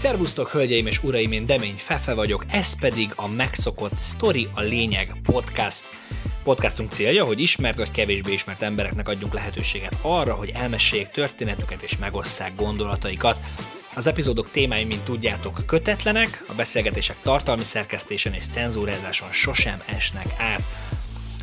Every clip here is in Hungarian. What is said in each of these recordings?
Szervusztok, hölgyeim és uraim, én Demény Fefe vagyok, ez pedig a megszokott Story a lényeg podcast. Podcastunk célja, hogy ismert vagy kevésbé ismert embereknek adjunk lehetőséget arra, hogy elmeséljék történetüket és megosszák gondolataikat. Az epizódok témái, mint tudjátok, kötetlenek, a beszélgetések tartalmi szerkesztésen és cenzúrázáson sosem esnek át.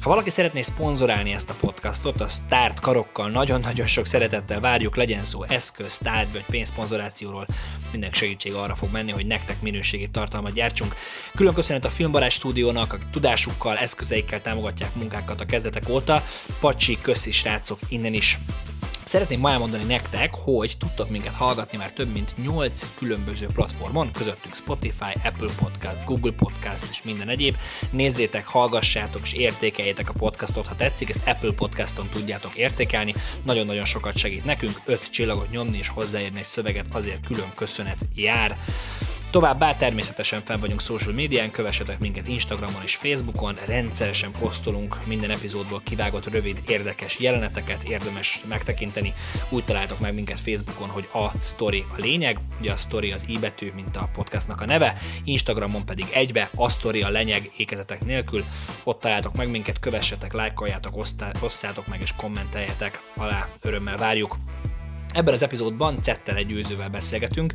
Ha valaki szeretné szponzorálni ezt a podcastot, a Start karokkal nagyon-nagyon sok szeretettel várjuk, legyen szó eszköz, tárgy vagy pénzszponzorációról, minden segítség arra fog menni, hogy nektek minőségi tartalmat gyártsunk. Külön köszönet a Filmbarát stúdiónak, akik tudásukkal, eszközeikkel támogatják munkákat a kezdetek óta. Pacsi, köszi srácok innen is. Szeretném ma elmondani nektek, hogy tudtok minket hallgatni már több mint 8 különböző platformon, közöttük Spotify, Apple Podcast, Google Podcast és minden egyéb. Nézzétek, hallgassátok és értékeljétek a podcastot, ha tetszik, ezt Apple Podcaston tudjátok értékelni. Nagyon-nagyon sokat segít nekünk, 5 csillagot nyomni és hozzáérni egy szöveget, azért külön köszönet jár. Továbbá természetesen fel vagyunk social médián, kövessetek minket Instagramon és Facebookon, rendszeresen posztolunk minden epizódból kivágott rövid, érdekes jeleneteket, érdemes megtekinteni. Úgy találtok meg minket Facebookon, hogy a story a lényeg, ugye a story az i betű, mint a podcastnak a neve, Instagramon pedig egybe, a story a lényeg ékezetek nélkül. Ott találtok meg minket, kövessetek, lájkoljátok, osszátok meg és kommenteljetek alá, örömmel várjuk. Ebben az epizódban Cettel egy győzővel beszélgetünk.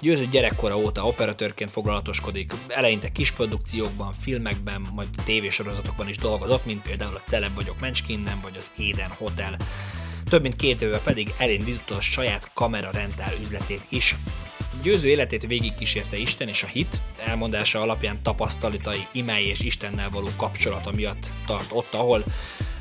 Győző gyerekkora óta operatőrként foglalatoskodik, eleinte kisprodukciókban, filmekben, majd tévésorozatokban is dolgozott, mint például a Celeb vagyok Menskinnen, vagy az Éden Hotel. Több mint két éve pedig elindította a saját kamera rentál üzletét is. Győző életét végig kísérte Isten és a hit, elmondása alapján tapasztalatai, imái és Istennel való kapcsolata miatt tart ott, ahol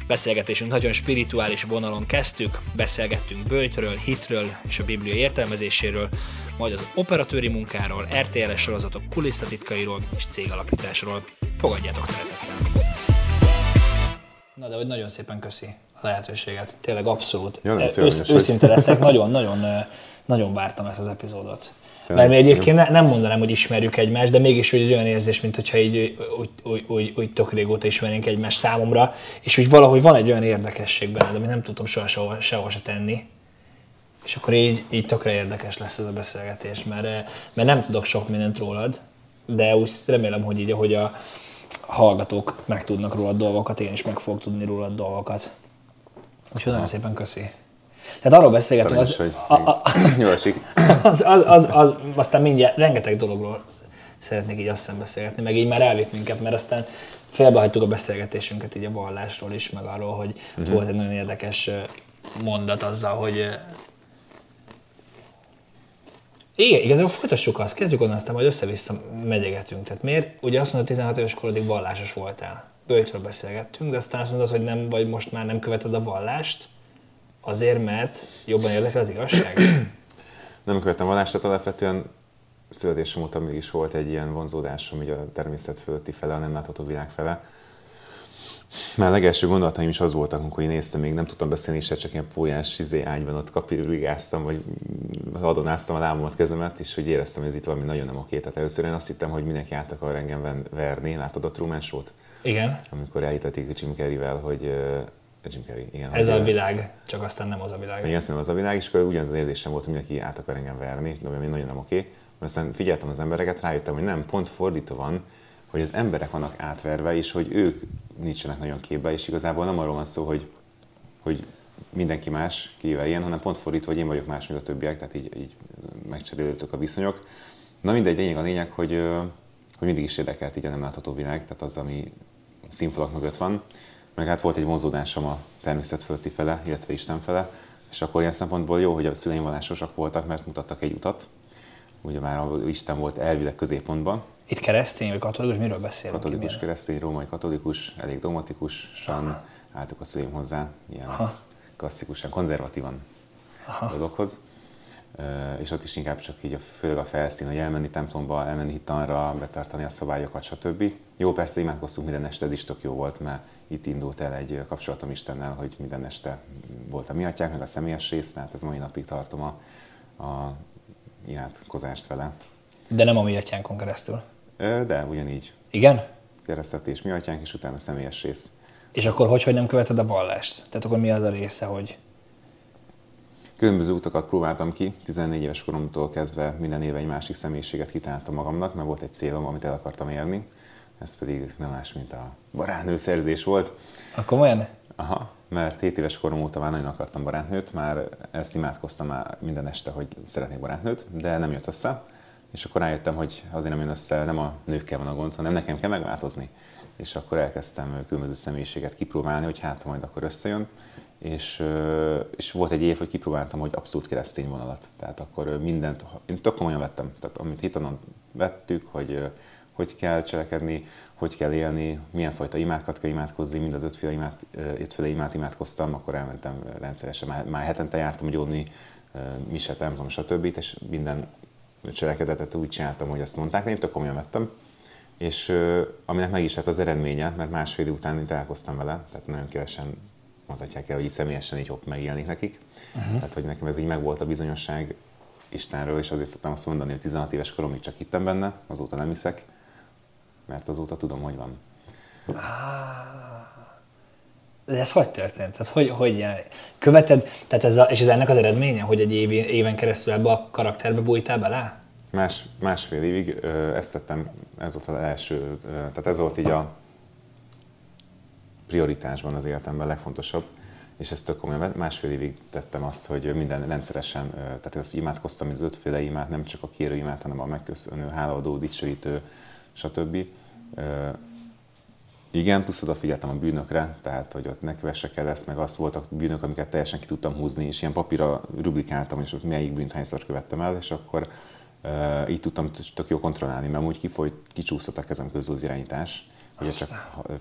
Beszélgetésünk nagyon spirituális vonalon kezdtük, beszélgettünk bőjtről, hitről és a Biblia értelmezéséről, majd az operatőri munkáról, RTL-es sorozatok kulisszatitkairól és cégalapításról. Fogadjátok szeretettel! Na de hogy nagyon szépen köszi a lehetőséget. Tényleg abszolút. Ja, Ősz, őszinte leszek, nagyon, nagyon, nagyon vártam ezt az epizódot. Mert mi egyébként ne, nem mondanám, hogy ismerjük egymást, de mégis úgy egy olyan érzés, mintha így úgy, úgy, úgy, úgy tök régóta ismernénk egymást számomra, és úgy valahogy van egy olyan érdekesség benned, amit nem tudtam soha sehol, sehol se tenni. És akkor így, így tökre érdekes lesz ez a beszélgetés, mert, mert nem tudok sok mindent rólad, de úgy remélem, hogy így, ahogy a hallgatók meg tudnak rólad dolgokat, én is meg fogok tudni rólad dolgokat. Úgyhogy nagyon szépen köszi. Tehát arról beszélgetünk, az, hogy a, a, az, az, az, az, aztán mindjárt rengeteg dologról szeretnék így azt beszélgetni, meg így már elvitt minket, mert aztán félbehagytuk a beszélgetésünket így a vallásról is, meg arról, hogy uh-huh. volt egy nagyon érdekes mondat azzal, hogy igen, igazából folytassuk azt, kezdjük onnan, aztán majd össze-vissza megyegetünk. Tehát miért? Ugye azt mondod, 16 éves korodig vallásos voltál. Bőjtről beszélgettünk, de aztán azt mondod, hogy nem, vagy most már nem követed a vallást, Azért, mert jobban érdekel az igazság? Nem követtem vallást, tehát alapvetően születésem óta mégis volt egy ilyen vonzódásom így a természet fölötti fele, a nem látható világ fele. Már a legelső gondolataim is az voltak, amikor én néztem, még nem tudtam beszélni, se csak ilyen pólyás izé ágyban ott kapirigáztam, vagy adonáztam a lábamat, kezemet, és hogy éreztem, hogy ez itt valami nagyon nem oké. Tehát először én azt hittem, hogy mindenki át akar engem verni. Látod a Truman Show-t? Igen. Amikor elhitették Jim Carrey-vel, hogy Jim Carrey, igen. Ez a világ, csak aztán nem az a világ. Igen, nem az a világ, és akkor ugyanaz az érzésem volt, hogy mindenki át akar engem verni, de ami nagyon nem oké. Okay. Aztán figyeltem az embereket, rájöttem, hogy nem, pont fordítva van, hogy az emberek vannak átverve, és hogy ők nincsenek nagyon képbe, és igazából nem arról van szó, hogy, hogy mindenki más, kivel ilyen, hanem pont fordítva, hogy én vagyok más, mint a többiek, tehát így, így megcserélődtök a viszonyok. Na mindegy, lényeg a lényeg, hogy, hogy mindig is érdekelt így a nem látható világ, tehát az, ami színfalak mögött van meg hát volt egy vonzódásom a természet fölötti fele, illetve Isten fele, és akkor ilyen szempontból jó, hogy a szüleim vallásosak voltak, mert mutattak egy utat. Ugye már Isten volt elvileg középpontban. Itt keresztény vagy katolikus, miről beszélünk? Katolikus, keresztény, római katolikus, elég dogmatikusan álltak a szüleim hozzá, ilyen Aha. klasszikusan, konzervatívan Aha. dologhoz és ott is inkább csak így a, főleg a felszín, hogy elmenni templomba, elmenni hitanra, betartani a szabályokat, stb. Jó, persze imádkoztunk minden este, ez is tök jó volt, mert itt indult el egy kapcsolatom Istennel, hogy minden este volt a mi atyák, meg a személyes rész, tehát ez mai napig tartom a, a imádkozást vele. De nem a mi atyánkon keresztül? De, ugyanígy. Igen? Keresztetés mi atyánk, és utána a személyes rész. És akkor hogy, hogy nem követed a vallást? Tehát akkor mi az a része, hogy Különböző utakat próbáltam ki, 14 éves koromtól kezdve minden éve egy másik személyiséget kitáltam magamnak, mert volt egy célom, amit el akartam érni. Ez pedig nem más, mint a barátnőszerzés volt. Akkor olyan? Aha, mert 7 éves korom óta már nagyon akartam barátnőt, már ezt imádkoztam már minden este, hogy szeretnék barátnőt, de nem jött össze. És akkor rájöttem, hogy azért nem jön össze, nem a nőkkel van a gond, hanem nekem kell megváltozni. És akkor elkezdtem különböző személyiséget kipróbálni, hogy hát majd akkor összejön. És, és volt egy év, hogy kipróbáltam, hogy abszolút keresztény vonalat. Tehát akkor mindent, én tök komolyan vettem. Tehát amit hitanon vettük, hogy hogy kell cselekedni, hogy kell élni, milyen fajta imákat kell imádkozni, mind az ötféle imát, ötféle imát imádkoztam, akkor elmentem rendszeresen, már, már hetente jártam gyónni, miset, nem tudom, stb. és minden cselekedetet úgy csináltam, hogy azt mondták, én tök komolyan vettem. És aminek meg is lett az eredménye, mert másfél után én találkoztam vele, tehát nagyon kevesen mondhatják el, hogy így személyesen így hopp megjelenik nekik. Uh-huh. Tehát, hogy nekem ez így megvolt a bizonyosság Istenről, és azért szoktam azt mondani, hogy 16 éves koromig csak hittem benne, azóta nem hiszek, mert azóta tudom, hogy van. De ez hogy történt? Tehát hogy, hogy követed, tehát ez a, és ez ennek az eredménye, hogy egy év, éven keresztül ebbe a karakterbe bújtál bele? Más, másfél évig ezt tettem, ez volt az első, tehát ez volt így a prioritásban az életemben legfontosabb, és ezt tök komolyan, másfél évig tettem azt, hogy minden rendszeresen, tehát azt imádkoztam, mint az ötféle imát, nem csak a kérő imát, hanem a megköszönő, hálaadó, dicsőítő, stb. Igen, plusz odafigyeltem a bűnökre, tehát hogy ott ne kövessek el ezt, meg azt voltak bűnök, amiket teljesen ki tudtam húzni, és ilyen papírra rubrikáltam, és ott melyik bűnt hányszor követtem el, és akkor így tudtam tök jó kontrollálni, mert úgy kifolyt, kicsúszott a kezem közül az irányítás. Ugye csak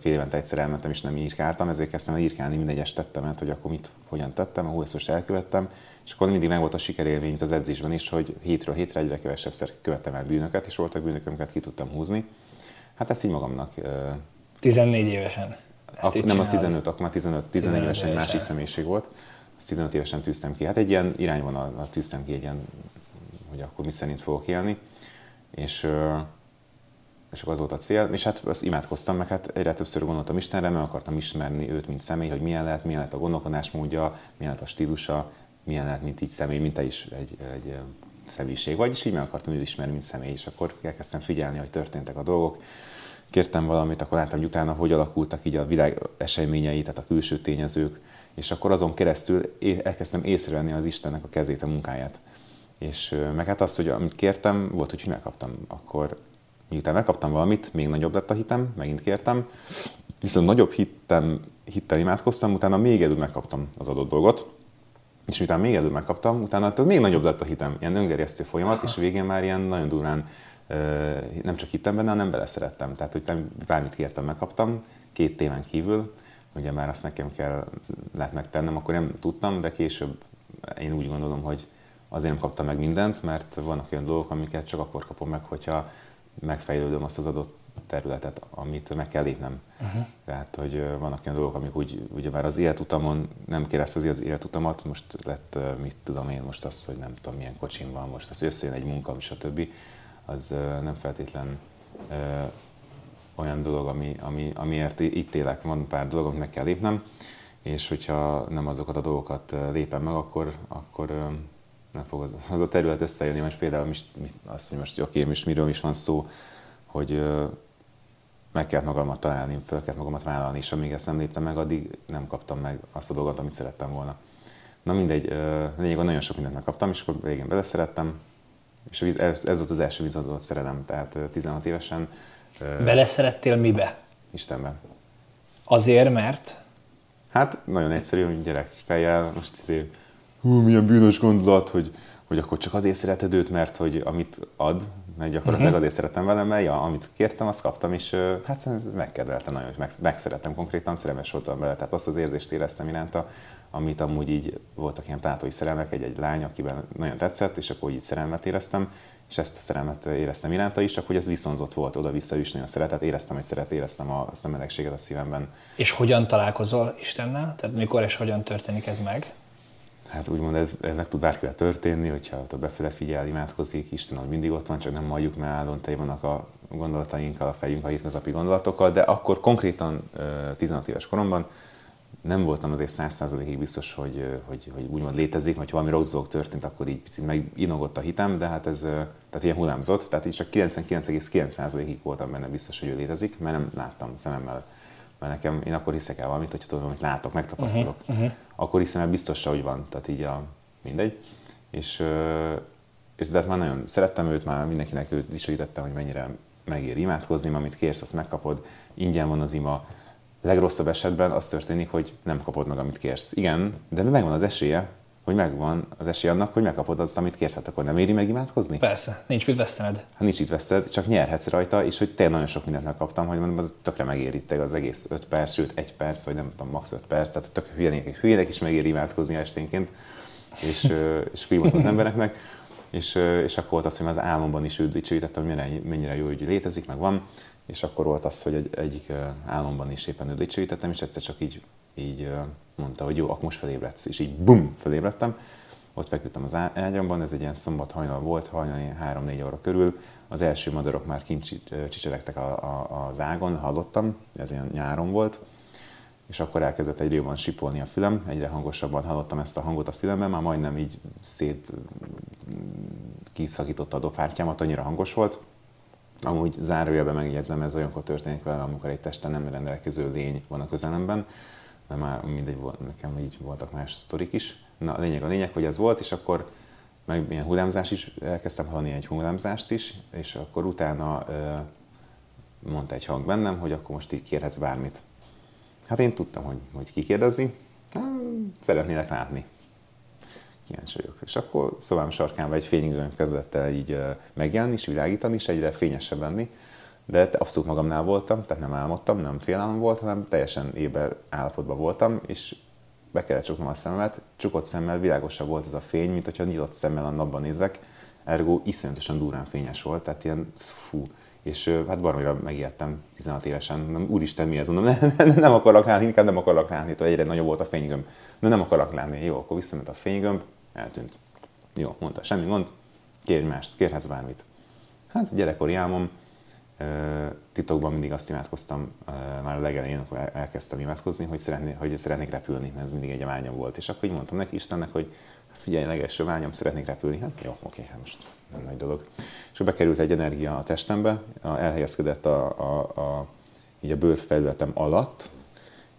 fél évente egyszer elmentem, és nem írkáltam, ezért kezdtem el írkálni minden egyes tettemet, hogy akkor mit, hogyan tettem, ahol ezt most elkövettem, és akkor mindig meg volt a sikerélmény, mint az edzésben is, hogy hétről hétre egyre kevesebbszer követtem el bűnöket, és voltak bűnök, amiket ki tudtam húzni. Hát ezt így magamnak. 14 évesen. Ak- nem, az 15, akkor már 15, 14 évesen egy másik személyiség volt. Azt 15 évesen tűztem ki. Hát egy ilyen irányvonal tűztem ki, egy ilyen, hogy akkor mit szerint fogok élni. És, és akkor az volt a cél. És hát azt imádkoztam, meg hát egyre többször gondoltam Istenre, mert akartam ismerni őt, mint személy, hogy milyen lehet, milyen lehet a gondolkodásmódja, milyen lehet a stílusa, milyen lehet, mint így személy, mint te is egy, egy személyiség vagy, és így meg akartam őt ismerni, mint személy, és akkor elkezdtem figyelni, hogy történtek a dolgok. Kértem valamit, akkor láttam, hogy utána hogy alakultak így a világ eseményei, tehát a külső tényezők, és akkor azon keresztül elkezdtem észrevenni az Istennek a kezét, a munkáját. És meg hát az, hogy amit kértem, volt, hogy megkaptam. Akkor miután megkaptam valamit, még nagyobb lett a hitem, megint kértem, viszont nagyobb hittem, hittel imádkoztam, utána még előbb megkaptam az adott dolgot, és miután még előbb megkaptam, utána még nagyobb lett a hitem, ilyen öngerjesztő folyamat, és végén már ilyen nagyon durván nem csak hittem benne, hanem beleszerettem. Tehát, hogy nem bármit kértem, megkaptam, két témán kívül, ugye már azt nekem kell lehet megtennem, akkor nem tudtam, de később én úgy gondolom, hogy azért nem kaptam meg mindent, mert vannak olyan dolgok, amiket csak akkor kapom meg, hogyha megfejlődöm azt az adott területet, amit meg kell lépnem. Uh-huh. Tehát, hogy vannak olyan dolgok, amik úgy, ugye már az életutamon nem keresztezi az életutamat, most lett, mit tudom én, most az, hogy nem tudom milyen kocsim van, most az, hogy összejön egy munka, stb. az nem feltétlen olyan dolog, ami, ami, amiért itt élek. Van pár dolog, amit meg kell lépnem, és hogyha nem azokat a dolgokat lépem meg, akkor, akkor nem fog az, az a terület összejönni. Most például most, azt, hogy most oké, most miről is van szó, hogy meg kellett magamat találni, fel kellett magamat vállalni, és amíg ezt nem léptem meg, addig nem kaptam meg azt a dolgot, amit szerettem volna. Na mindegy, lényeg, nagyon sok mindent megkaptam, és akkor végén beleszerettem, és ez, ez volt az első vízadott szerelem, tehát 16 évesen. Beleszerettél mibe? Istenben. Azért, mert? Hát nagyon egyszerű, hogy gyerek fejjel, most azért, hú, milyen bűnös gondolat, hogy, hogy akkor csak azért szereted őt, mert hogy amit ad, mert gyakorlatilag uh-huh. azért szerettem vele, mert ja, amit kértem, azt kaptam, és hát megkedveltem nagyon, meg, megszerettem konkrétan, szerelmes voltam vele, tehát azt az érzést éreztem iránta, amit amúgy így voltak ilyen plátói szerelmek, egy-egy lány, akiben nagyon tetszett, és akkor így szerelmet éreztem, és ezt a szerelmet éreztem iránta is, csak hogy ez viszonzott volt, oda-vissza is nagyon szeretett, éreztem, hogy szeret, éreztem a szemelegséget a szívemben. És hogyan találkozol Istennel? Tehát mikor és hogyan történik ez meg? Hát úgymond ez, eznek tud bárkivel történni, hogyha ott befele figyel, imádkozik, Isten, hogy mindig ott van, csak nem halljuk, mert állandóan vannak a gondolatainkkal, a fejünk, a hétköznapi gondolatokkal, de akkor konkrétan 16 éves koromban nem voltam azért száz százalékig biztos, hogy, hogy, hogy úgymond létezik, vagy valami rossz dolog történt, akkor így picit meginogott a hitem, de hát ez tehát ilyen hullámzott, tehát így csak 99,9%-ig voltam benne biztos, hogy ő létezik, mert nem láttam szememmel. Mert nekem, én akkor hiszek el valamit, hogy tudom, hogy látok, megtapasztalok. Uh-huh, uh-huh. Akkor hiszem el biztos, hogy van, tehát így a, mindegy. És, és de hát már nagyon szerettem őt, már mindenkinek őt dicsőítettem, hogy mennyire megér imádkozni, amit kérsz, azt megkapod, ingyen van az ima, legrosszabb esetben az történik, hogy nem kapod meg, amit kérsz. Igen, de megvan az esélye, hogy megvan az esély annak, hogy megkapod azt, amit kérsz, hát akkor nem éri meg imádkozni? Persze, nincs mit vesztened. Hát nincs itt veszted, csak nyerhetsz rajta, és hogy tényleg nagyon sok mindent megkaptam, hogy mondom, az tökre megéri az egész 5 perc, sőt 1 perc, vagy nem tudom, max 5 perc, tehát tök hülyének, hülyének is megéri imádkozni esténként, és, és akkor az embereknek. És, és akkor volt az, hogy az álmomban is dicsőítettem, hogy mennyire, mennyire jó, hogy létezik, meg van és akkor volt az, hogy egy, egyik álomban is éppen dicsőítettem, és egyszer csak így, így mondta, hogy jó, akkor most felébredsz, és így bum, felébredtem. Ott feküdtem az ágyamban, ez egy ilyen szombat hajnal volt, hajnali 3-4 óra körül. Az első madarak már kint csicseregtek a, a, az ágon, hallottam, ez ilyen nyáron volt, és akkor elkezdett egyre jobban sipolni a fülem, egyre hangosabban hallottam ezt a hangot a fülemben, már majdnem így szét kiszakította a dobhártyámat, annyira hangos volt, Amúgy zárójelben megjegyzem, ez olyankor történik vele, amikor egy testen nem rendelkező lény van a közelemben, de már mindegy, volt, nekem így voltak más sztorik is. Na, a lényeg a lényeg, hogy ez volt, és akkor meg ilyen hullámzás is, elkezdtem hallani egy hullámzást is, és akkor utána ö, mondta egy hang bennem, hogy akkor most így kérhetsz bármit. Hát én tudtam, hogy, hogy kikérdezi, hát, szeretnélek látni kíváncsi vagyok. És akkor szobám sarkán egy fényűzőn kezdett el így megjelenni és világítani, és egyre fényesebb lenni. De abszolút magamnál voltam, tehát nem álmodtam, nem félelem volt, hanem teljesen éber állapotban voltam, és be kellett csuknom a szememet, csukott szemmel világosabb volt ez a fény, mint hogyha nyitott szemmel a napban nézek, ergo iszonyatosan durán fényes volt, tehát ilyen fú, és hát baromira megijedtem 16 évesen, nem, úristen mi ez, mondom, nem, nem, nem akarok látni, inkább nem akarok látni, egyre nagyobb volt a fénygömb, de nem akarok látni, jó, akkor visszament a fénygömb, eltűnt. Jó, mondta, semmi gond, kérj mást, kérhetsz bármit. Hát gyerekkori álmom, titokban mindig azt imádkoztam, már a legelején, akkor elkezdtem imádkozni, hogy, szeretné, hogy szeretnék repülni, mert ez mindig egy vágyam volt. És akkor így mondtam neki Istennek, hogy figyelj, legelső vágyam, szeretnék repülni. Hát jó, oké, hát most nem nagy dolog. És bekerült egy energia a testembe, elhelyezkedett a, a, a, így a bőrfelületem alatt,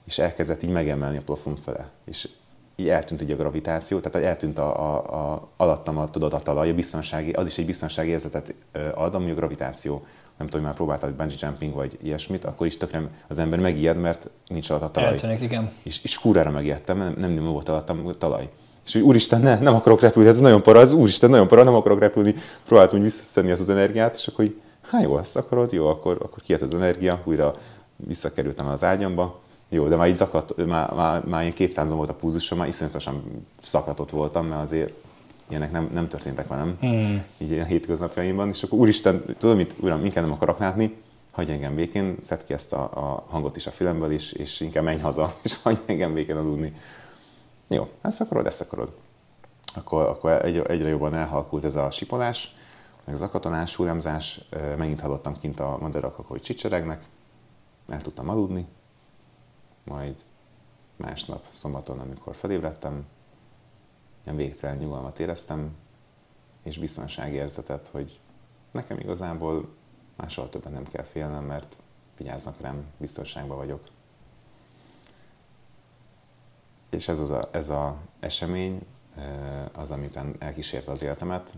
és elkezdett így megemelni a plafon fele. És így eltűnt egy a gravitáció, tehát eltűnt a, a, a, alattam a tudatalaj, a biztonsági, az is egy biztonsági érzetet ad, ami a gravitáció. Nem tudom, hogy már próbáltad bungee jumping vagy ilyesmit, akkor is tökre az ember megijed, mert nincs alatt a talaj. Eltűnik, igen. És, és kúrára megijedtem, nem, nem, nem volt alattam a talaj. És hogy úristen, ne, nem akarok repülni, ez nagyon para, ez úristen, nagyon para, nem akarok repülni. Próbáltam úgy visszaszedni ezt az energiát, és akkor hogy hát jó, ezt akarod, jó, akkor, akkor kijött az energia, újra visszakerültem az ágyamba, jó, de már így zakadt, már, már, már ilyen 200 volt a púzusom, már iszonyatosan szakatott voltam, mert azért ilyenek nem, nem történtek velem, hmm. így a hétköznapjaimban, és akkor úristen, tudom, mit, uram, inkább nem akarok látni, hagyj engem békén, szedd ki ezt a, a hangot is a filmből is, és inkább menj haza, és hagyj engem békén aludni. Jó, ezt akarod, ezt akarod. Akkor, akkor egy, egyre jobban elhalkult ez a sipolás, meg zakatonás, hullámzás, megint hallottam kint a madarak, hogy csicseregnek, el tudtam aludni, majd másnap szombaton, amikor felébredtem, ilyen végtelen nyugalmat éreztem, és biztonságérzetet, hogy nekem igazából máshol többen nem kell félnem, mert vigyáznak rám, biztonságban vagyok. És ez az a, ez a esemény, az, amit elkísérte az életemet,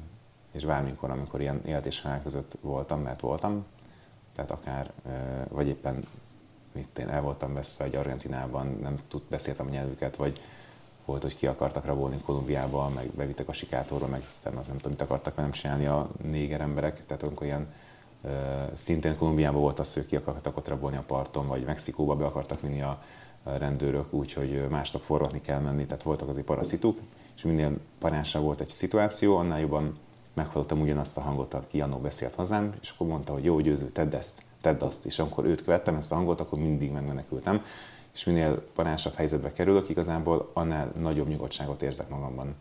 és bármikor, amikor ilyen élet és halál között voltam, mert voltam, tehát akár, vagy éppen mit én el voltam veszve egy Argentinában, nem tud, beszéltem a nyelvüket, vagy volt, hogy ki akartak rabolni Kolumbiába, meg bevittek a sikátorba, meg aztán nem tudom, mit akartak nem csinálni a néger emberek, tehát amikor ilyen szintén Kolumbiában volt az, hogy ki akartak ott rabolni a parton, vagy Mexikóba be akartak vinni a rendőrök, úgyhogy másnap forgatni kell menni, tehát voltak azért paraszituk, és minél parásabb volt egy szituáció, annál jobban meghallottam ugyanazt a hangot, aki annó beszélt hozzám, és akkor mondta, hogy jó, győző, tedd ezt tedd azt. És amikor őt követtem, ezt a hangot, akkor mindig megmenekültem. És minél parásabb helyzetbe kerülök, igazából annál nagyobb nyugodtságot érzek magamban,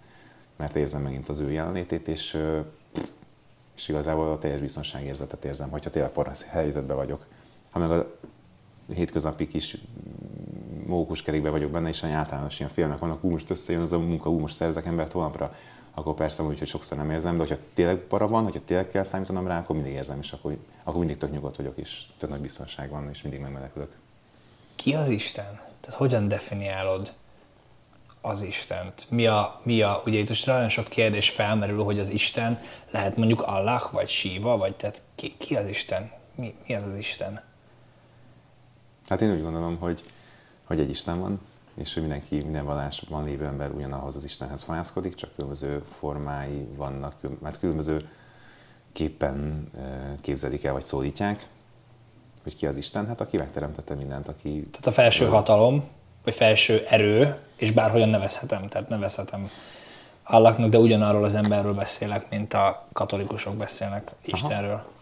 mert érzem megint az ő jelenlétét, és, és igazából a teljes biztonságérzetet érzem, hogyha tényleg parasz helyzetben vagyok. Ha meg a hétköznapi kis mókuskerékben vagyok benne, és általános ilyen félnek vannak, ú, most összejön az a munka, ú, most szerzek embert holnapra, akkor persze úgy, hogy sokszor nem érzem, de hogyha tényleg para van, hogyha tényleg kell számítanom rá, akkor mindig érzem, és akkor, akkor mindig tök nyugodt vagyok, és tök nagy biztonság van, és mindig megmenekülök. Ki az Isten? Tehát hogyan definiálod az Istent? Mi a, mi a ugye itt most nagyon sok kérdés felmerül, hogy az Isten lehet mondjuk Allah, vagy Shiva, vagy tehát ki, ki az Isten? Mi, mi az az Isten? Hát én úgy gondolom, hogy, hogy egy Isten van, és hogy mindenki, minden vallásban lévő ember ugyanahoz az Istenhez fohászkodik, csak különböző formái vannak, mert különböző képpen képzelik el, vagy szólítják, hogy ki az Isten, hát aki megteremtette mindent, aki... Tehát a felső hatalom, vagy felső erő, és bárhogyan nevezhetem, tehát nevezhetem Allahnak, de ugyanarról az emberről beszélek, mint a katolikusok beszélnek Istenről. Aha.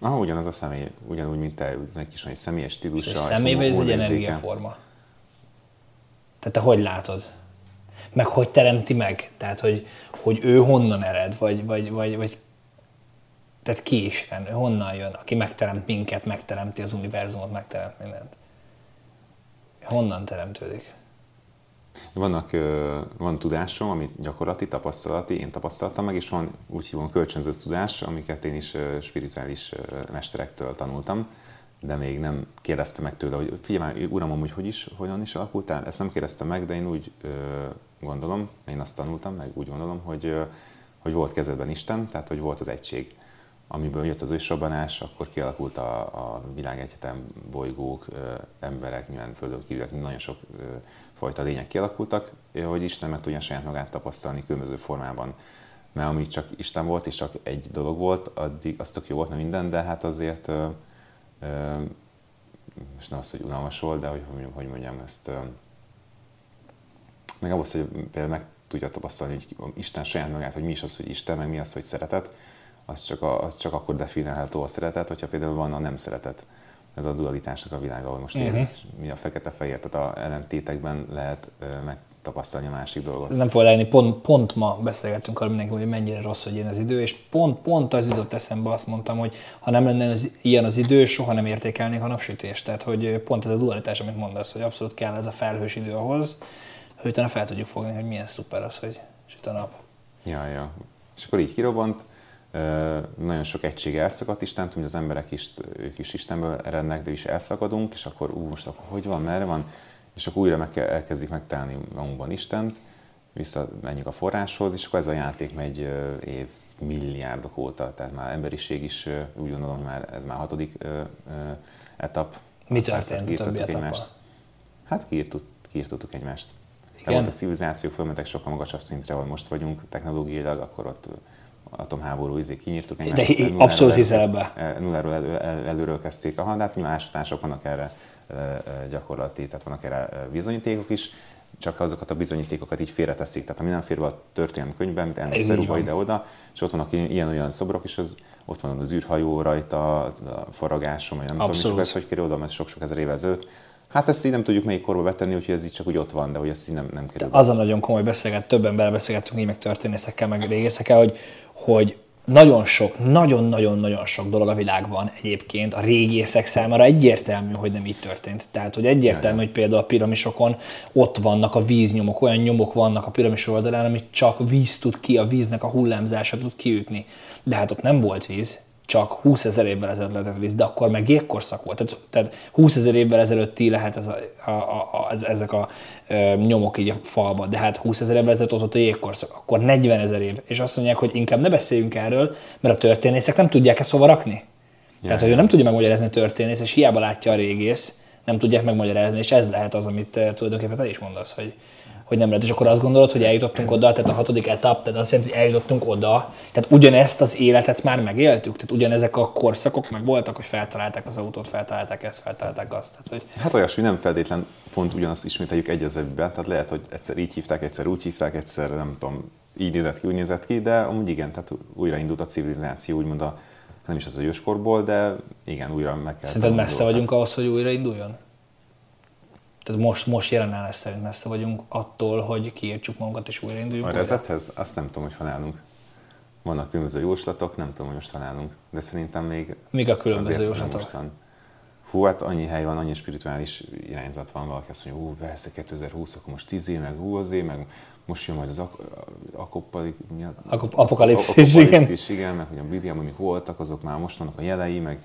Aha, ugyanaz a személy, ugyanúgy, mint te, neki is van egy személyes stílusa. egy személy, vagy ez egy energiaforma? Tehát te hogy látod? Meg hogy teremti meg? Tehát, hogy, hogy ő honnan ered, vagy, vagy, vagy, vagy tehát ki Isten, ő honnan jön, aki megteremt minket, megteremti az univerzumot, megteremt mindent. Honnan teremtődik? Vannak, van tudásom, amit gyakorlati, tapasztalati, én tapasztaltam meg, és van úgy hívom kölcsönző tudás, amiket én is spirituális mesterektől tanultam, de még nem kérdezte meg tőle, hogy figyelj uram, hogy hogy is, hogyan is alakultál, ezt nem kérdeztem meg, de én úgy gondolom, én azt tanultam, meg úgy gondolom, hogy, hogy volt kezedben Isten, tehát hogy volt az egység amiből jött az ősrobbanás, akkor kialakult a, a világegyetem, bolygók, emberek, nyilván földön kívülek, nagyon sok fajta lények kialakultak, hogy Isten meg tudja saját magát tapasztalni különböző formában. Mert ami csak Isten volt, és csak egy dolog volt, addig az tök jó volt, mert minden, de hát azért, ö, ö, és nem az, hogy unalmas volt, de hogy, hogy mondjam ezt, ö, meg ahhoz, hogy például meg tudja tapasztalni, hogy Isten saját magát, hogy mi is az, hogy Isten, meg mi az, hogy szeretet, az csak, a, az csak akkor definiálható a szeretet, hogyha például van a nem szeretet. Ez a dualitásnak a világ, ahol most uh-huh. él, mi a fekete-fehér, tehát a ellentétekben lehet megtapasztalni a másik dolgot. Ez nem fog lenni, pont, pont ma beszélgettünk arról mindenki, hogy mennyire rossz, hogy ilyen az idő, és pont, pont az jutott eszembe, azt mondtam, hogy ha nem lenne az, ilyen az idő, soha nem értékelnénk a napsütést. Tehát, hogy pont ez a dualitás, amit mondasz, hogy abszolút kell ez a felhős idő ahhoz, hogy utána fel tudjuk fogni, hogy milyen szuper az, hogy süt a nap. Ja, ja. És akkor így kirobbant, nagyon sok egység elszakadt Isten, hogy az emberek is, ők is Istenből erednek, de is elszakadunk, és akkor ú, most akkor hogy van, merre van, és akkor újra meg elkezdik megtalálni magunkban Istent, visszamenjünk a forráshoz, és akkor ez a játék megy év milliárdok óta, tehát már emberiség is úgy gondolom, már ez már hatodik etap. Mi történt a többi egymást. Hát kiírtottuk egymást. Igen. Tehát a civilizációk fölmentek sokkal magasabb szintre, ahol most vagyunk technológiailag, akkor ott atomháború izé kinyírtuk. De abszolút hiszel ebbe. Eh, nulláról elő, el, előről kezdték a handát, nyilván ásatások vannak erre eh, eh, gyakorlati, tehát vannak erre bizonyítékok is, csak azokat a bizonyítékokat így félreteszik. Tehát ami nem fér be a történelmi könyvben, mint elmegy Szeruba ide-oda, és ott vannak ilyen-olyan szobrok is, az, ott van az űrhajó rajta, a faragásom, vagy nem Abszolút. tudom, és ez hogy kerül oda, mert sok-sok ezer évvel ezelőtt. Hát ezt így nem tudjuk melyik korba betenni, úgyhogy ez így csak úgy ott van, de hogy ezt így nem, nem kerül. Az a nagyon komoly beszélget, több emberrel beszélgettünk így meg történészekkel, meg régészekkel, hogy, hogy nagyon sok, nagyon-nagyon-nagyon sok dolog a világban egyébként a régészek számára egyértelmű, hogy nem így történt. Tehát, hogy egyértelmű, hogy például a piramisokon ott vannak a víznyomok, olyan nyomok vannak a piramis oldalán, amit csak víz tud ki, a víznek a hullámzása tud kiütni. De hát ott nem volt víz, csak 20 ezer évvel ezelőtt lehetett víz, de akkor meg jégkorszak volt. Tehát, tehát 20 ezer évvel ezelőtti lehet ez a, a, a, ez, ezek a e, nyomok így a falba, de hát 20 ezer évvel ezelőtt ott volt a jégkorszak, akkor 40 ezer év. És azt mondják, hogy inkább ne beszéljünk erről, mert a történészek nem tudják ezt hova rakni. Yeah. Tehát, hogy ő nem tudja megmagyarázni a történész, és hiába látja a régész, nem tudják megmagyarázni, és ez lehet az, amit tulajdonképpen te is mondasz, hogy, hogy nem lehet. És akkor azt gondolod, hogy eljutottunk oda, tehát a hatodik etap, tehát azt jelenti, hogy eljutottunk oda, tehát ugyanezt az életet már megéltük, tehát ugyanezek a korszakok meg voltak, hogy feltalálták az autót, feltalálták ezt, feltalálták azt. Tehát, hogy... Hát olyasmi nem feltétlen pont ugyanazt ismételjük egy tehát lehet, hogy egyszer így hívták, egyszer úgy hívták, egyszer nem tudom, így nézett ki, úgy nézett ki, de amúgy igen, tehát újraindult a civilizáció, úgymond a, nem is az a őskorból, de igen, újra meg kell. Szerinted messze vagyunk ahhoz, hogy újrainduljon? Tehát most, most jelen állás szerint messze vagyunk attól, hogy kiértsük magunkat és újrainduljunk. A rezethez azt nem tudom, hogy van állunk. Vannak különböző jóslatok, nem tudom, hogy most van állunk. De szerintem még... Mik a különböző jóslatok? hú, hát annyi hely van, annyi spirituális irányzat van, valaki azt mondja, hú, persze 2020, akkor most 10 év, meg hú, azért, meg most jön majd az apokalipszis, igen. igen, meg hogy a Bibliában még voltak, azok már most vannak a jelei, meg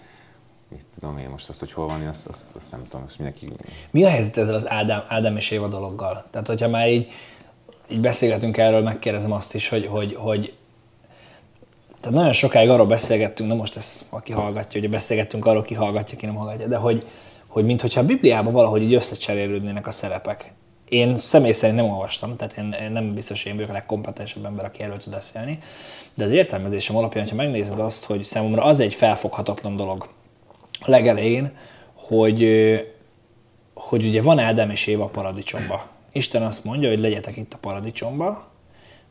mit tudom én most azt, hogy hol van, azt, azt, azt nem tudom, most mindenki... Mi a helyzet ezzel az Ádám, Ádám és Éva dologgal? Tehát, hogyha már így, így beszélgetünk erről, megkérdezem azt is, hogy, hogy, hogy tehát nagyon sokáig arról beszélgettünk, na most ez aki hallgatja, hogy beszélgettünk arról, ki hallgatja, ki nem hallgatja, de hogy, hogy mintha a Bibliában valahogy így összecserélődnének a szerepek. Én személy szerint nem olvastam, tehát én, nem biztos, hogy én vagyok a legkompetensebb ember, aki erről tud beszélni, de az értelmezésem alapján, ha megnézed azt, hogy számomra az egy felfoghatatlan dolog a legelején, hogy, hogy ugye van Ádám és Éva a paradicsomba. Isten azt mondja, hogy legyetek itt a paradicsomba,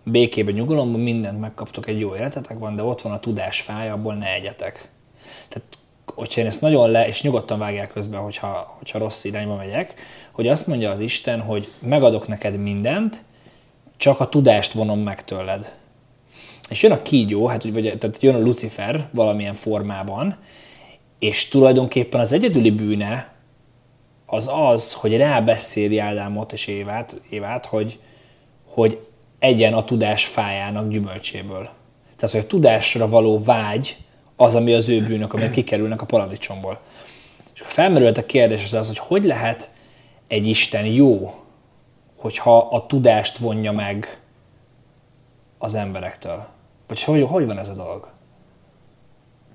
békében, nyugalomban mindent megkaptok, egy jó életetek van, de ott van a tudás fája, abból ne egyetek. Tehát hogyha én ezt nagyon le, és nyugodtan vágják közben, hogyha, hogyha rossz irányba megyek, hogy azt mondja az Isten, hogy megadok neked mindent, csak a tudást vonom meg tőled. És jön a kígyó, hát, vagy, tehát jön a Lucifer valamilyen formában, és tulajdonképpen az egyedüli bűne az az, hogy rábeszéli Ádámot és Évát, Évát hogy, hogy egyen a tudás fájának gyümölcséből. Tehát, hogy a tudásra való vágy az, ami az ő bűnök, amelyek kikerülnek a paradicsomból. És felmerült a kérdés az az, hogy hogy lehet egy Isten jó, hogyha a tudást vonja meg az emberektől? Vagy hogy, hogy van ez a dolog?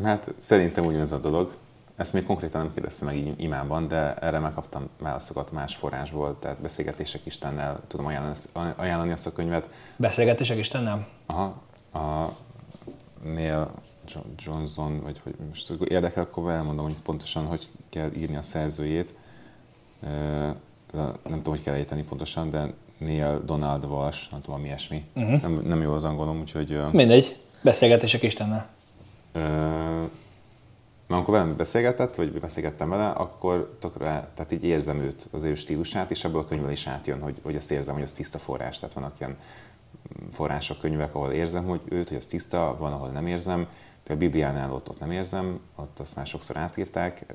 Hát szerintem ugyanez a dolog. Ezt még konkrétan nem kérdeztem meg imában, de erre megkaptam válaszokat más forrásból, tehát beszélgetések Istennel tudom ajánlani, ajánlani azt a könyvet. Beszélgetések Istennel? Aha, a Neil Johnson, vagy hogy most érdekel, akkor elmondom, hogy pontosan hogy kell írni a szerzőjét. Nem tudom, hogy kell ejteni pontosan, de Neil Donald Walsh, nem tudom, mi ilyesmi. Uh-huh. Nem, nem jó az angolom, úgyhogy... Mindegy, beszélgetések Istennel. Mert amikor velem beszélgetett, vagy beszélgettem vele, akkor tökre, tehát így érzem őt, az ő stílusát, és ebből a könyvből is átjön, hogy, hogy azt érzem, hogy az tiszta forrás. Tehát vannak ilyen források, könyvek, ahol érzem, hogy őt, hogy az tiszta, van, ahol nem érzem. Például a Bibliánál ott, ott nem érzem, ott azt már sokszor átírták.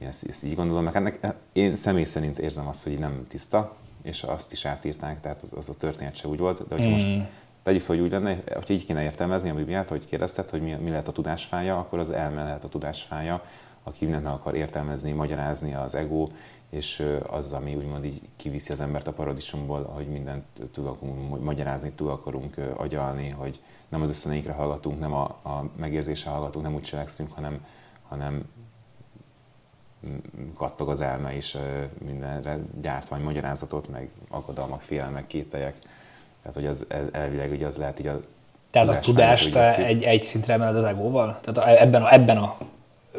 Én ezt, ezt így gondolom, meg ennek, én személy szerint érzem azt, hogy nem tiszta, és azt is átírták, tehát az, az a történet se úgy volt, de hogyha mm. most tegyük fel, hogy úgy lenne, hogyha így kéne értelmezni a Bibliát, hogy kérdezted, hogy mi, mi lehet a tudásfája, akkor az elme lehet a tudásfája, aki mindent akar értelmezni, magyarázni az ego, és az, ami úgymond így kiviszi az embert a paradicsomból, hogy mindent tud akarunk magyarázni, túl akarunk agyalni, hogy nem az összöneinkre hallgatunk, nem a, a megérzésre hallgatunk, nem úgy cselekszünk, hanem, hanem kattog az elme is mindenre gyártvány magyarázatot, meg aggodalmak, félelmek, kételyek tehát, hogy az elvileg ugye az lehet így a Tehát a tudást egy, egy szintre emeled az egóval? Tehát ebben a, ebben a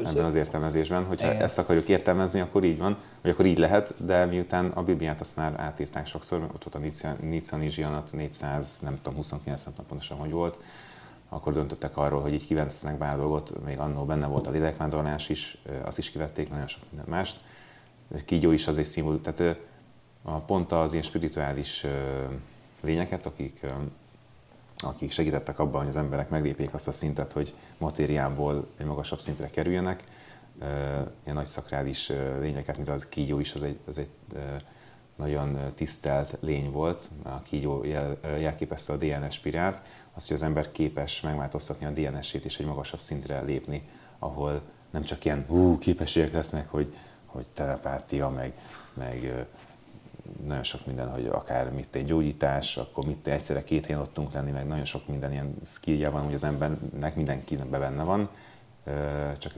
ebben az értelmezésben. Hogyha Igen. ezt akarjuk értelmezni, akkor így van, vagy akkor így lehet, de miután a Bibliát azt már átírták sokszor, ott volt a Nica Nizsianat 400, nem tudom, 29, nem tudom pontosan, hogy volt, akkor döntöttek arról, hogy így kivesznek pár dolgot, még annó benne volt a lélekvándorlás is, azt is kivették, nagyon sok minden mást. Kígyó is az egy szimbólum, tehát a pont az ilyen spirituális lényeket, akik, akik segítettek abban, hogy az emberek meglépjék azt a szintet, hogy matériából egy magasabb szintre kerüljenek. Ilyen nagy szakrális lényeket, mint az kígyó is, az egy, az egy nagyon tisztelt lény volt. A kígyó jel, jelképezte a DNS spirált, azt, hogy az ember képes megváltoztatni a DNS-ét és egy magasabb szintre lépni, ahol nem csak ilyen hú, képességek lesznek, hogy, hogy telepártia, meg, meg nagyon sok minden, hogy akár mit egy gyógyítás, akkor mit egyszerre két helyen ott tudunk lenni, meg nagyon sok minden ilyen skillje van, hogy az embernek mindenkinek benne van, csak,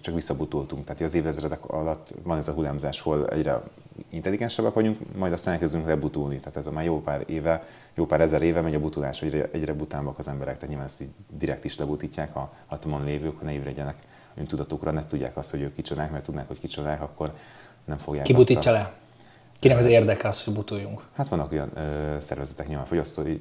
csak visszabutultunk. Tehát az évezredek alatt van ez a hullámzás, hol egyre intelligensebbek vagyunk, majd aztán elkezdünk lebutulni. Tehát ez a már jó pár éve, jó pár ezer éve megy a butulás, hogy egyre, egyre butámbak az emberek, tehát nyilván ezt így direkt is lebutítják a hatalmon lévők, ne ébredjenek öntudatukra, ne tudják azt, hogy ők kicsodák, mert tudnák, hogy kicsodák, akkor nem fogják Ki butítja a... le? Kinek az érdeke az, hogy butuljunk? Hát vannak olyan ö, szervezetek, nyilván fogyasztói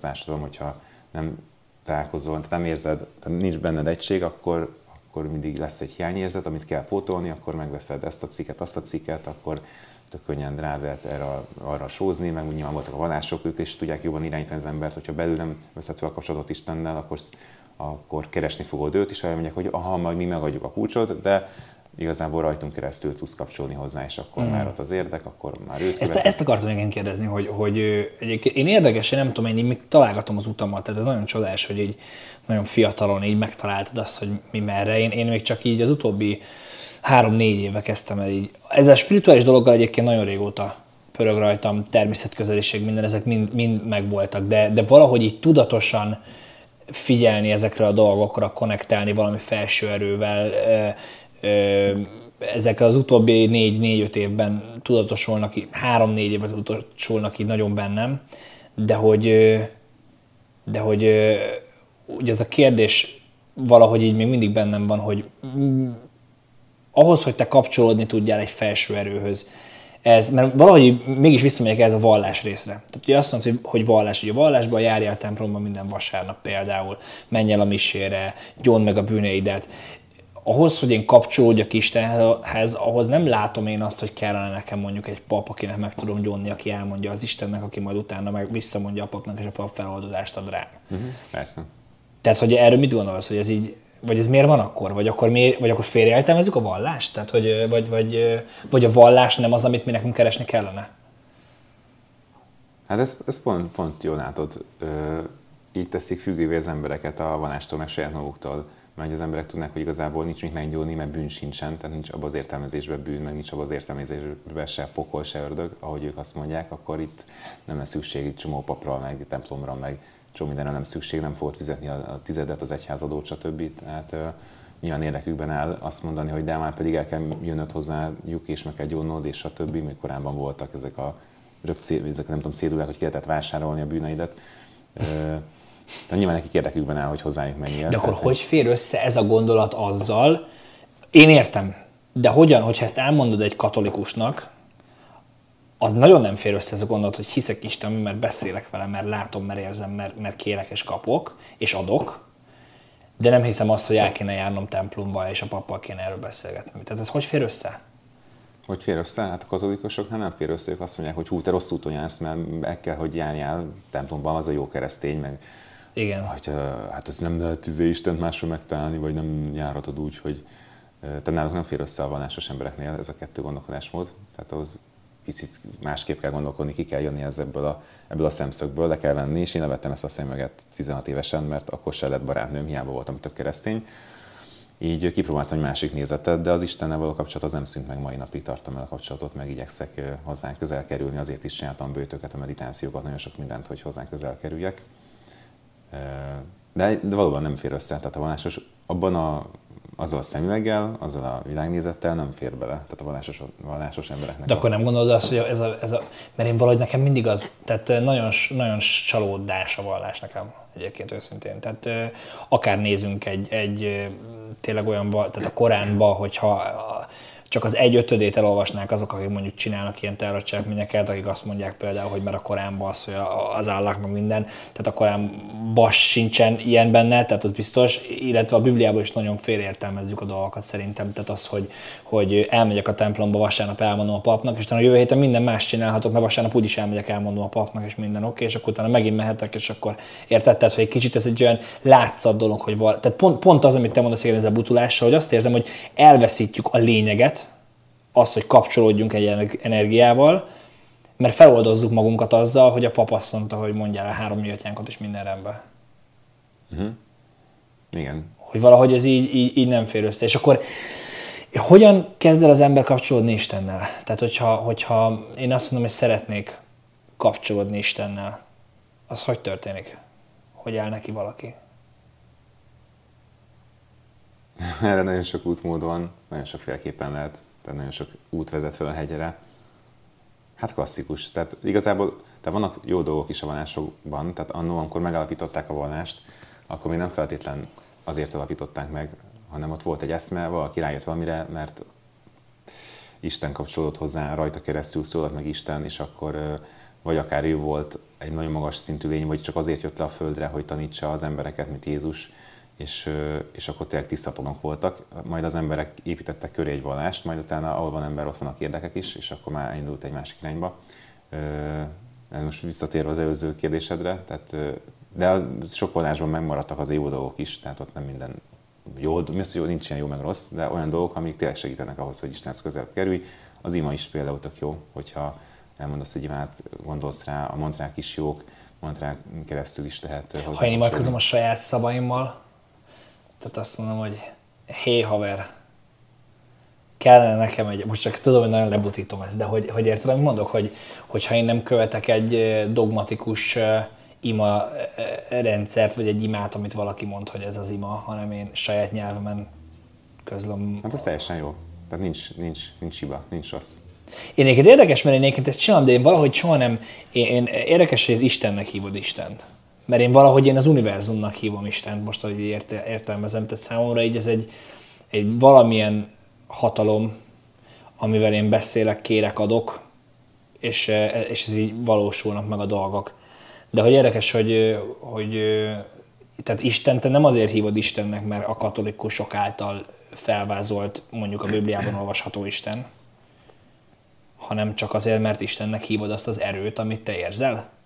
társadalom, hogyha nem találkozol, tehát nem érzed, tehát nincs benned egység, akkor, akkor mindig lesz egy hiányérzet, amit kell pótolni, akkor megveszed ezt a cikket, azt a cikket, akkor tök könnyen rá lehet erre, arra sózni, meg úgy nyilván voltak a vallások, ők is tudják jobban irányítani az embert, hogyha belül nem veszed fel a kapcsolatot Istennel, akkor, akkor keresni fogod őt, és mondják, hogy aha, majd mi megadjuk a kulcsot, de igazából rajtunk keresztül tudsz kapcsolni hozzá, és akkor mm. már ott az érdek, akkor már őt ezt, ezt akartam még kérdezni, hogy, hogy egyébként én érdekes, én nem tudom, én még találgatom az utamat, tehát ez nagyon csodás, hogy így nagyon fiatalon így megtaláltad azt, hogy mi merre. Én, én még csak így az utóbbi három-négy éve kezdtem el így. Ez a spirituális dologgal egyébként nagyon régóta pörög rajtam, természetközeliség, minden, ezek mind, mind megvoltak, de, de valahogy így tudatosan figyelni ezekre a dolgokra, konnektálni valami felső erővel, ezek az utóbbi négy-négy-öt évben tudatosulnak, három-négy évben tudatosulnak így nagyon bennem, de hogy, de hogy ugye ez a kérdés valahogy így még mindig bennem van, hogy ahhoz, hogy te kapcsolódni tudjál egy felső erőhöz, ez, mert valahogy mégis visszamegyek ez a vallás részre. Tehát ugye azt mondod, hogy, hogy vallás, hogy a vallásban járjál a templomban minden vasárnap például, menj el a misére, gyónd meg a bűneidet. Ahhoz, hogy én kapcsolódjak Istenhez, ahhoz nem látom én azt, hogy kellene nekem mondjuk egy pap, akinek meg tudom gyónni, aki elmondja az Istennek, aki majd utána meg visszamondja a papnak, és a pap feloldozást ad rám. Uh-huh, persze. Tehát, hogy erről mit gondolsz, hogy ez így vagy ez miért van akkor? Vagy akkor, miért, vagy akkor félreértelmezzük a vallást? Tehát, hogy, vagy, vagy, vagy a vallás nem az, amit mi nekünk keresni kellene? Hát ez, ez pont, pont jól látod. Így teszik függővé az embereket a vallástól, meg saját maguktól. Mert az emberek tudnak, hogy igazából nincs mit meggyóni, mert bűn sincsen, tehát nincs abban az értelmezésben bűn, meg nincs abban az értelmezésben se pokol, se ördög, ahogy ők azt mondják, akkor itt nem lesz szükség egy csomó papra, meg templomra, meg csomó mindenre nem szükség, nem fogod fizetni a, a tizedet, az egyházadót, stb. Tehát uh, nyilván érdekükben áll azt mondani, hogy de már pedig el kell jönnöd hozzájuk, és meg kell gyónod, és stb. Még korábban voltak ezek a röpcé, ezek nem tudom, cédulák, hogy ki lehetett vásárolni a bűneidet. Tehát nyilván nekik érdekükben áll, hogy hozzájuk menjél. De akkor Tehát, hogy fér össze ez a gondolat azzal, én értem, de hogyan, hogyha ezt elmondod egy katolikusnak, az nagyon nem fér össze ez a gondolat, hogy hiszek Isten, mert beszélek vele, mert látom, mert érzem, mert, mert kérek és kapok, és adok, de nem hiszem azt, hogy el kéne járnom templomba, és a pappal kéne erről beszélgetni. Tehát ez hogy fér össze? Hogy fér össze? Hát a katolikusok hát nem fér össze, ők azt mondják, hogy hú, te rossz úton jársz, mert meg kell, hogy járjál templomban, az a jó keresztény, meg igen. Hogy, hát ez nem lehet izé Istent máshol megtalálni, vagy nem járhatod úgy, hogy te náluk nem fér össze a vallásos embereknél ez a kettő gondolkodásmód. Tehát az picit másképp kell gondolkodni, ki kell jönni ebből a, ebből a szemszögből, le kell venni, és én levettem ezt a szemüveget 16 évesen, mert akkor se lett barátnőm, hiába voltam tök keresztény. Így kipróbáltam egy másik nézetet, de az Istennel való kapcsolat az nem szűnt meg, mai napig tartom el a kapcsolatot, meg igyekszek hozzánk közel kerülni, azért is csináltam bőtöket, a meditációkat, nagyon sok mindent, hogy hozzánk közel kerüljek. De, de valóban nem fér össze, tehát a vallásos abban a azzal a szemüveggel, azzal a világnézettel nem fér bele, tehát a vallásos, vallásos embereknek. De akkor nem gondolod azt, hogy ez a, ez a, mert én valahogy nekem mindig az, tehát nagyon, nagyon csalódás a vallás nekem egyébként őszintén. Tehát akár nézünk egy, egy tényleg olyan, tehát a Koránba, hogyha csak az egy ötödét elolvasnák azok, akik mondjuk csinálnak ilyen terrorcselekményeket, akik azt mondják például, hogy mert a Koránban az, hogy az állák meg minden, tehát a Koránban sincsen ilyen benne, tehát az biztos, illetve a Bibliában is nagyon félértelmezzük a dolgokat szerintem, tehát az, hogy, hogy elmegyek a templomba, vasárnap elmondom a papnak, és utána a jövő héten minden más csinálhatok, mert vasárnap úgyis elmegyek, elmondom a papnak, és minden oké, és akkor utána megint mehetek, és akkor érted, tehát, hogy egy kicsit ez egy olyan látszat dolog, hogy val- tehát pont, pont az, amit te mondasz, hogy ez a butulással, hogy azt érzem, hogy elveszítjük a lényeget, az, hogy kapcsolódjunk egy energiával, mert feloldozzuk magunkat azzal, hogy a pap azt mondta, hogy mondjál a három nyilatjánkat is minden rendben. Uh-huh. Igen. Hogy valahogy ez így, így, így nem fér össze. És akkor hogyan kezd el az ember kapcsolódni Istennel? Tehát, hogyha, hogyha én azt mondom, hogy szeretnék kapcsolódni Istennel, az hogy történik? Hogy áll neki valaki? Erre nagyon sok útmód van, nagyon sokféleképpen lehet tehát nagyon sok út vezet fel a hegyre. Hát klasszikus. Tehát igazából tehát vannak jó dolgok is a vallásokban, tehát annó, amikor megalapították a vallást, akkor még nem feltétlen azért alapították meg, hanem ott volt egy eszme, valaki rájött valamire, mert Isten kapcsolódott hozzá, rajta keresztül szólalt meg Isten, és akkor vagy akár ő volt egy nagyon magas szintű lény, vagy csak azért jött le a földre, hogy tanítsa az embereket, mint Jézus, és, és akkor tényleg tisztatonok voltak. Majd az emberek építettek köré egy vallást, majd utána, ahol van ember, ott vannak érdekek is, és akkor már indult egy másik irányba. Most visszatérve az előző kérdésedre, tehát, de sok vallásban megmaradtak az jó dolgok is, tehát ott nem minden jó, mi az, hogy jó, nincs ilyen jó meg rossz, de olyan dolgok, amik tényleg segítenek ahhoz, hogy Istenhez közel kerülj. Az ima is például tök jó, hogyha elmondasz egy imát, gondolsz rá, a mantrák is jók, mantrák keresztül is lehet hozzá. Ha én imádkozom a saját szavaimmal, tehát azt mondom, hogy hé haver, kellene nekem egy, most csak tudom, hogy nagyon lebutítom ezt, de hogy, hogy érted, amit mondok, hogy, hogy ha én nem követek egy dogmatikus ima rendszert, vagy egy imát, amit valaki mond, hogy ez az ima, hanem én saját nyelvemen közlöm. Hát az teljesen jó. Tehát nincs, nincs, nincs hiba, nincs rossz. Én egyébként érdekes, mert én egyébként ezt csinálom, de én valahogy soha nem, én, én érdekes, hogy ez Istennek hívod Istent. Mert én valahogy én az univerzumnak hívom Istent, most ahogy érte, értelmezem, tehát számomra így ez egy, egy valamilyen hatalom, amivel én beszélek, kérek, adok, és, és ez így valósulnak meg a dolgok. De hogy érdekes, hogy, hogy tehát Isten, te nem azért hívod Istennek, mert a katolikusok által felvázolt, mondjuk a Bibliában olvasható Isten, hanem csak azért, mert Istennek hívod azt az erőt, amit te érzel?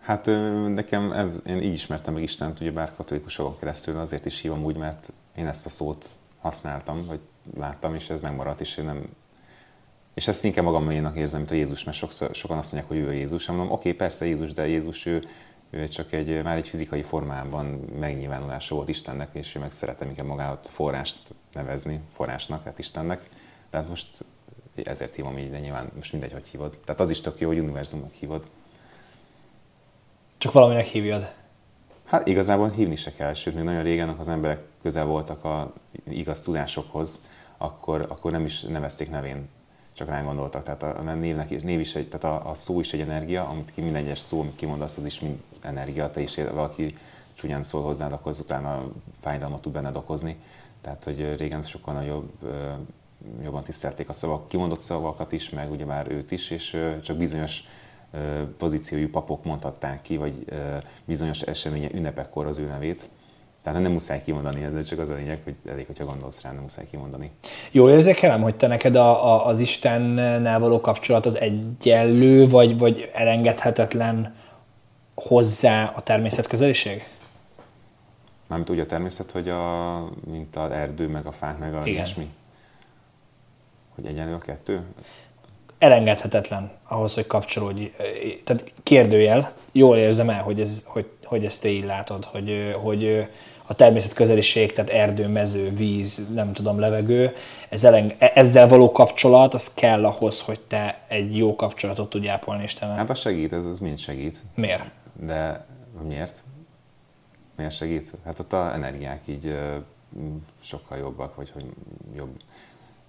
Hát nekem ez, én így ismertem meg Istent, ugye bár katolikusokon keresztül, azért is hívom úgy, mert én ezt a szót használtam, vagy láttam, és ez megmaradt, és én nem... És ezt inkább magaménak érzem, mint a Jézus, mert sokszor, sokan azt mondják, hogy ő a Jézus. Mondom, oké, persze Jézus, de Jézus ő, ő csak egy, már egy fizikai formában megnyilvánulása volt Istennek, és ő meg szeretem inkább magáot forrást nevezni, forrásnak, tehát Istennek. Tehát most ezért hívom így, de nyilván most mindegy, hogy hívod. Tehát az is tök jó, hogy univerzumnak hívod. Csak valaminek hívjad. Hát igazából hívni se kell, sőt, még nagyon régen, az emberek közel voltak a igaz tudásokhoz, akkor, akkor nem is nevezték nevén, csak rá gondoltak. Tehát a névnek, név is egy, tehát a, a szó is egy energia, amit ki minden egyes szó, amit kimondasz, az is mind energia. Te is valaki csúnyán szól hozzád, akkor utána fájdalmat tud benned okozni. Tehát, hogy régen sokkal nagyobb jobban tisztelték a szavak, kimondott szavakat is, meg ugye már őt is, és csak bizonyos pozíciójú papok mondhatták ki, vagy bizonyos eseménye, ünnepekkor az ő nevét. Tehát nem muszáj kimondani, ez csak az a lényeg, hogy elég, hogyha gondolsz rá, nem muszáj kimondani. Jól érzékelem, hogy te neked a, a, az Istennel való kapcsolat az egyenlő, vagy, vagy elengedhetetlen hozzá a természet közeliség? Mármint úgy a természet, hogy a, mint az erdő, meg a fák, meg a Igen. ilyesmi. Hogy egyenlő a kettő? Elengedhetetlen ahhoz, hogy kapcsolódj. Tehát kérdőjel, jól érzem el, hogy, ez, hogy, hogy ezt te így látod, hogy, hogy a természet közeliség, tehát erdő, mező, víz, nem tudom, levegő, ez eleng, ezzel való kapcsolat, az kell ahhoz, hogy te egy jó kapcsolatot tudj ápolni Istennel. Hát az segít, ez az mind segít. Miért? De miért? Miért segít? Hát ott a energiák így sokkal jobbak, vagy hogy jobb,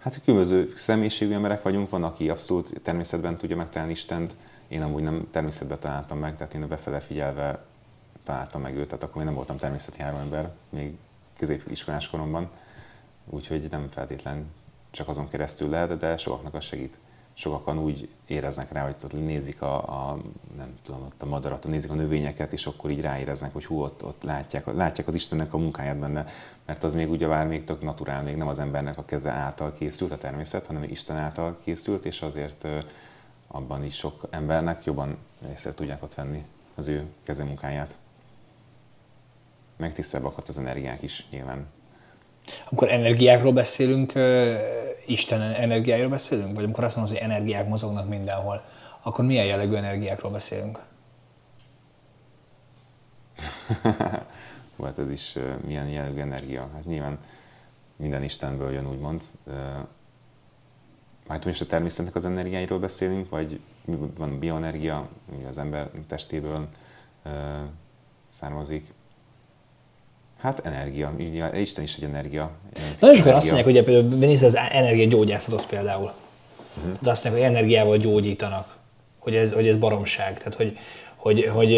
Hát különböző személyiségű emberek vagyunk, van, aki abszolút természetben tudja megtalálni Istent, én amúgy nem természetben találtam meg, tehát én a befele figyelve találtam meg őt, tehát akkor én nem voltam természetjáró ember, még középiskolás koromban, úgyhogy nem feltétlen csak azon keresztül lehet, de sokaknak az segít sokan úgy éreznek rá, hogy nézik a, a, nem tudom, ott a madarat, nézik a növényeket, és akkor így ráéreznek, hogy hú, ott, ott látják, látják az Istennek a munkáját benne, mert az még ugye vár még tök naturál, még nem az embernek a keze által készült a természet, hanem Isten által készült, és azért abban is sok embernek jobban észre tudják ott venni az ő keze munkáját. Meg tisztábbak az energiák is nyilván. Amikor energiákról beszélünk, Isten energiájáról beszélünk? Vagy amikor azt mondod, hogy energiák mozognak mindenhol, akkor milyen jellegű energiákról beszélünk? hát ez is milyen jellegű energia. Hát nyilván minden Istenből jön, úgymond. Hát most a természetnek az energiáiról beszélünk, vagy van bioenergia, ami az ember testéből származik, Hát energia, Isten is egy energia. Nagyon sokan azt mondják, hogy például nézd az energiagyógyászatot például. Uh-huh. Tehát azt mondják, hogy energiával gyógyítanak, hogy ez, hogy ez baromság. Tehát, hogy, hogy, hogy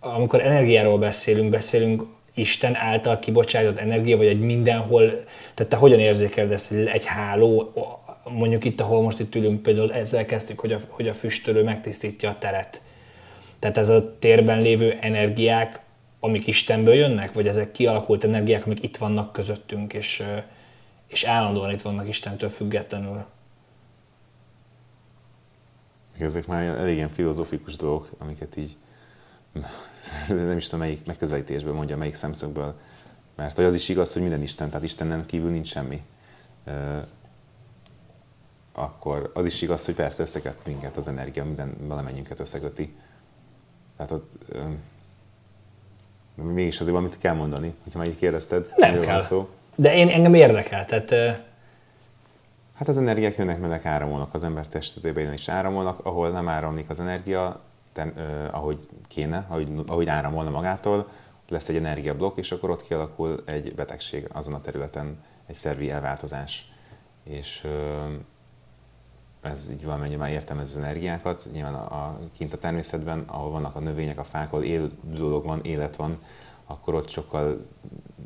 amikor energiáról beszélünk, beszélünk Isten által kibocsátott energia, vagy egy mindenhol, tehát te hogyan érzékeled ezt, egy háló, mondjuk itt, ahol most itt ülünk, például ezzel kezdtük, hogy a, hogy a füstölő megtisztítja a teret. Tehát ez a térben lévő energiák amik Istenből jönnek, vagy ezek kialakult energiák, amik itt vannak közöttünk, és, és állandóan itt vannak Istentől függetlenül. Ezek már elég ilyen filozófikus dolgok, amiket így nem is tudom melyik megközelítésből mondja, melyik szemszögből Mert hogy az is igaz, hogy minden Isten, tehát Istenen kívül nincs semmi. Akkor az is igaz, hogy persze összeköt minket az energia, minden valamennyünket összeköti. Tehát ott mégis azért valamit kell mondani, hogyha már így kérdezted. Nem kell. Szó. De én engem érdekel, tehát... Hát az energiák jönnek, mennek, áramolnak az ember testetében is áramolnak, ahol nem áramlik az energia, ten, eh, ahogy kéne, ahogy, ahogy áramolna magától, lesz egy energiablokk, és akkor ott kialakul egy betegség azon a területen, egy szervi elváltozás. És ez így valamennyi már értem az energiákat. Nyilván a, a, kint a természetben, ahol vannak a növények, a fák, ahol él dolog van, élet van, akkor ott sokkal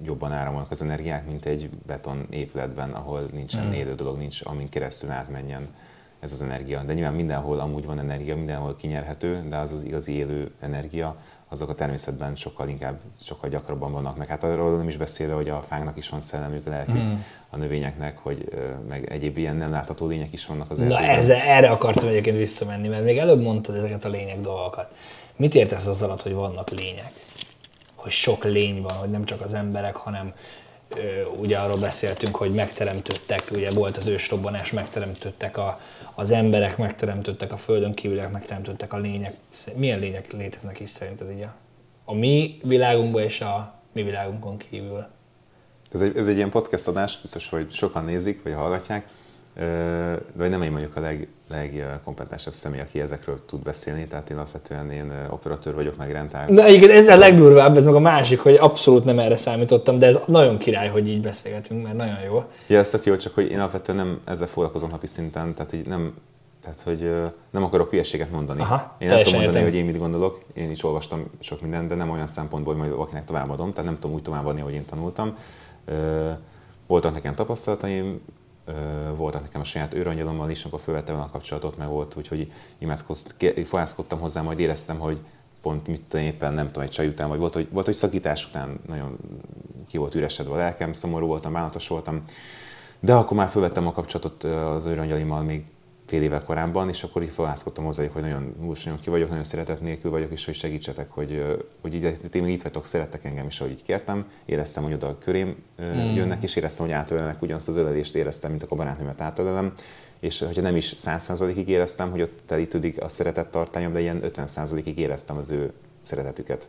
jobban áramolnak az energiák, mint egy beton épületben, ahol nincsen mm. élő dolog, nincs, amin keresztül átmenjen ez az energia. De nyilván mindenhol amúgy van energia, mindenhol kinyerhető, de az az igazi élő energia, azok a természetben sokkal inkább, sokkal gyakrabban vannak meg. Hát arról nem is beszélve, hogy a fáknak is van szellemük, lelkük, mm. a növényeknek, hogy meg egyéb ilyen nem látható lények is vannak az Na ez, erre akartam egyébként visszamenni, mert még előbb mondtad ezeket a lények dolgokat. Mit értesz az alatt, hogy vannak lények? Hogy sok lény van, hogy nem csak az emberek, hanem ugye arról beszéltünk, hogy megteremtődtek, ugye volt az ősrobbanás, megteremtődtek a, az emberek, megteremtődtek a földön kívülek, megteremtődtek a lények. Milyen lények léteznek is szerinted így a, a mi világunkban és a mi világunkon kívül? Ez egy, ez egy ilyen podcast adás, biztos, hogy sokan nézik, vagy hallgatják vagy nem én vagyok a leg, legkompetensebb személy, aki ezekről tud beszélni, tehát én alapvetően én operatőr vagyok, meg rentál. Na igen, ez a legdurvább, ez meg a másik, hogy abszolút nem erre számítottam, de ez nagyon király, hogy így beszélgetünk, mert nagyon jó. Ja, ez tök jó, csak hogy én alapvetően nem ezzel foglalkozom napi szinten, tehát hogy nem, tehát, hogy nem akarok hülyeséget mondani. Aha, én nem tudom mondani, értem. hogy én mit gondolok, én is olvastam sok mindent, de nem olyan szempontból, hogy majd valakinek továbbadom, tehát nem tudom úgy továbbadni, hogy én tanultam. Voltak nekem tapasztalataim, voltak nekem a saját őrangyalommal is, amikor felvettem a kapcsolatot, meg volt, úgyhogy fohászkodtam hozzá, majd éreztem, hogy pont mit éppen, nem tudom, egy csaj után, vagy volt, hogy, volt, hogy szakítás után nagyon ki volt üresedve a lelkem, szomorú voltam, bánatos voltam, de akkor már felvettem a kapcsolatot az őrangyalimmal még fél évvel korábban, és akkor így felászkodtam hozzájuk, hogy nagyon, nagyon ki vagyok, nagyon szeretet nélkül vagyok, és hogy segítsetek, hogy, hogy így, ti itt vagytok, szerettek engem is, ahogy így kértem. Éreztem, hogy oda körém mm. jönnek, és éreztem, hogy átölelnek, ugyanazt az ölelést éreztem, mint a barátnőmet átölelem. És hogyha nem is 100%-ig éreztem, hogy ott telítődik a szeretet tartányom, de ilyen 50%-ig éreztem az ő szeretetüket.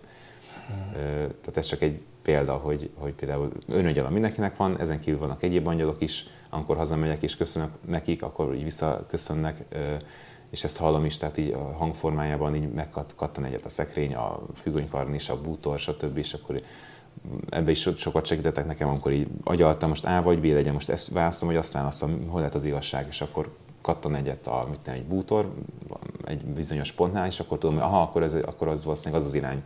Mm. Tehát ez csak egy példa, hogy, hogy például önögyalom mindenkinek van, ezen kívül vannak egyéb angyalok is, amikor hazamegyek és köszönök nekik, akkor így visszaköszönnek, és ezt hallom is, tehát így a hangformájában így megkattan egyet a szekrény, a is, a bútor, stb. és akkor ebbe is sokat segítettek nekem, amikor így agyaltam, most A vagy B legyen, most ezt válaszom, vagy azt válaszom, hol lehet az igazság, és akkor kattan egyet a, mit egy bútor, egy bizonyos pontnál, és akkor tudom, hogy aha, akkor, ez, akkor az valószínűleg az az irány,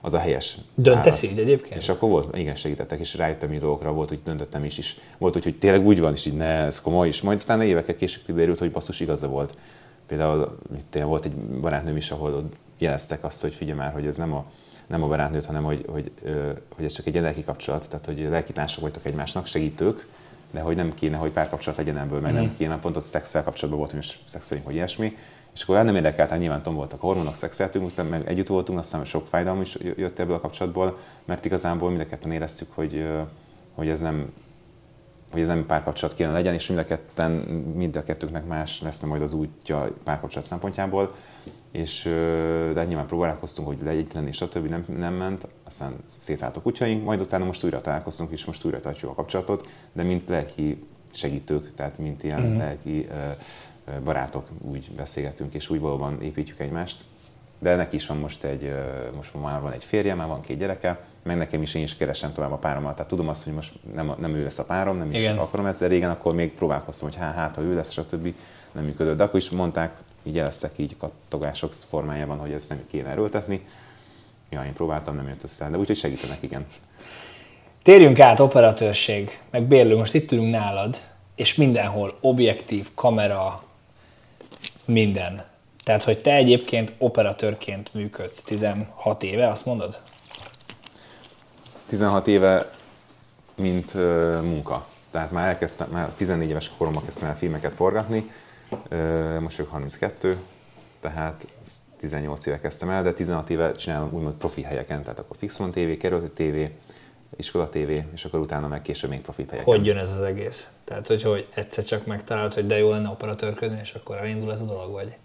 az a helyes Döntesz így egyébként? És akkor volt, igen, segítettek, és rájöttem, hogy dolgokra volt, hogy döntöttem is, is. Volt úgy, hogy tényleg úgy van, és így ne, ez komoly, és majd aztán évekkel később kiderült, hogy basszus igaza volt. Például itt volt egy barátnőm is, ahol jeleztek azt, hogy figyelj már, hogy ez nem a, nem a barátnőt, hanem hogy, hogy, hogy ez csak egy lelki kapcsolat, tehát hogy lelkitársak voltak egymásnak, segítők, de hogy nem kéne, hogy párkapcsolat legyen ebből, meg mm. nem mhm. kéne, pont az szexel kapcsolatban volt, most szexelünk, hogy ilyesmi, és akkor nem érdekelt, hát nyilván voltak a hormonok, szexeltünk, utána meg együtt voltunk, aztán sok fájdalom is jött ebből a kapcsolatból, mert igazából mind a ketten éreztük, hogy, hogy ez nem hogy ez nem párkapcsolat kéne legyen, és mind a ketten, mind a kettőnknek más lesz majd az útja párkapcsolat szempontjából, és de nyilván próbálkoztunk, hogy legyen lenni, stb. Nem, nem ment, aztán szétváltak kutyaink, majd utána most újra találkoztunk, és most újra tartjuk a kapcsolatot, de mint lelki segítők, tehát mint ilyen mm-hmm. lelki barátok úgy beszélgetünk, és úgy valóban építjük egymást. De neki is van most egy, most már van egy férje, már van két gyereke, meg nekem is én is keresem tovább a páromat. Tehát tudom azt, hogy most nem, nem ő lesz a párom, nem is Igen. akarom ezt, de régen akkor még próbálkoztam, hogy hát, hát ha ő lesz, stb. nem működött. De akkor is mondták, így jeleztek így kattogások formájában, hogy ezt nem kéne erőltetni. Ja, én próbáltam, nem jött össze, de úgyhogy segítenek, igen. Térjünk át operatőrség, meg bérlő, most itt ülünk nálad, és mindenhol objektív, kamera, minden. Tehát, hogy te egyébként operatőrként működsz 16 éve, azt mondod? 16 éve, mint uh, munka. Tehát már elkezdtem, már 14 éves koromban kezdtem el filmeket forgatni, uh, most vagyok 32, tehát 18 éve kezdtem el, de 16 éve csinálom úgymond profi helyeken, tehát akkor Fixmon TV, Kerültő TV, iskola tévé, és akkor utána meg később még profit helyeken. Hogy jön ez az egész? Tehát, hogy, hogy egyszer csak megtalált, hogy de jó lenne operatőrködni, és akkor elindul ez a dolog, vagy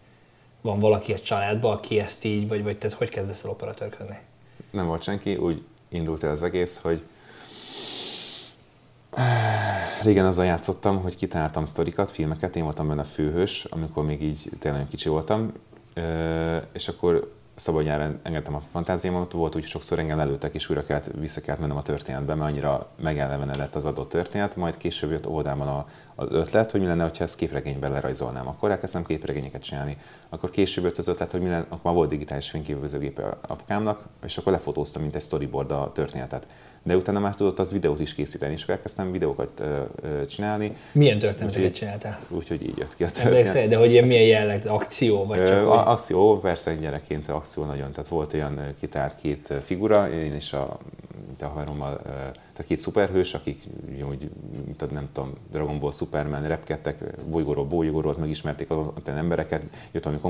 van valaki a családban, aki ezt így, vagy, vagy tehát hogy kezdesz el operatőrködni? Nem volt senki, úgy indult el az egész, hogy régen azzal játszottam, hogy kitaláltam sztorikat, filmeket, én voltam benne a főhős, amikor még így tényleg kicsi voltam, és akkor szabadjára engedtem a fantáziámat, volt úgy sokszor engem lelőttek, és újra kellett, vissza kellett mennem a történetbe, mert annyira megelevenedett az adott történet, majd később jött oldalban a, az ötlet, hogy mi lenne, ha ezt képregényben lerajzolnám. Akkor elkezdtem képregényeket csinálni. Akkor később jött az ötlet, hogy mi lenne, akkor már volt digitális fényképezőgép apukámnak, és akkor lefotóztam, mint egy storyboard a történetet de utána már tudott az videót is készíteni, és akkor elkezdtem videókat ö, ö, csinálni. Milyen történeteket úgy, csináltál? Úgyhogy így jött ki a történet. de hogy ilyen milyen jelleg, akció, vagy csak ö, hogy... Akció, persze gyerekként akció nagyon, tehát volt olyan kitárt két figura, én is a, a haverommal, tehát két szuperhős, akik úgy, tehát nem tudom, Dragon Ball Superman repkedtek, bolygóról bolygóról, megismerték az, az embereket, jött valami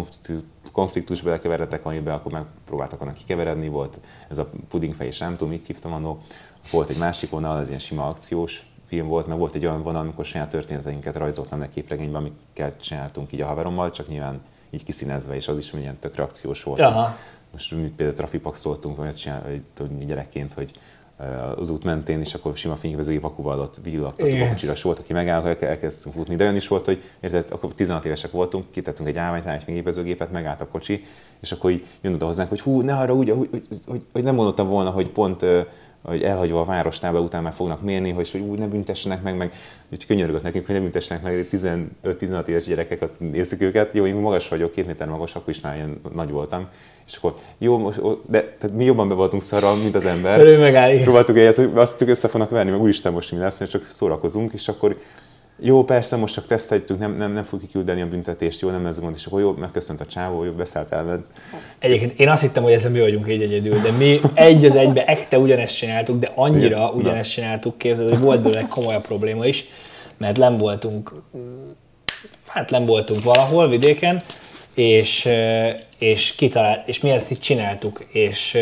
konfliktus, belekeveredtek amiben, akkor megpróbáltak annak kikeveredni, volt ez a pudingfej és nem tudom, mit hívtam annó. Volt egy másik vonal, ez ilyen sima akciós film volt, mert volt egy olyan vonal, amikor saját történeteinket rajzoltam egy képregényben, amiket csináltunk így a haverommal, csak nyilván így kiszínezve, és az is milyen tök reakciós volt. Aha. Most mi például trafipaxoltunk, vagy csinál, hogy gyerekként, hogy az út mentén, és akkor sima fényképezőgép akuval ott villattattuk a volt, aki megáll, elkezdtünk futni. De olyan is volt, hogy érted, akkor 16 évesek voltunk, kitettünk egy állványt, egy fényképezőgépet, megállt a kocsi, és akkor így jön oda hozzánk, hogy hú, ne arra úgy, hogy, hogy, hogy, hogy nem mondottam volna, hogy pont hogy elhagyva a várostába után már fognak mérni, hogy, hogy úgy ne büntessenek meg, meg úgy könyörgött nekünk, hogy ne büntessenek meg 15-16 éves gyerekeket, nézzük őket. Jó, én magas vagyok, két méter magas, akkor is már ilyen nagy voltam. És akkor jó, most, de tehát mi jobban be voltunk szarral, mint az ember. Ő megáll. Próbáltuk ezt, hogy azt össze fognak venni, meg úristen most mi lesz, mert csak szórakozunk, és akkor jó, persze, most csak teszteljük, nem, nem, nem fogjuk küldeni a büntetést, jó, nem ez gond, és akkor jó, megköszönt a csávó, jó, beszállt el. Egyébként én azt hittem, hogy ezzel mi vagyunk így egyedül, de mi egy az egybe ekte ugyanezt csináltuk, de annyira Igen, ugyanezt na. csináltuk, képzeld, hogy volt belőle komolyabb probléma is, mert nem voltunk, hát nem voltunk valahol vidéken, és, és, kitalált, és mi ezt így csináltuk, és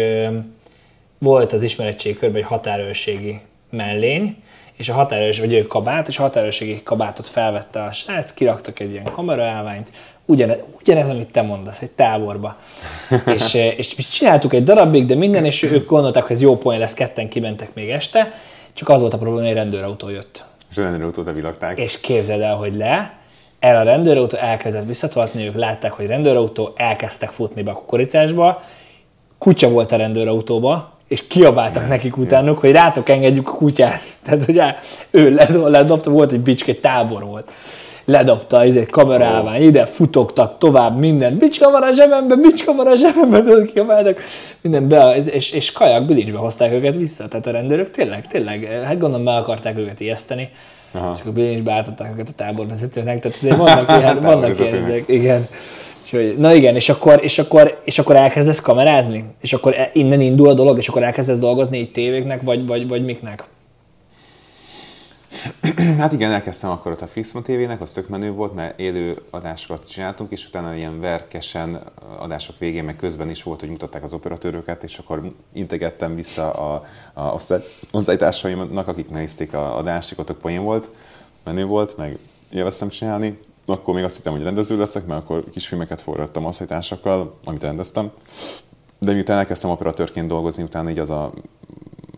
volt az ismeretségi körben egy határőrségi mellény, és a határőrs, vagy ő kabát, és a határőrségi kabátot felvette a srác, kiraktak egy ilyen kameraállványt, ugyanez, ugyanez, amit te mondasz, egy táborba. és, és mi csináltuk egy darabig, de minden, és ők gondolták, hogy ez jó poén lesz, ketten kimentek még este, csak az volt a probléma, hogy egy rendőrautó jött. És a rendőrautót levilagták. És képzeld el, hogy le, el a rendőrautó, elkezdett visszatolni, ők látták, hogy rendőrautó, elkezdtek futni be a kukoricásba, kutya volt a rendőrautóba, és kiabáltak nekik utánuk, hogy rátok engedjük a kutyát. Tehát, hogy ő ledobta, volt egy bicske, egy tábor volt. Ledobta egy kamerával, ide futogtak tovább minden. Bicska van a zsebemben, bicska van a zsebemben, tudod, kiabáltak. Minden be, és, és kajak bilincsbe hozták őket vissza. Tehát a rendőrök tényleg, tényleg, hát gondolom meg akarták őket ijeszteni. Aha. És akkor bilincsbe átadták őket a táborvezetőnek. Tehát azért vannak ilyen, vannak ilyen ezek, igen. Úgyhogy, na igen, és akkor, és, akkor, és akkor elkezdesz kamerázni? És akkor e- innen indul a dolog, és akkor elkezdesz dolgozni egy tévéknek, vagy, vagy, vagy miknek? Hát igen, elkezdtem akkor ott a Fixma TV-nek, az tök menő volt, mert élő adásokat csináltunk, és utána ilyen verkesen adások végén, meg közben is volt, hogy mutatták az operatőröket, és akkor integettem vissza a, a osztálytársaimnak, akik nézték a adást, ott poén volt, menő volt, meg élveztem csinálni akkor még azt hittem, hogy rendező leszek, mert akkor kisfilmeket forgattam osztálytársakkal, amit rendeztem. De miután elkezdtem operatőrként dolgozni, utána így az a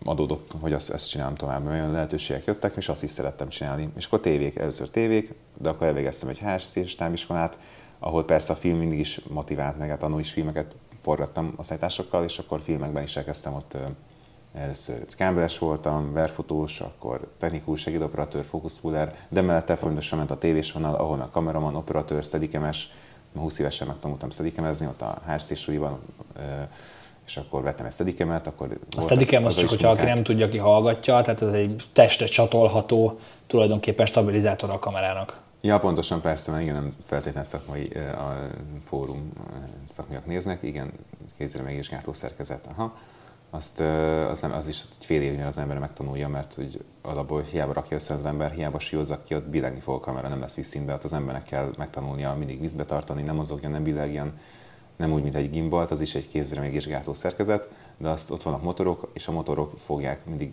adódott, hogy azt, ezt csinálom tovább, mert olyan lehetőségek jöttek, és azt is szerettem csinálni. És akkor tévék, először tévék, de akkor elvégeztem egy HSC táviskolát, ahol persze a film mindig is motivált meg, hát annól is filmeket forgattam osztálytársakkal, és akkor filmekben is elkezdtem ott Először kábeles voltam, verfotós, akkor technikus, segédoperatőr, fókuszpuller, de mellette folyamatosan ment a tévés vonal, ahol a kameraman, operatőr, steadikemes, 20 évesen megtanultam steadikemezni, ott a HRC és akkor vettem egy steadikemet, akkor... A steadicam az csak, hogyha aki nem tudja, ki hallgatja, tehát ez egy testre csatolható, tulajdonképpen stabilizátor a kamerának. Ja, pontosan persze, mert igen, nem feltétlenül szakmai a fórum szakmaiak néznek, igen, kézre megvizsgálható szerkezet. Aha azt, az, nem, az is egy fél évnyire az ember megtanulja, mert hogy alapból hiába rakja össze az ember, hiába síozzak ki, ott billegni fog a kamera, nem lesz vízszínbe, ott az embernek kell megtanulnia mindig vízbe tartani, nem mozogjon, nem billegjen, nem úgy, mint egy gimbalt, az is egy kézre megvizsgáló szerkezet, de azt ott vannak motorok, és a motorok fogják mindig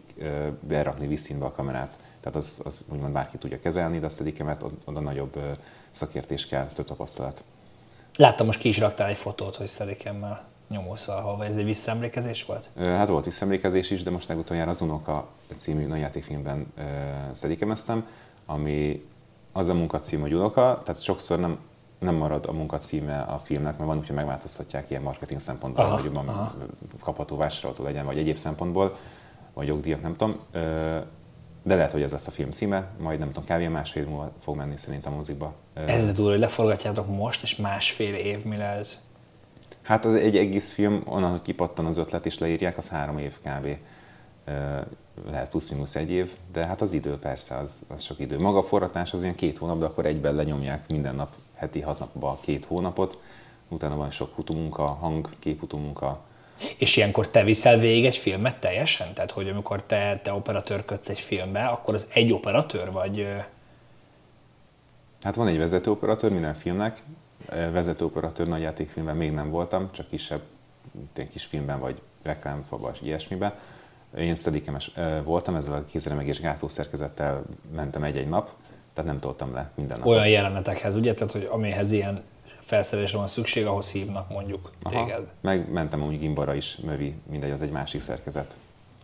berakni vízszínbe a kamerát. Tehát az, az úgymond bárki tudja kezelni, de a steadicam oda nagyobb szakértés kell, több tapasztalat. Láttam, most ki is raktál egy fotót, hogy steadicam nyomulsz valahol, ez egy visszaemlékezés volt? Hát volt visszaemlékezés is, de most legutoljára az Unoka című nagyjátékfilmben steadicameztem, ami az a munkacím, hogy Unoka, tehát sokszor nem nem marad a munka címe a filmnek, mert van úgy, hogy megváltoztatják ilyen marketing szempontból, aha, hogy jobban aha. kapható vásárolható legyen, vagy egyéb szempontból, vagy jogdíjak, nem tudom. De lehet, hogy ez lesz a film címe, majd nem tudom, kb. másfél múlva fog menni szerintem a mozikba. Ez de túl, hogy leforgatjátok most, és másfél év mi lesz? Hát az egy egész film, onnan, hogy kipattan az ötlet és leírják, az három év kb. Lehet plusz-minusz egy év, de hát az idő persze, az, az sok idő. Maga a forratás az ilyen két hónap, de akkor egyben lenyomják minden nap heti hat napban két hónapot, utána van sok hutumunka, hang, képhutumunka. És ilyenkor te viszel végig egy filmet teljesen? Tehát, hogy amikor te, te operatőrködsz egy filmbe, akkor az egy operatőr, vagy... Hát van egy vezetőoperatőr minden filmnek, vezetőoperatőr nagy játékfilmben még nem voltam, csak kisebb, kis filmben vagy reklámfabas, ilyesmiben. Én szedikemes voltam, ezzel a kézremegés gátószerkezettel mentem egy-egy nap, tehát nem toltam le minden nap. Olyan jelenetekhez, ugye? Tehát, hogy amihez ilyen felszerelésre van szükség, ahhoz hívnak mondjuk Aha, téged. Meg mentem úgy gimbara is, mövi, mindegy, az egy másik szerkezet.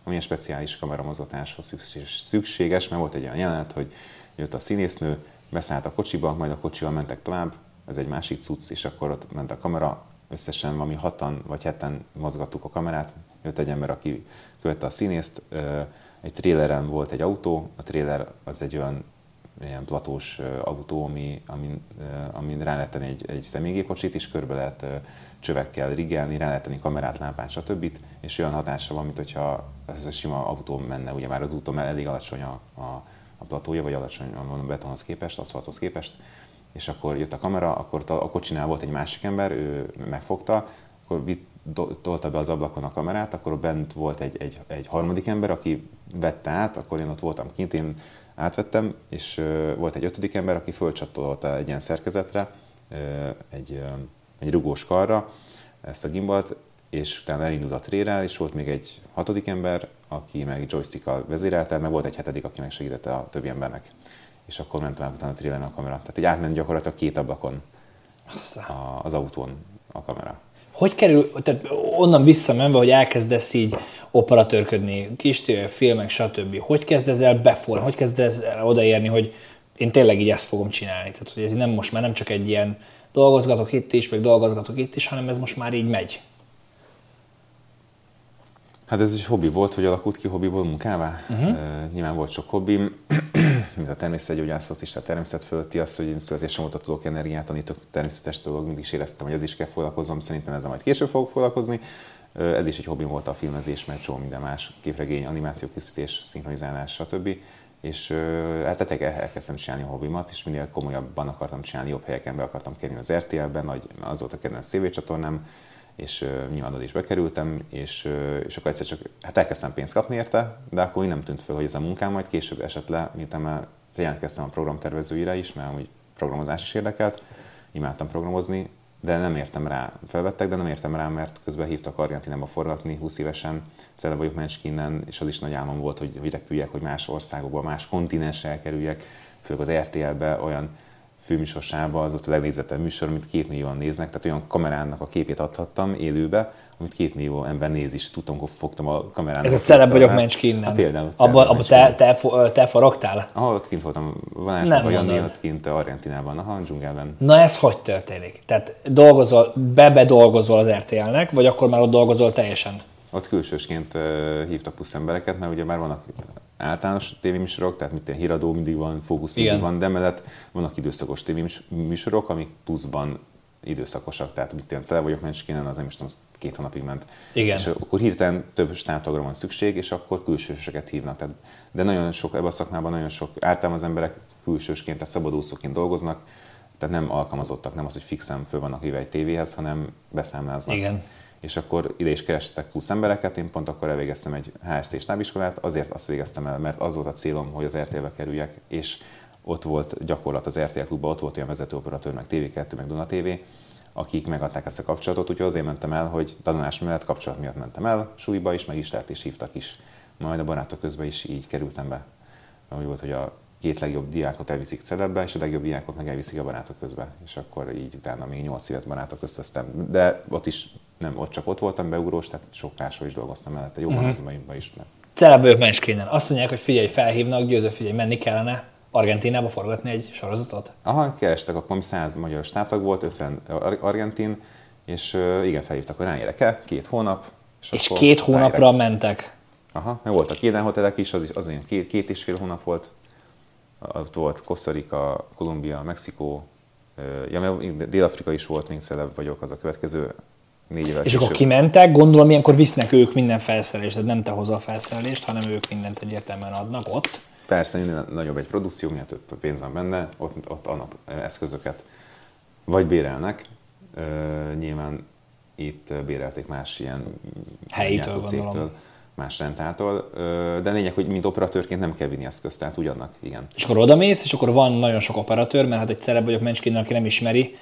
Amilyen speciális kameramozgatáshoz szükséges, mert volt egy olyan jelenet, hogy jött a színésznő, beszállt a kocsiba, majd a kocsival mentek tovább, ez egy másik cucc, és akkor ott ment a kamera, összesen valami hatan vagy heten mozgattuk a kamerát, jött egy ember, aki követte a színészt, egy tréleren volt egy autó, a tréler az egy olyan ilyen platós autó, ami, amin, amin rá lehet tenni egy, egy személygépkocsit, és körbe lehet csövekkel rigelni, rá lehet tenni kamerát, lámpát, stb. És olyan hatása van, mint hogyha ez a sima autó menne, ugye már az úton, mert elég alacsony a, a, a platója, vagy alacsony a betonhoz képest, aszfalthoz képest, és akkor jött a kamera, akkor a kocsinál volt egy másik ember, ő megfogta, akkor vitt, tolta be az ablakon a kamerát, akkor bent volt egy, egy, egy harmadik ember, aki vette át, akkor én ott voltam kint, én átvettem, és volt egy ötödik ember, aki fölcsatolta egy ilyen szerkezetre, egy, egy rugós karra ezt a gimbalt, és utána elindult a trérel, és volt még egy hatodik ember, aki meg joystickkal vezérelte, meg volt egy hetedik, aki meg segítette a többi embernek. És akkor mentem el utána a trélen a kamera. Tehát egy átment gyakorlatilag két ablakon az autón a kamera. Hogy kerül, tehát onnan visszamenve, hogy elkezdesz így operatőrködni, kis filmek, stb. Hogy kezdesz el befor, hogy kezdesz el odaérni, hogy én tényleg így ezt fogom csinálni? Tehát, hogy ez nem most már nem csak egy ilyen dolgozgatok itt is, meg dolgozgatok itt is, hanem ez most már így megy. Hát ez is hobbi volt, hogy alakult ki hobbiból munkává. Uh-huh. Uh, nyilván volt sok hobbim, mint a természetgyógyászat is, a természet fölötti az, hogy én születésem óta tudok energiát tanítani, természetes dolog, mindig is éreztem, hogy ez is kell foglalkozom, szerintem ezzel majd később fogok foglalkozni. Ez is egy hobbim volt a filmezés, mert csomó minden más, képregény, animációkészítés, szinkronizálás, stb. És hát elkezdtem csinálni a hobbimat, és minél komolyabban akartam csinálni, jobb helyeken be akartam kérni az RTL-ben, az volt a kedvenc CV csatornám, és uh, nyilván oda is bekerültem, és, és akkor egyszer csak hát elkezdtem pénzt kapni érte, de akkor nem tűnt föl, hogy ez a munkám majd később esett le, miután már jelentkeztem a programtervezőire is, mert amúgy programozás is érdekelt, imádtam programozni, de nem értem rá. Felvettek, de nem értem rá, mert közben hívtak Argentinába forgatni 20 évesen, Cele vagyok Menskinnen, és az is nagy álmom volt, hogy, hogy repüljek, hogy más országokba, más kontinensre elkerüljek, főleg az RTL-be olyan főműsorsába, az ott a legnézettebb műsor, amit két millióan néznek, tehát olyan kamerának a képét adhattam élőbe, amit két millió ember néz is, tudom, hogy fogtam a kamerának. Ez a celeb vagyok Mencs innen. Hát például. Abba, abba te, te, te faragtál? Aha, ott kint voltam, Vanásban, vagy Jani, ott kint Argentinában, aha, dzsungelben. Na ez hogy történik? Tehát dolgozol, be dolgozol az RTL-nek, vagy akkor már ott dolgozol teljesen? Ott külsősként hívtak plusz embereket, mert ugye már vannak általános tévéműsorok, tehát mint híradó mindig van, fókusz mindig Igen. van, de mellett vannak időszakos tévéműsorok, amik pluszban időszakosak, tehát mit ilyen cele vagyok Mencskénen, az nem is tudom, két hónapig ment. Igen. És akkor hirtelen több stábtagra van szükség, és akkor külsősöket hívnak. Tehát, de nagyon sok, ebben a szakmában nagyon sok, általában az emberek külsősként, tehát szabadúszóként dolgoznak, tehát nem alkalmazottak, nem az, hogy fixen föl vannak hívva egy tévéhez, hanem beszámláznak. Igen és akkor ide is kerestek plusz embereket, én pont akkor elvégeztem egy HST stábiskolát, azért azt végeztem el, mert az volt a célom, hogy az RTL-be kerüljek, és ott volt gyakorlat az RTL klubban, ott volt olyan vezetőoperatőr, meg TV2, meg Duna TV, akik megadták ezt a kapcsolatot, úgyhogy azért mentem el, hogy tanulás mellett kapcsolat miatt mentem el, suliba is, meg is lehet és hívtak is. Majd a barátok közben is így kerültem be. Úgy volt, hogy a két legjobb diákot elviszik celebbe, és a legjobb diákot meg elviszik a barátok közbe. És akkor így utána még 8 évet barátok köztöztem. De ott is nem, ott csak ott voltam beugós, tehát sok máshol is dolgoztam mellette, jobban uh-huh. is. Celebbe ők menskinen. Azt mondják, hogy figyelj, felhívnak, győző, figyelj, menni kellene Argentinába forgatni egy sorozatot? Aha, kerestek, akkor 100 magyar stábtag volt, 50 argentin, és igen, felhívtak, hogy ráérek-e, két hónap. És, és két hónapra ráérek. mentek? Aha, voltak éden hotelek is, az, is, az olyan két, két és fél hónap volt. Ott volt Costa Rica, Kolumbia, Mexikó, ja, Dél-Afrika is volt, még celeb vagyok, az a következő négy évvel És később. akkor kimentek, gondolom ilyenkor visznek ők minden felszerelést, tehát nem te hozol a felszerelést, hanem ők mindent egyértelműen adnak ott. Persze, minél nagyobb egy produkció, minél több pénz van benne, ott, ott annak eszközöket vagy bérelnek, nyilván itt bérelték más ilyen helyitől, cégtől, más rendától, de lényeg, hogy mint operatőrként nem kell vinni eszközt, tehát ugyannak, igen. És akkor odamész, és akkor van nagyon sok operatőr, mert hát egy szerep vagyok Mencskin, aki nem ismeri,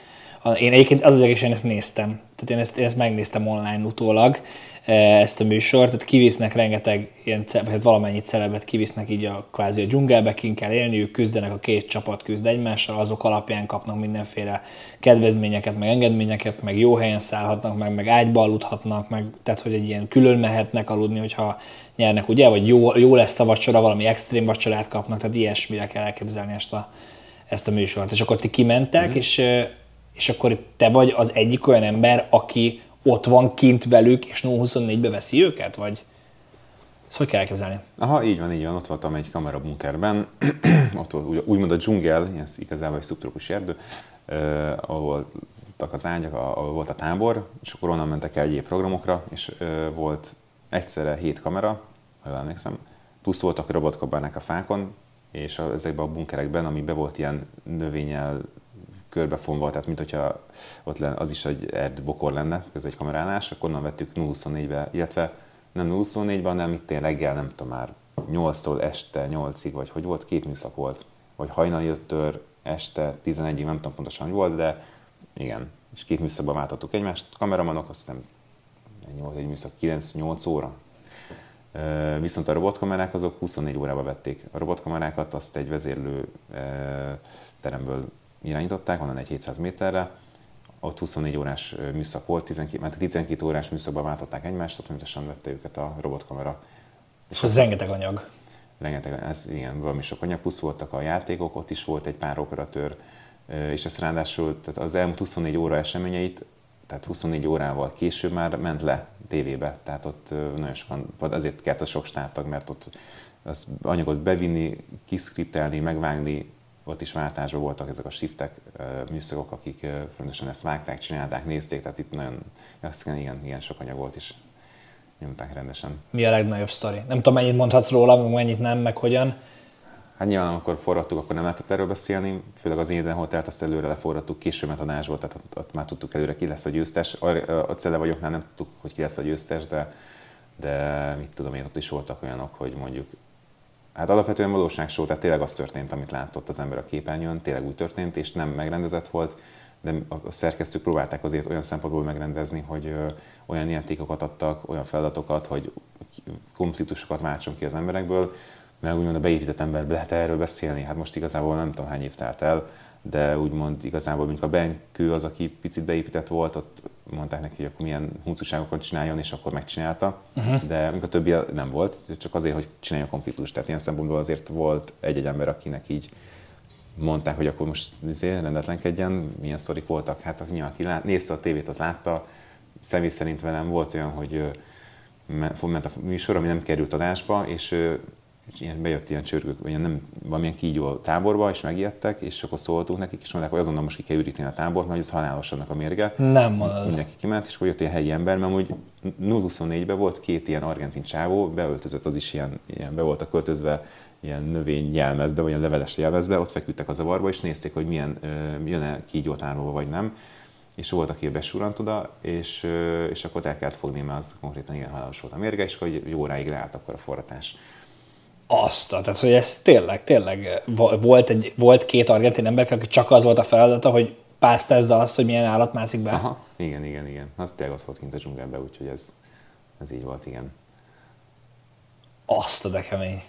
én egyébként az az én ezt néztem. Tehát én ezt, én ezt megnéztem online utólag, eh, ezt a műsort, tehát kivisznek rengeteg ilyen, vagy hát valamennyi celebet kivisznek így a kvázi a dzsungelbe, kin kell élniük, küzdenek, a két csapat küzd egymással, azok alapján kapnak mindenféle kedvezményeket, meg engedményeket, meg jó helyen szállhatnak, meg, meg ágyba aludhatnak, meg, tehát hogy egy ilyen külön mehetnek aludni, hogyha nyernek, ugye, vagy jó, jó lesz a vacsora, valami extrém vacsorát kapnak, tehát ilyesmire kell elképzelni ezt a, ezt a műsort. És akkor ti kimentek, mm. és eh, és akkor te vagy az egyik olyan ember, aki ott van kint velük, és 0-24-be veszi őket, vagy ezt hogy kell elképzelni? Aha, így van, így van. Ott voltam egy kamerabunkerben, ott volt úgymond a dzsungel, ez igazából egy szubtrópusi erdő, eh, ahol az ágyak, ahol volt a tábor, és akkor onnan mentek el egyéb programokra, és eh, volt egyszerre hét kamera, ha emlékszem, plusz voltak robotkabánák a fákon, és ezekben a bunkerekben, ami be volt ilyen növényel körbefonva, tehát mint hogyha ott lenne, az is egy erd bokor lenne, ez egy kamerálás, akkor onnan vettük 0-24-be, illetve nem 0-24-ben, hanem itt én reggel, nem tudom már, 8-tól este 8-ig, vagy hogy volt, két műszak volt, vagy hajnali 5-től este 11-ig, nem tudom pontosan, hogy volt, de igen, és két műszakban váltottuk egymást, kameramanok, aztán egy műszak 9-8 óra. Viszont a robotkamerák azok 24 órába vették. A robotkamerákat azt egy vezérlő teremből irányították, onnan egy 700 méterre, ott 24 órás műszak volt, 12, mert 12 órás műszakban váltották egymást, ott pontosan vette őket a robotkamera. És az rengeteg anyag. Rengeteg, ez igen, valami sok anyag, plusz voltak a játékok, ott is volt egy pár operatőr, és ez ráadásul tehát az elmúlt 24 óra eseményeit, tehát 24 órával később már ment le tévébe, tehát ott nagyon sokan, azért kellett a sok stábtag, mert ott az anyagot bevinni, kiszkriptelni, megvágni, ott is váltásban voltak ezek a shiftek, műszakok, akik fontosan ezt vágták, csinálták, nézték, tehát itt nagyon, azt igen, igen sok anyag volt is nyomták rendesen. Mi a legnagyobb sztori? Nem tudom, mennyit mondhatsz róla, meg mennyit nem, meg hogyan? Hát nyilván, amikor forradtuk, akkor nem lehetett erről beszélni, főleg az Éden Hotelt azt előre leforradtuk, később volt, tehát ott, ott, már tudtuk előre ki lesz a győztes. A Cele vagyoknál nem tudtuk, hogy ki lesz a győztes, de, de mit tudom én, ott is voltak olyanok, hogy mondjuk Hát alapvetően valóságsó, tehát tényleg az történt, amit látott az ember a képernyőn, tényleg úgy történt, és nem megrendezett volt, de a szerkesztők próbálták azért olyan szempontból megrendezni, hogy olyan játékokat adtak, olyan feladatokat, hogy konfliktusokat váltson ki az emberekből, mert úgymond a beépített ember lehet erről beszélni. Hát most igazából nem tudom hány év telt el, de úgymond igazából mondjuk a Benkő az, aki picit beépített volt, ott mondták neki, hogy akkor milyen huncúságokat csináljon, és akkor megcsinálta, uh-huh. de a többi nem volt, csak azért, hogy csinálja a konfliktust. Tehát ilyen szempontból azért volt egy-egy ember, akinek így mondták, hogy akkor most izé, rendetlenkedjen, milyen szorik voltak. Hát aki, aki lát, nézte a tévét, az látta, személy szerint velem volt olyan, hogy ment a műsor, ami nem került adásba, és és ilyen bejött ilyen csörgők, vagy ilyen nem, valamilyen kígyó a táborba, és megijedtek, és akkor szóltunk nekik, és mondták, hogy azonnal most ki kell üríteni a tábort, mert ez halálos annak a mérge. Nem mondod. Mindenki kiment, és akkor jött egy helyi ember, mert úgy 0-24-ben volt két ilyen argentin csávó, beöltözött az is ilyen, ilyen be voltak költözve, ilyen növény jelmezbe, vagy ilyen leveles jelmezbe, ott feküdtek a zavarba, és nézték, hogy milyen, jön-e kígyó tárolva, vagy nem. És volt, aki besurant oda, és, és akkor el kellett fogni, mert az konkrétan igen halálos volt a mérge, és akkor jó óráig leállt akkor a forratás. Azt, tehát hogy ez tényleg, tényleg volt, egy, volt két argentin ember, aki csak az volt a feladata, hogy pásztázza azt, hogy milyen állat mászik be. Aha, igen, igen, igen. Az tényleg ott volt kint a dzsungelben, úgyhogy ez, ez így volt, igen. Azt a de kemény.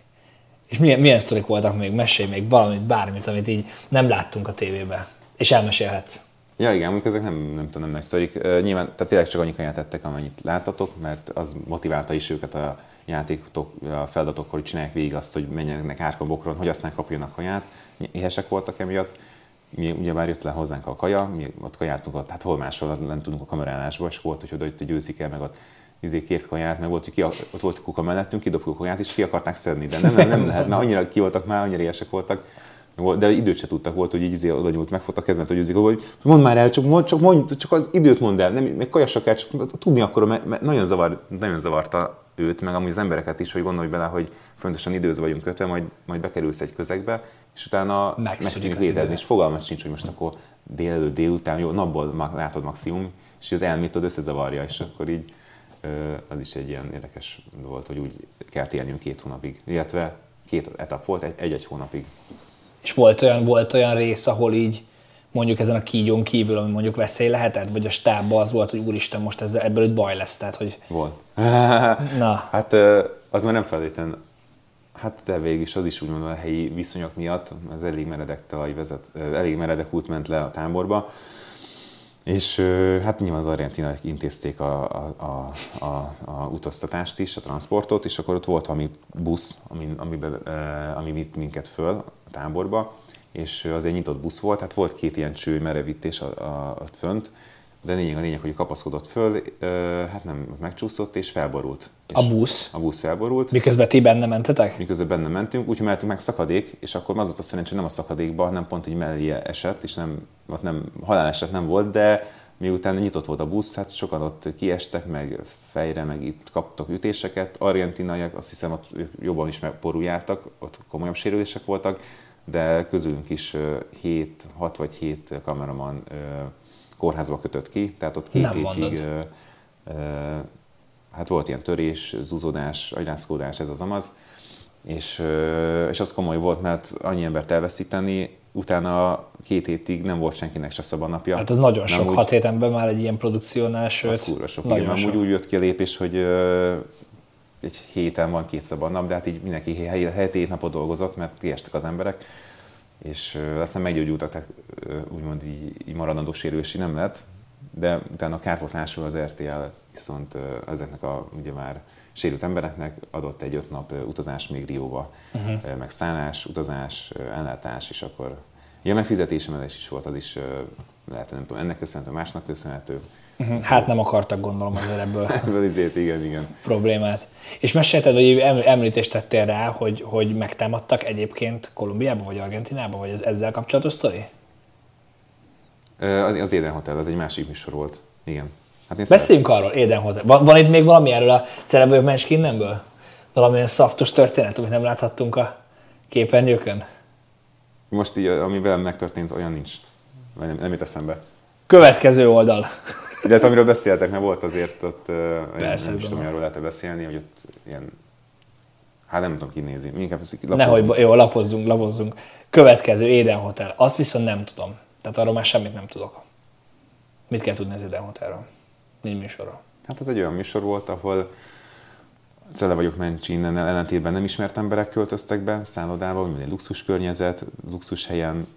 És milyen, milyen sztorik voltak még? Mesélj még valamit, bármit, amit így nem láttunk a tévében. És elmesélhetsz. Ja, igen, mondjuk ezek nem, nem tudom, nem nagy sztorik. Uh, nyilván, tehát tényleg csak annyi kaját tettek, amennyit láttatok, mert az motiválta is őket a játékok, a feladatokkor, hogy csinálják végig azt, hogy menjenek árkon bokron, hogy aztán kapjanak kaját. Éhesek voltak emiatt. Mi ugye már jött le hozzánk a kaja, mi ott kajáltunk, hát hol máshol nem tudunk a kamerálásba, és volt, hogy oda hogy győzik el, meg ott izé kért kaját, meg volt, hogy ki, ott volt kuka mellettünk, kidobtuk a kaját, és ki akarták szedni, de nem, nem, nem lehet, mert annyira ki voltak már, annyira éhesek voltak, de időt se tudtak, volt, hogy így izé oda nyúlt, megfogta a kezmet, hogy hogy mondd már el, csak, mond, csak, mond, csak az időt mondd el, nem, meg kajasak el, csak tudni akkor, mert, nagyon, zavar, nagyon zavarta őt, meg amúgy az embereket is, hogy gondolj bele, hogy fontosan időzve vagyunk kötve, majd, majd bekerülsz egy közegbe, és utána megszűnik létezni, és fogalmat sincs, hogy most akkor délelőtt, délután, jó, napból látod maximum, és az elmétod összezavarja, és akkor így az is egy ilyen érdekes volt, hogy úgy kell élnünk két hónapig, illetve két etap volt, egy-egy hónapig. És volt olyan, volt olyan rész, ahol így mondjuk ezen a kígyón kívül, ami mondjuk veszély lehetett, vagy a stábban az volt, hogy úristen, most ezzel, ebből egy baj lesz, tehát hogy... Volt. Na. Hát az már nem feltétlenül Hát de végig is az is úgymond a helyi viszonyok miatt, az elég meredek talaj vezet, elég meredek út ment le a táborba, és hát nyilván az argentinák intézték a, a, a, a, a utaztatást is, a transportot, és akkor ott volt valami busz, ami, amiben, ami vitt minket föl a táborba, és az egy nyitott busz volt, hát volt két ilyen cső merevítés a fönt, de lényeg a lényeg, hogy kapaszkodott föl, hát nem megcsúszott és felborult. És a busz? A busz felborult. Miközben ti benne mentetek? Miközben benne mentünk, úgyhogy mentünk meg szakadék, és akkor az volt a szerencsé, nem a szakadékba, hanem pont egy mellé esett, és nem, ott nem haláleset nem volt, de miután nyitott volt a busz, hát sokan ott kiestek, meg fejre, meg itt kaptak ütéseket. Argentinaiak azt hiszem ott jobban is megporul jártak, ott komolyabb sérülések voltak, de közülünk is 7, 6 vagy 7 kameraman kórházba kötött ki, tehát ott két Nem ö, hát volt ilyen törés, zúzódás, agyrázkódás, ez az amaz, és, és az komoly volt, mert annyi embert elveszíteni, utána két hétig nem volt senkinek se szabad napja. Hát ez nagyon nem sok, úgy, hat hétenben már egy ilyen produkciónál, sőt, az kurva sok, nagyon igen, sok. úgy, jött ki a lépés, hogy ö, egy héten van két szabad nap, de hát így mindenki hét napot dolgozott, mert kiestek az emberek és aztán meggyógyultak, tehát úgymond így, így maradandó sérülési nem lett, de utána a kárpotlásul az RTL viszont ezeknek a ugye már sérült embereknek adott egy öt nap utazás még Rióba, uh-huh. meg szállás, utazás, ellátás, és akkor ja, meg fizetésemelés is volt, az is lehet, nem tudom, ennek köszönhető, másnak köszönhető. Uh-huh. Hát nem akartak gondolom azért ebből. ebből izét, igen, igen. Problémát. És mesélted, hogy említést tettél rá, hogy, hogy megtámadtak egyébként Kolumbiába vagy Argentinába, vagy ez ezzel kapcsolatos sztori? Az, az Eden Hotel, az egy másik műsor volt. Igen. Hát Beszéljünk arról, Hotel. Van, van itt még valami erről a Szerebbők Menskinnemből? Valamilyen szaftos történet, amit nem láthattunk a képernyőkön? Most így, ami velem megtörtént, olyan nincs. Nem, nem jut eszembe. Következő oldal. De hát amiről beszéltek, mert volt azért ott, Persze, nem is tudom, arról lehet beszélni, hogy ott ilyen Hát nem tudom kinézni. Inkább Nehogy, jó, lapozzunk, lapozzunk. Következő Éden Hotel. Azt viszont nem tudom. Tehát arról már semmit nem tudok. Mit kell tudni az Éden Hotelről? Nincs műsorról. Hát ez egy olyan műsor volt, ahol Cele vagyok Mencsinen ellentétben nem ismert emberek költöztek be szállodába, mint egy luxus környezet, luxus helyen,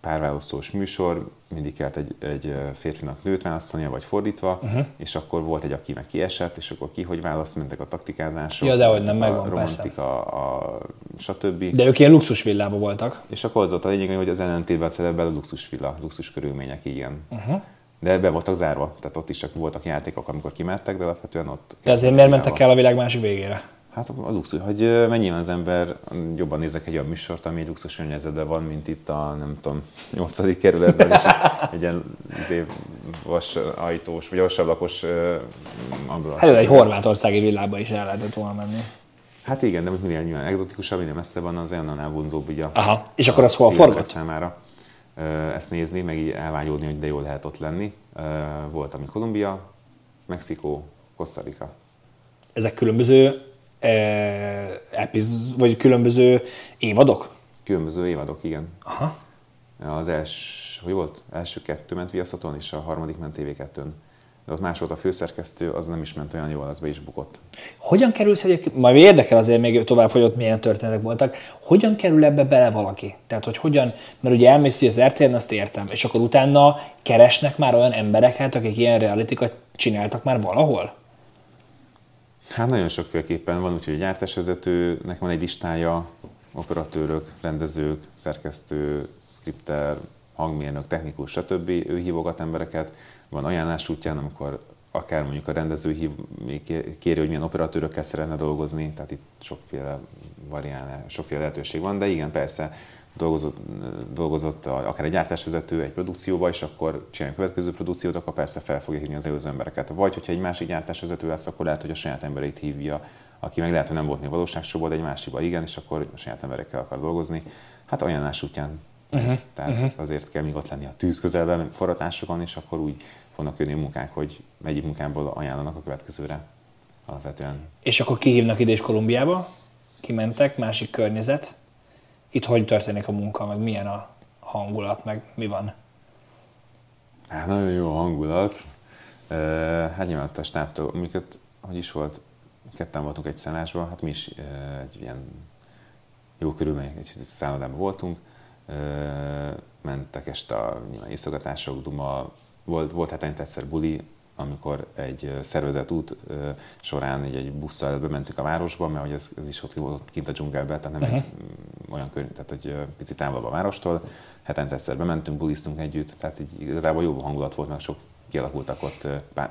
párválasztós műsor, mindig kellett egy, egy férfinak nőt válaszolnia, vagy fordítva, uh-huh. és akkor volt egy, aki meg kiesett, és akkor ki hogy választ, mentek a taktikázások. Ja, de hogy nem megvan, a romantika, a, stb. De ők ilyen luxus villában voltak. És akkor az volt a lényeg, hogy az ellentétben a celebben a luxus villa, luxus körülmények, igen. Uh-huh. De be voltak zárva, tehát ott is csak voltak játékok, amikor kimentek, de alapvetően ott... De azért miért mentek el a világ másik végére? Hát a luxus, hogy mennyiben az ember jobban nézek egy olyan műsort, ami luxus környezetben van, mint itt a, nem tudom, nyolcadik kerületben, és egy ilyen izé, vas ajtós, vagy vasablakos ambulant. Hát egy horvátországi villába is el lehetett volna menni. Hát igen, de minél nyilván egzotikusabb, minél messze van, az annál vonzóbb ugye Aha. És akkor az hol forgott? számára ezt nézni, meg így elvágyódni, hogy de jó lehet ott lenni. Volt, ami Kolumbia, Mexikó, Costa Rica. Ezek különböző epiz, vagy különböző évadok? Különböző évadok, igen. Aha. Az első, hogy volt? Első kettő ment Viaszaton, és a harmadik ment TV2-n. De ott más volt a főszerkesztő, az nem is ment olyan jól, az be is bukott. Hogyan kerülsz egyébként, majd érdekel azért még tovább, hogy ott milyen történetek voltak, hogyan kerül ebbe bele valaki? Tehát, hogy hogyan, mert ugye elmész, hogy az RTL-n azt értem, és akkor utána keresnek már olyan embereket, akik ilyen realitykat csináltak már valahol? Hát nagyon sokféleképpen van, úgyhogy a gyártásvezetőnek van egy listája, operatőrök, rendezők, szerkesztő, skripter, hangmérnök, technikus, stb. Ő hívogat embereket. Van ajánlás útján, amikor akár mondjuk a rendező hív, kéri, hogy milyen operatőrökkel szeretne dolgozni, tehát itt sokféle variál, sokféle lehetőség van, de igen, persze dolgozott, dolgozott akár egy gyártásvezető egy produkcióba, és akkor csinálja a következő produkciót, akkor persze fel fogja hívni az előző embereket. Vagy hogyha egy másik gyártásvezető lesz, akkor lehet, hogy a saját embereit hívja, aki meg lehet, hogy nem volt még valóságsóból, de egy másikba igen, és akkor a saját emberekkel akar dolgozni. Hát ajánlás útján. Uh-huh. Tehát uh-huh. azért kell még ott lenni a tűz közelben, forratásokon, és akkor úgy fognak jönni a munkák, hogy egyik munkából ajánlanak a következőre alapvetően. És akkor kihívnak ide is Kolumbiába, kimentek, másik környezet, itt hogy történik a munka, meg milyen a hangulat, meg mi van? Hát nagyon jó hangulat. Hát nyilván a stábtól, amiket, hogy is volt, ketten voltunk egy szállásban, hát mi is egy ilyen jó körülmények, egy szállodában voltunk, mentek este a nyilván iszogatások, duma, volt, volt hát egyszer buli, amikor egy szervezett út során egy, egy busszal bementünk a városba, mert hogy ez, ez is ott volt kint a dzsungelben, tehát nem uh-huh. egy mm, olyan kör, tehát egy picit távolabb a várostól. Hetente egyszer bementünk, bulisztunk együtt, tehát így igazából jó hangulat volt, meg sok kialakultak ott pá,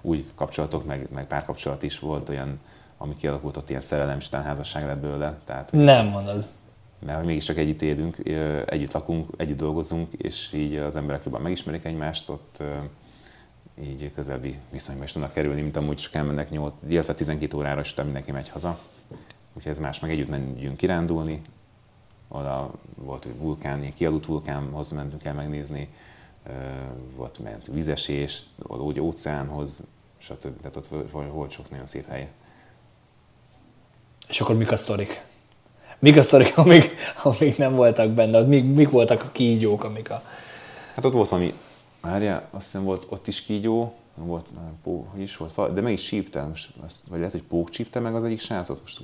új kapcsolatok, meg, meg párkapcsolat is volt olyan, ami kialakult ott ilyen szerelem, és házasság lett belőle. Tehát, nem mondod. Mert mégiscsak együtt élünk, együtt lakunk, együtt dolgozunk, és így az emberek jobban megismerik egymást, ott így közelbi viszonyba is tudnak kerülni, mint amúgy csak elmennek 8, illetve 12 órára, és mindenki megy haza. Úgyhogy ez más, meg együtt megyünk kirándulni. Oda volt egy vulkán, ilyen kialudt vulkánhoz mentünk el megnézni, volt ment vizesés, úgy óceánhoz, stb. Tehát ott volt sok nagyon szép hely. És akkor mik a sztorik? Mik a sztorik, amik, amik nem voltak benne? Mik, mik voltak a kígyók, amik a... Hát ott volt valami Várjál, azt hiszem volt ott is kígyó, volt, pó, hogy is volt, de meg is csípte, most, azt, vagy lehet, hogy pók csípte meg az egyik srácot, most,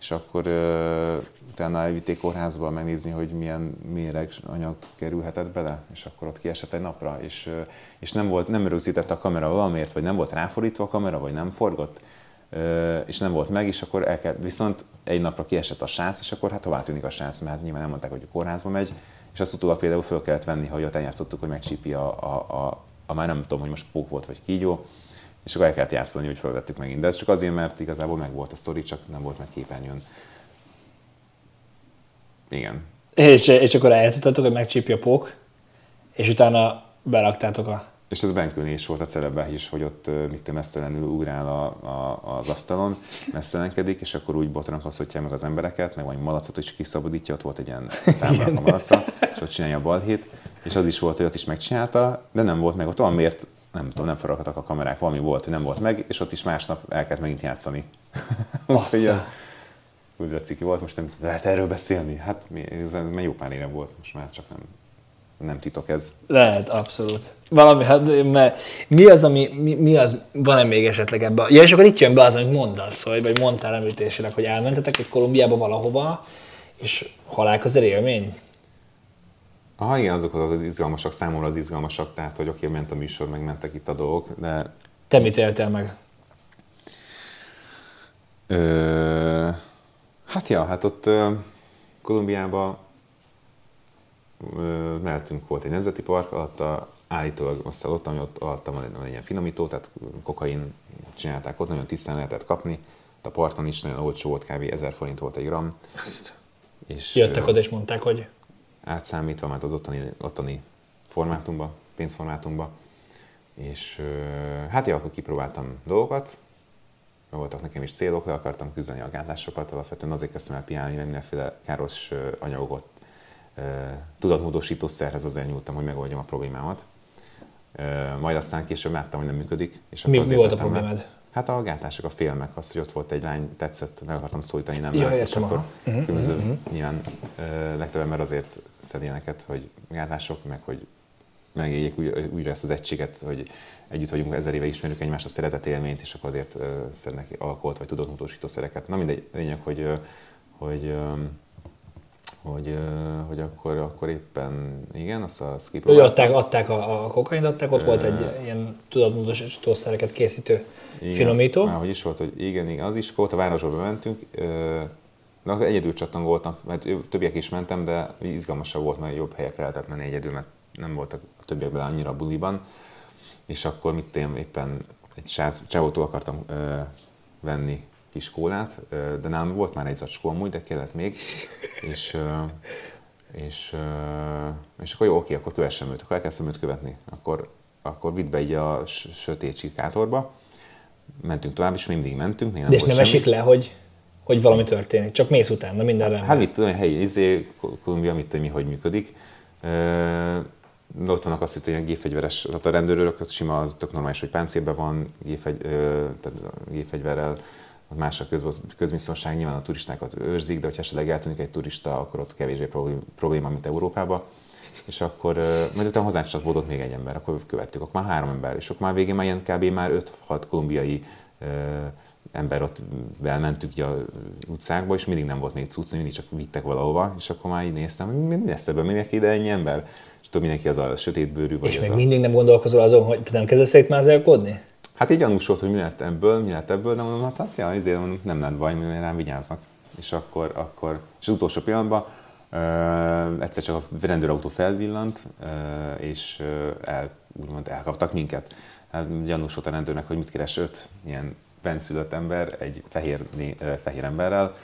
és akkor uh, utána elvitték kórházba megnézni, hogy milyen méreg anyag kerülhetett bele, és akkor ott kiesett egy napra, és, és nem volt, nem rögzített a kamera valamiért, vagy nem volt ráfordítva a kamera, vagy nem forgott, és nem volt meg, és akkor el kell, viszont egy napra kiesett a srác, és akkor hát hová tűnik a srác, mert nyilván nem mondták, hogy a kórházba megy, és azt utólag például föl kellett venni, hogy ott eljátszottuk, hogy megcsípi a, a, a, a, már nem tudom, hogy most pók volt vagy kígyó, és akkor el kellett játszani, hogy felvettük megint. De ez csak azért, mert igazából meg volt a sztori, csak nem volt meg képernyőn. Igen. És, és akkor eljátszottatok, hogy megcsípi a pók, és utána beraktátok a és ez Benkőnél is volt a celebben is, hogy ott mit te messzelenül ugrál a, a, az asztalon, messzelenkedik, és akkor úgy botrankozhatja meg az embereket, meg vagy malacot is kiszabadítja, ott volt egy ilyen táblának a malaca, és ott csinálja a balhét, és az is volt, hogy ott is megcsinálta, de nem volt meg, ott valamiért nem tudom, nem forogtak a kamerák, valami volt, hogy nem volt meg, és ott is másnap el kellett megint játszani. Úgy ciki volt, most nem lehet erről beszélni. Hát ez, ez jó pár éve volt, most már csak nem, nem titok ez. Lehet, abszolút. Valami, hát, mert mi az, ami, mi, mi az, van-e még esetleg ebben? Ja, és akkor itt jön be az, amit mondasz, hogy, vagy mondtál említésének, hogy elmentetek egy Kolumbiába valahova, és halálközel élmény? Aha, igen, azok az izgalmasak, számomra az izgalmasak, tehát, hogy oké, ment a műsor, meg mentek itt a dolgok, de... Te mit éltél meg? Ö, hát ja, hát ott Kolumbiában mellettünk volt egy nemzeti park, alatta állítólag azt ott, ami ott alatta van egy, van egy ilyen finomító, tehát kokain csinálták ott, nagyon tisztán lehetett kapni. A parton is nagyon olcsó volt, kb. 1000 forint volt egy gram. Ezt. És Jöttek oda és mondták, hogy... Átszámítva, mert az ottani, ottani formátumba, pénzformátumba. És hát ja, akkor kipróbáltam dolgokat, voltak nekem is célok, le akartam küzdeni a gátlásokat, alapvetően azért kezdtem el piálni, mert mindenféle káros anyagokat tudatmódosító szerhez azért nyúltam, hogy megoldjam a problémámat. Majd aztán később láttam, hogy nem működik. És mi, mi volt a problémád? Hát a gátások, a filmek, az, hogy ott volt egy lány, tetszett, meg akartam szólítani, nem Ja, értem, akkor. Mhm, különböző nyilván ö, legtöbb ember azért szed ilyeneket, hogy gátások, meg hogy megéljék új, újra ezt az egységet, hogy együtt vagyunk ezer éve, ismerjük egymást a szeretet élményt, és akkor azért szednek alkoholt vagy tudatmódosító szereket. Na mindegy, lényeg, hogy, ö, hogy, hogy, hogy akkor, akkor éppen, igen, azt a skip Hogy adták, adták a, a kokaint, adták, ott volt egy ilyen tudatmódosítószereket készítő Igen, finomító. Már hogy is volt, hogy igen, igen, az is volt, a városba bementünk, akkor egyedül csattan voltam, mert ő- többiek is mentem, de izgalmasabb volt, mert jobb helyekre lehetett menni egyedül, mert nem voltak a többiek bele annyira a buliban. És akkor mit én éppen egy srác, csávótól akartam ö, venni kis kólát, ö, de nálam volt már egy zacskó amúgy, de kellett még, és, és, és akkor jó, oké, akkor kövessem őt, akkor elkezdtem őt követni. Akkor, akkor vitt be így a sötét csikátorba, mentünk tovább, és mindig mentünk, még nem De és nem semmi. esik le, hogy, hogy valami történik. Csak mész utána, minden rendben. Hát mit tudom, helyi izé, Kolumbia, mit tudom, mi, hogy működik. Ö, ott vannak azt, hogy ilyen gépfegyveres, tehát a rendőrök, az sima, az tök normális, hogy páncélben van, gépfegy, ö, tehát gépfegyverrel, ott más a köz, közbiztonság, nyilván a turistákat őrzik, de hogyha esetleg eltűnik egy turista, akkor ott kevésbé problém- probléma, mint Európában. És akkor, majd utána hozzánk csatlakozott még egy ember, akkor követtük, akkor már három ember, és akkor már végén már ilyen kb. már 5-6 kolumbiai ember ott elmentük így a utcákba, és mindig nem volt még cucc, mindig csak vittek valahova, és akkor már így néztem, hogy mi lesz ebből, minek ide ennyi ember? És tudod, mindenki az a sötétbőrű, vagy és az még a... mindig nem gondolkozol azon, hogy te nem kezdesz itt mázálkodni? Hát így gyanús volt, hogy mi lett ebből, mi lett ebből, de mondom, hát, hát ja, ezért mondom, nem lett baj, mert rám vigyáznak. És akkor, akkor és az utolsó pillanatban uh, egyszer csak a rendőrautó felvillant, uh, és uh, el, úgymond elkaptak minket. Hát gyanús volt a rendőrnek, hogy mit keres öt ilyen benszülött ember egy fehér, fehér emberrel,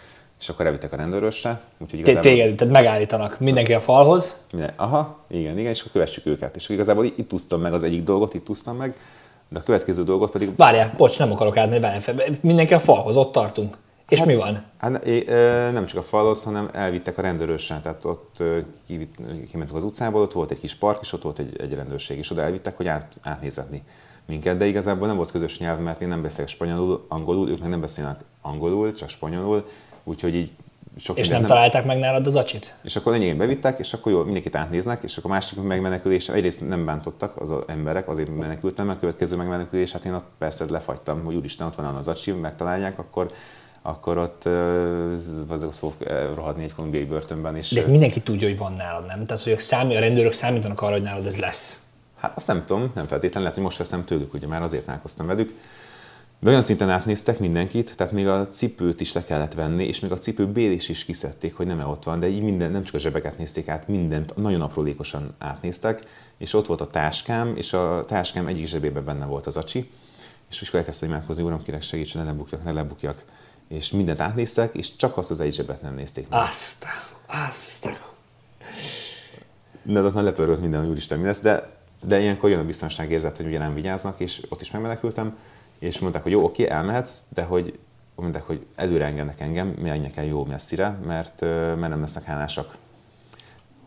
és akkor elvittek a rendőrösre. Úgyhogy Té- Téged, tehát megállítanak mindenki a falhoz, minden, aha, igen, igen, és akkor kövessük őket. És igazából itt úsztam meg az egyik dolgot, itt úsztam meg, de a következő dolgot pedig Várjál, bocs, nem akarok átmenni, fel. mindenki a falhoz, ott tartunk. És mi van? Hát nem csak a falhoz, hanem elvittek a rendőrösre, tehát ott kimentünk az utcából, ott volt egy kis park, és ott volt egy, egy rendőrség, és oda elvittek, hogy át, átnézetni minket, de igazából nem volt közös nyelv, mert én nem beszélek spanyolul, angolul, ők meg nem beszélnek angolul, csak spanyolul, úgyhogy így sok És nem, találták meg nálad az acsit? És akkor lényegében bevittek, és akkor jó, mindenkit átnéznek, és akkor a másik megmenekülése, egyrészt nem bántottak az, emberek, azért menekültem, mert a következő megmenekülés, hát én ott persze lefagytam, hogy úristen, ott van az acsi, megtalálják, akkor, akkor ott ö, az ott fog rohadni egy kolumbiai börtönben, és De mindenki tudja, hogy van nálad, nem? Tehát, hogy ők számít, a rendőrök számítanak arra, hogy nálad ez lesz. Hát azt nem tudom, nem feltétlenül, lehet, hogy most veszem tőlük, ugye már azért találkoztam velük. De olyan szinten átnéztek mindenkit, tehát még a cipőt is le kellett venni, és még a cipő bélés is kiszedték, hogy nem ott van, de így minden, nem csak a zsebeket nézték át, mindent nagyon aprólékosan átnéztek, és ott volt a táskám, és a táskám egyik zsebében benne volt az acsi, és akkor elkezdtem imádkozni, uram, kérek segítsen, ne lebukjak, ne lebukjak. És mindent átnéztek, és csak azt az egy zsebet nem nézték meg. Azt, azt. De ott már lepörgött minden, hogy úristen mi lesz, de, de ilyenkor jön a biztonságérzet, hogy ugye nem vigyáznak, és ott is megmenekültem, és mondták, hogy jó, oké, elmehetsz, de hogy mondták, hogy előre engednek engem, menjek el jó messzire, mert, mert nem lesznek hálásak,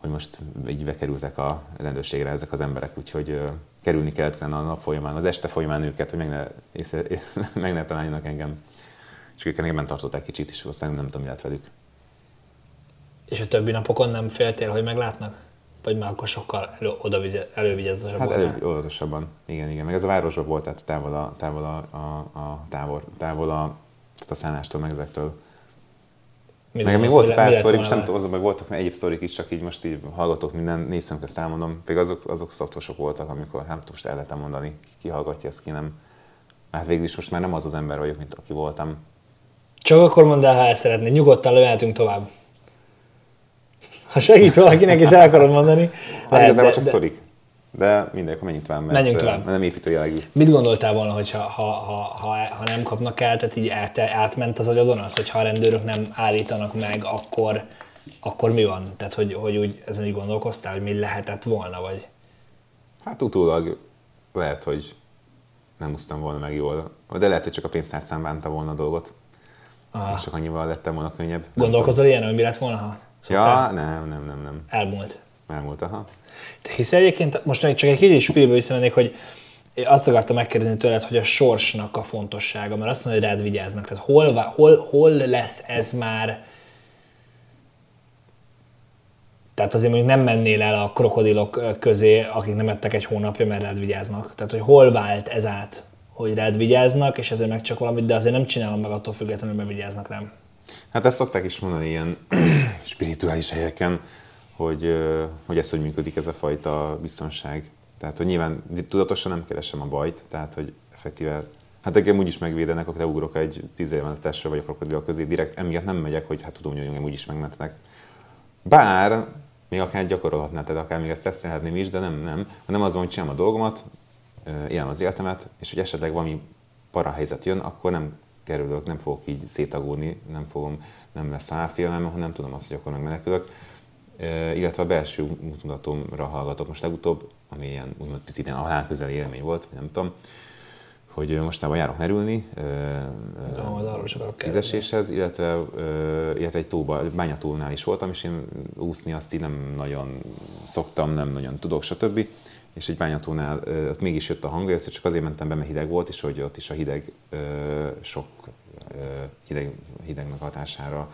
hogy most így bekerültek a rendőrségre ezek az emberek, úgyhogy kerülni kellett utána a nap folyamán, az este folyamán őket, hogy meg ne, észre, meg ne találjanak engem. És ők engem tartották kicsit, és aztán nem tudom, mi lett velük. És a többi napokon nem féltél, hogy meglátnak? Vagy már akkor sokkal elő, oda elővigyázatosabb Hát voltál? előbb óvatosabban, igen, igen. Meg ez a városban volt, tehát távol a, távol a, a, a távol, távol a, tehát a szállástól, meg ezektől. Mi Meg még volt mi pár mi sztori, most nem tudom, azon meg voltak meg egyéb sztorik is, csak így most így hallgatok minden, négy közt elmondom. Pedig azok, azok szoptosok voltak, amikor hát nem tudom, most el lehetem mondani, ki hallgatja, ezt ki nem. Hát végül is most már nem az az ember vagyok, mint aki voltam. Csak akkor mondd el, ha el szeretnéd. Nyugodtan lemehetünk tovább. Ha segít valakinek és el akarod mondani, Hát lehet, igazából de, csak de, sztorik. De mindegy, akkor menjünk tovább, mert, Menjünk tovább. nem építő jellegű. mit gondoltál volna, hogyha ha, ha, ha, ha nem kapnak el, tehát így át, átment az agyadon az, hogy ha a rendőrök nem állítanak meg, akkor, akkor mi van? Tehát, hogy, hogy úgy ezen így gondolkoztál, hogy mi lehetett volna, vagy Hát utólag lehet, hogy nem úsztam volna meg jól. De lehet, hogy csak a pénztárcám bánta volna a dolgot. Aha. És csak annyival lettem volna könnyebb. Gondolkozol ilyen, hogy mi lett volna, ha szoktál? Ja, nem, nem, nem, nem. elmúlt? Elmúlt, aha. Te hiszel egyébként, most csak egy kicsit spírbe visszamennék, hogy azt akartam megkérdezni tőled, hogy a sorsnak a fontossága, mert azt mondja, hogy rád vigyáznak. Tehát hol, hol, hol lesz ez már tehát azért mondjuk nem mennél el a krokodilok közé, akik nem ettek egy hónapja, mert rád vigyáznak. Tehát, hogy hol vált ez át, hogy rád vigyáznak, és ezért meg csak valamit, de azért nem csinálom meg attól függetlenül, mert vigyáznak rám. Hát ezt szokták is mondani ilyen spirituális helyeken, hogy, hogy ez hogy működik ez a fajta biztonság. Tehát, hogy nyilván tudatosan nem keresem a bajt, tehát, hogy effektíve Hát engem úgyis megvédenek, akkor ugrok egy tíz évenetesre vagy a krokodil közé, direkt emiatt nem megyek, hogy hát tudom, hogy engem úgyis megmentenek. Bár még akár gyakorolhatná, tehát akár még ezt tesztelhetném is, de nem, nem. Hanem az van, hogy csinálom a dolgomat, élem az életemet, és hogy esetleg valami parahelyzet jön, akkor nem kerülök, nem fogok így szétagódni, nem fogom, nem lesz árfélelem, hanem tudom azt, hogy akkor megmenekülök. Illetve a belső útmutatómra hallgatok most legutóbb, ami ilyen úgymond picit ilyen a közeli élmény volt, nem tudom, hogy mostában járok merülni, fizeséshez, illetve, illetve egy tóba, bányatónál is voltam, és én úszni azt így nem nagyon szoktam, nem nagyon tudok, stb. És egy bányatónál ott mégis jött a hang, és csak azért mentem be, mert hideg volt, és hogy ott is a hideg sok hideg, hidegnek hatására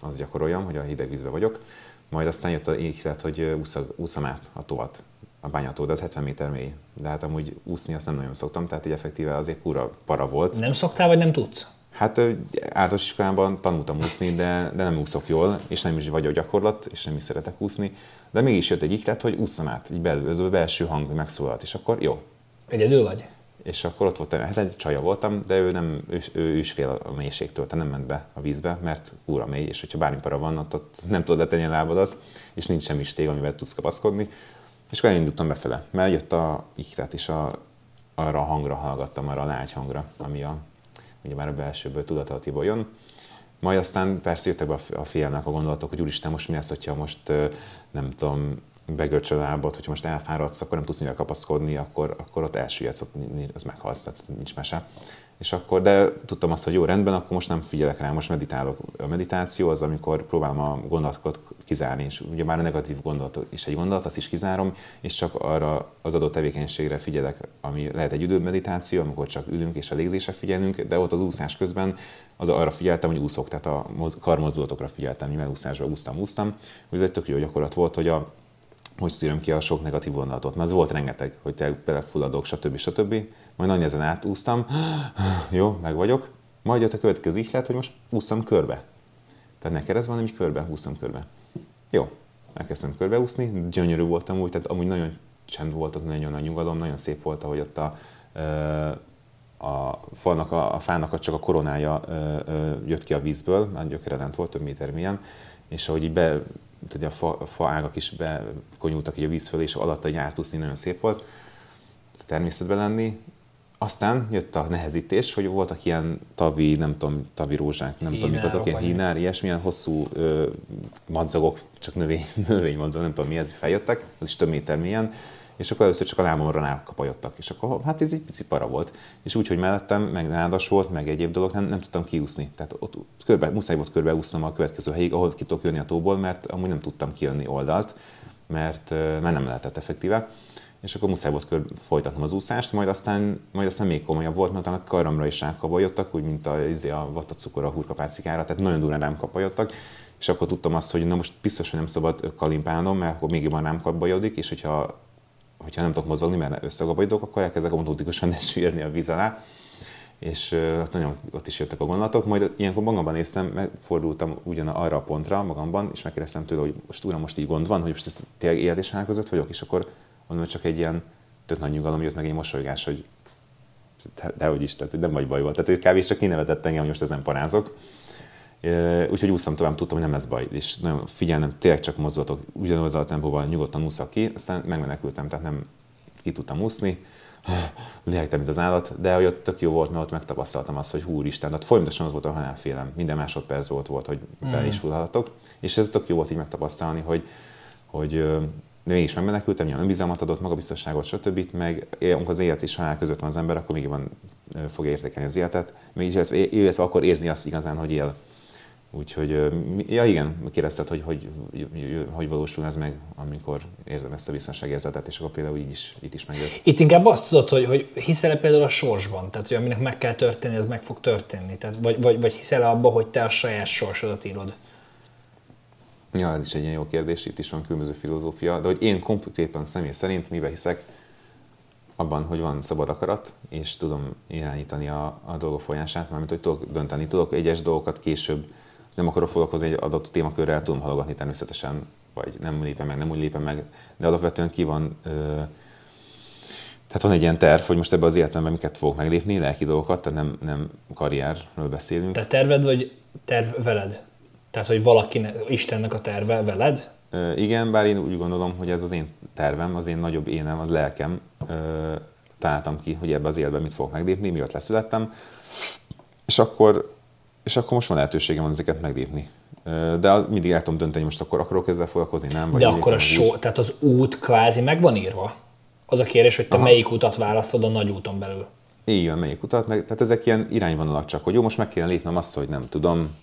az gyakoroljam, hogy a hideg vízbe vagyok. Majd aztán jött a éhlet, hogy úszam át a tovat a bányató, de az 70 méter mély. De hát amúgy úszni azt nem nagyon szoktam, tehát egy effektíve azért kura para volt. Nem szoktál, vagy nem tudsz? Hát általános iskolában tanultam úszni, de, de nem úszok jól, és nem is vagyok gyakorlat, és nem is szeretek úszni. De mégis jött egy iklet, hogy ússzam át, így belül, ez a belső hang megszólalt, és akkor jó. Egyedül vagy? És akkor ott voltam, hát egy csaja voltam, de ő nem, ő, ő is fél a mélységtől, tehát nem ment be a vízbe, mert úra mély, és hogyha bármi para van, ott, ott nem tudod letenni a lábadat, és nincs semmi stég, amivel tudsz kapaszkodni. És akkor elindultam befele, mert jött a iklet, és a, arra a hangra hallgattam, arra a lágy hangra, ami a, ugye már a belsőből tudatalatiból jön. Majd aztán persze jöttek be a félnek a gondolatok, hogy úristen, most mi lesz, hogyha most nem tudom, begörcsöl a lábad, hogyha most elfáradsz, akkor nem tudsz mivel kapaszkodni, akkor, akkor ott elsüllyedsz, ott az meghalsz, tehát nincs mese. És akkor, de tudtam azt, hogy jó, rendben, akkor most nem figyelek rá, most meditálok. A meditáció az, amikor próbálom a gondolatokat kizárni, és ugye már a negatív gondolat is egy gondolat, azt is kizárom, és csak arra az adott tevékenységre figyelek, ami lehet egy meditáció, amikor csak ülünk és a légzésre figyelünk, de ott az úszás közben az arra figyeltem, hogy úszok, tehát a karmozdulatokra figyeltem, mivel úszásra úsztam, úsztam. Ez egy tök jó gyakorlat volt, hogy a hogy szűröm ki a sok negatív gondolatot. Mert az volt rengeteg, hogy te belefulladok, stb. stb. Majd nagy ezen átúztam, jó, meg vagyok. Majd jött a következő ihlet, hogy most úsztam körbe. Tehát ne keresztben, hanem így körbe, húztam körbe. Jó, elkezdtem körbeúszni, gyönyörű voltam úgy, tehát amúgy nagyon csend volt, ott nagyon nagy nyugalom, nagyon szép volt, ahogy ott a, a falnak, a, a fának csak a koronája jött ki a vízből, nagy gyökere nem volt, több méter milyen, és ahogy így be, tehát a fa, a fa ágak is bekonyultak így a víz föl, és alatta egy átúszni nagyon szép volt természetben lenni. Aztán jött a nehezítés, hogy voltak ilyen tavi, nem tudom, tavi rózsák, nem tudom, mik azok, ilyen hínár, ilyesmilyen hosszú ö, madzagok, csak növény, növénymadzagok, nem tudom mi ez, feljöttek, az is több méter mélyen, és akkor először csak a lábamra rákapajodtak, és akkor hát ez egy pici para volt. És úgy, hogy mellettem, meg nádas volt, meg egyéb dolog, nem, nem tudtam kiúszni. Tehát ott körbe, muszáj volt körbeúsznom a következő helyig, ahol ki tudok jönni a tóból, mert amúgy nem tudtam kijönni oldalt, mert, mert nem lehetett effektíve és akkor muszáj volt kör folytatnom az úszást, majd aztán, majd aztán még komolyabb volt, mert a karomra is rákapajodtak, úgy, mint a, izé, a vattacukor a hurkapácikára, tehát nagyon durán rám kapajodtak, és akkor tudtam azt, hogy na most biztos, hogy nem szabad kalimpálnom, mert akkor még jobban rám kapajodik, és hogyha, hogyha nem tudok mozogni, mert összekapajodok, akkor elkezdek automatikusan esülni a víz alá. És ott, nagyon, ott is jöttek a gondolatok, majd ilyenkor magamban néztem, megfordultam ugyan arra a pontra magamban, és megkérdeztem tőle, hogy most uram, most így gond van, hogy most ez tényleg élet és között vagyok, és akkor hogy csak egy ilyen tök nagy nyugalom jött meg egy mosolygás, hogy de, hogy is, tehát nem vagy baj volt. Tehát ő kb. csak kinevetett engem, hogy most ez nem parázok. Úgyhogy úsztam tovább, tudtam, hogy nem lesz baj, és nagyon figyelnem, tényleg csak mozdulatok, ugyanaz a tempóval nyugodtan úszak ki, aztán megmenekültem, tehát nem ki tudtam úszni, lihegtem, mint az állat, de hogy ott tök jó volt, mert ott megtapasztaltam azt, hogy húristen, tehát folyamatosan az volt a halálfélem, minden másodperc volt, volt hogy be is fullhatok, és ez tök jó volt így megtapasztalni, hogy, hogy de mégis megmenekültem, nyilván önbizalmat adott, magabiztosságot, stb. Meg amikor az élet és halál között van az ember, akkor még van fogja értékelni az életet, még illetve, illetve akkor érzi azt igazán, hogy él. Úgyhogy, ja igen, kérdezted, hogy hogy, hogy hogy valósul ez meg, amikor érzem ezt a biztonságérzetet, és akkor például így is, itt is megjött. Itt inkább azt tudod, hogy, hogy hiszel-e például a sorsban, tehát hogy aminek meg kell történni, az meg fog történni, tehát, vagy, vagy, vagy hiszel-e abba, hogy te a saját sorsodat írod? Ja, ez is egy ilyen jó kérdés, itt is van különböző filozófia, de hogy én konkrétan személy szerint mivel hiszek, abban, hogy van szabad akarat, és tudom irányítani a, a dolgok folyását, mármint hogy tudok dönteni, tudok egyes dolgokat később, nem akarok foglalkozni egy adott témakörrel, tudom hallgatni természetesen, vagy nem lépem meg, nem úgy lépem meg, de alapvetően ki van, ö, tehát van egy ilyen terv, hogy most ebbe az életemben miket fogok meglépni, lelki dolgokat, tehát nem, nem karrierről beszélünk. Te terved vagy terv veled? Tehát, hogy valaki Istennek a terve veled? Igen, bár én úgy gondolom, hogy ez az én tervem, az én nagyobb énem, a lelkem találtam ki, hogy ebbe az életben mit fogok meglépni, miatt leszülettem, és akkor, és akkor most van lehetőségem van ezeket meglépni. De mindig el tudom dönteni, most akkor akarok ezzel foglalkozni, nem? Vagy De akkor a so, tehát az út kvázi meg van írva? Az a kérdés, hogy te Aha. melyik utat választod a nagy úton belül. Így van, melyik utat, meg, tehát ezek ilyen irányvonalak csak, hogy jó, most meg kéne lépnem azt, hogy nem tudom,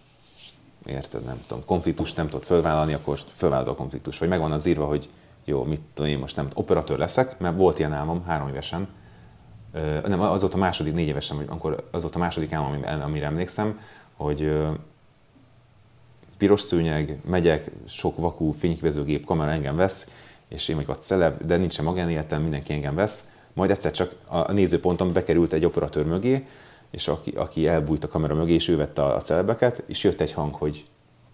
érted, nem tudom, konfliktust nem tudod fölvállalni, akkor fölvállalod a konfliktus. Vagy megvan az írva, hogy jó, mit tudom én most nem, operatőr leszek, mert volt ilyen álmom három évesen, nem, az volt a második, négy évesen, vagy akkor az volt a második álmom, amire emlékszem, hogy piros szőnyeg, megyek, sok vakú fényképezőgép kamera engem vesz, és én vagyok a celeb, de nincsen magánéletem, mindenki engem vesz. Majd egyszer csak a nézőponton bekerült egy operatőr mögé, és aki, aki elbújt a kamera mögé, és ő vette a, a celebeket, és jött egy hang, hogy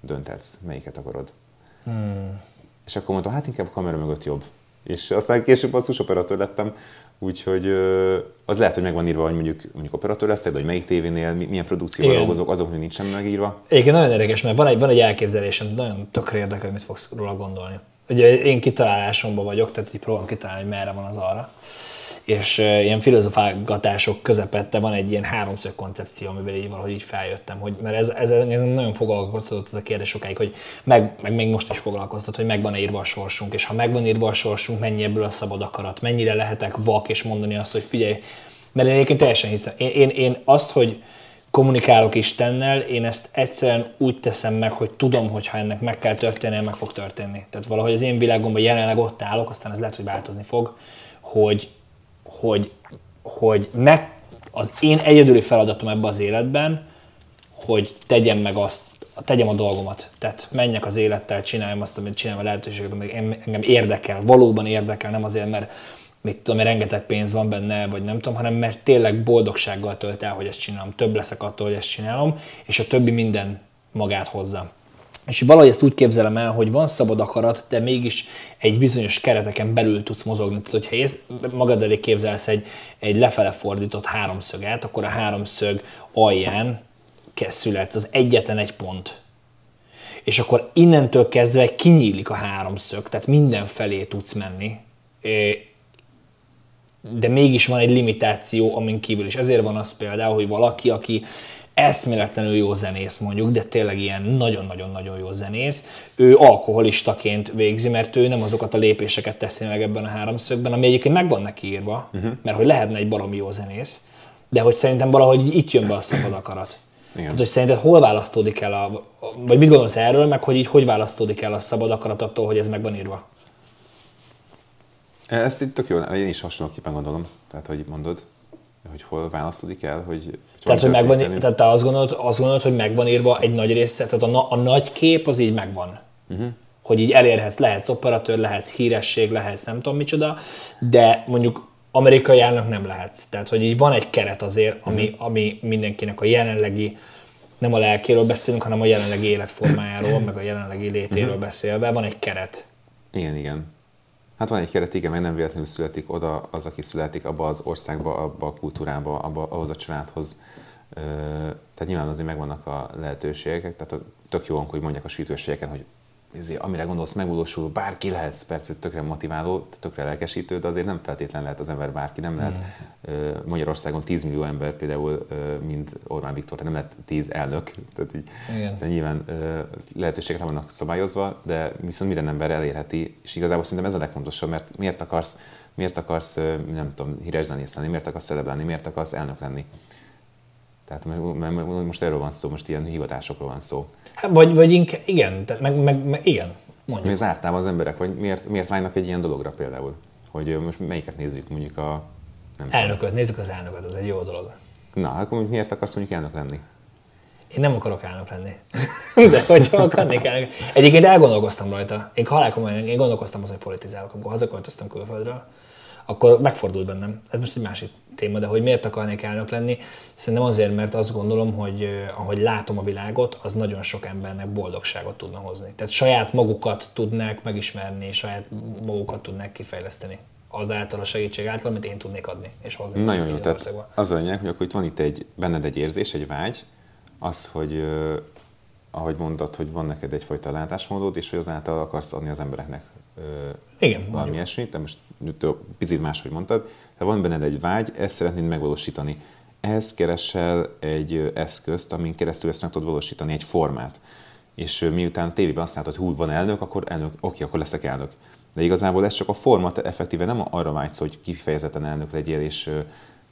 döntetsz, melyiket akarod. Hmm. És akkor mondtam, hát inkább a kamera mögött jobb. És aztán később basszus operatőr lettem, úgyhogy az lehet, hogy meg van írva, hogy mondjuk, mondjuk operatőr leszek, de hogy melyik tévénél, milyen produkcióval dolgozok, azok még nincsen megírva. Igen, nagyon érdekes, mert van egy, van egy elképzelésem, nagyon tökre érdekel, hogy mit fogsz róla gondolni. Ugye én kitalálásomban vagyok, tehát így próbálom kitalálni, hogy merre van az arra és ilyen filozofálgatások közepette van egy ilyen háromszög koncepció, amivel így valahogy így feljöttem, hogy, mert ez, ez, ez nagyon foglalkoztatott ez a kérdés sokáig, hogy meg, meg még most is foglalkoztat, hogy megvan -e írva a sorsunk, és ha megvan írva a sorsunk, mennyi ebből a szabad akarat, mennyire lehetek vak, és mondani azt, hogy figyelj, mert én egyébként teljesen hiszem, én, én, én azt, hogy kommunikálok Istennel, én ezt egyszerűen úgy teszem meg, hogy tudom, hogy ha ennek meg kell történnie, meg fog történni. Tehát valahogy az én világomban jelenleg ott állok, aztán ez lehet, hogy változni fog, hogy hogy, hogy meg az én egyedüli feladatom ebben az életben, hogy tegyem meg azt, tegyem a dolgomat. Tehát menjek az élettel, csináljam azt, amit csinálom a lehetőséget, ami engem érdekel, valóban érdekel, nem azért, mert mit tudom, rengeteg pénz van benne, vagy nem tudom, hanem mert tényleg boldogsággal tölt el, hogy ezt csinálom. Több leszek attól, hogy ezt csinálom, és a többi minden magát hozza. És valahogy ezt úgy képzelem el, hogy van szabad akarat, de mégis egy bizonyos kereteken belül tudsz mozogni. Tehát, hogyha ész, magad elé képzelsz egy, egy lefele fordított háromszöget, akkor a háromszög alján születsz, az egyetlen egy pont. És akkor innentől kezdve kinyílik a háromszög, tehát mindenfelé tudsz menni. De mégis van egy limitáció, amin kívül is. Ezért van az például, hogy valaki, aki eszméletlenül jó zenész mondjuk, de tényleg ilyen nagyon-nagyon-nagyon jó zenész, ő alkoholistaként végzi, mert ő nem azokat a lépéseket teszi meg ebben a háromszögben, ami egyébként meg van neki írva, uh-huh. mert hogy lehetne egy baromi jó zenész, de hogy szerintem valahogy itt jön be a szabad akarat. Igen. Tehát, hogy szerinted hol választódik el, a, vagy mit gondolsz erről, meg hogy így hogy választódik el a szabad akarat attól, hogy ez meg van írva? Ezt itt tök jó, én is hasonlóképpen gondolom, tehát hogy mondod hogy hol választodik el, hogy... Tehát, hogy megvan, tehát te azt gondolod, azt gondolod, hogy megvan írva egy nagy része, tehát a, na, a nagy kép az így megvan. Uh-huh. Hogy így elérhetsz, lehetsz operatőr, lehetsz híresség, lehetsz nem tudom micsoda, de mondjuk amerikai elnök nem lehetsz. Tehát, hogy így van egy keret azért, ami, uh-huh. ami mindenkinek a jelenlegi, nem a lelkéről beszélünk, hanem a jelenlegi életformájáról, meg a jelenlegi létéről uh-huh. beszélve, van egy keret. Igen, igen. Hát van egy keret, igen, meg nem véletlenül születik oda az, aki születik abba az országba, abba a kultúrába, abba, ahhoz a családhoz. Tehát nyilván azért megvannak a lehetőségek, tehát tök jó, hogy mondják a sűrűségeken, hogy ezért, amire gondolsz, megvalósul, bárki lehetsz, persze tökre motiváló, tökre lelkesítő, de azért nem feltétlen lehet az ember bárki, nem lehet mm. Magyarországon 10 millió ember például, mint Orbán Viktor, nem lehet 10 elnök, tehát így, Igen. de nyilván lehetőségek nem vannak szabályozva, de viszont minden ember elérheti, és igazából szerintem ez a legfontosabb, mert miért akarsz, miért akarsz nem tudom, híres zenész lenni, miért akarsz celeb lenni, miért akarsz elnök lenni. Tehát mert most erről van szó, most ilyen hivatásokról van szó. Hát, vagy, vagy inkább, igen, tehát meg, meg, meg igen, mondjuk. Mi zártában az emberek, vagy miért, miért vágynak egy ilyen dologra például? Hogy most melyiket nézzük, mondjuk a... Nem elnököt, tudom. nézzük az elnököt, az egy jó dolog. Na, akkor miért akarsz mondjuk elnök lenni? Én nem akarok elnök lenni. De hogyha akarnék elnök. Egyébként elgondolkoztam rajta. Én halálkomolyan, én gondolkoztam azon, hogy politizálok, amikor hazaköltöztem külföldről akkor megfordult bennem. Ez most egy másik téma, de hogy miért akarnék elnök lenni? Szerintem azért, mert azt gondolom, hogy ahogy látom a világot, az nagyon sok embernek boldogságot tudna hozni. Tehát saját magukat tudnák megismerni, saját magukat tudnák kifejleszteni azáltal a segítség által, amit én tudnék adni és hozni. Nagyon jó, tehát az a lényeg, hogy akkor itt van itt egy, benned egy érzés, egy vágy, az, hogy ahogy mondtad, hogy van neked egyfajta látásmódod, és hogy azáltal akarsz adni az embereknek Igen, valami ilyesmit, de most picit máshogy mondtad, de van benned egy vágy, ezt szeretnéd megvalósítani. Ehhez keresel egy eszközt, amin keresztül ezt meg tudod valósítani, egy formát. És miután a tévében azt látod, hogy hú, van elnök, akkor elnök, oké, akkor leszek elnök. De igazából ez csak a forma, effektíve nem arra vágysz, hogy kifejezetten elnök legyél, és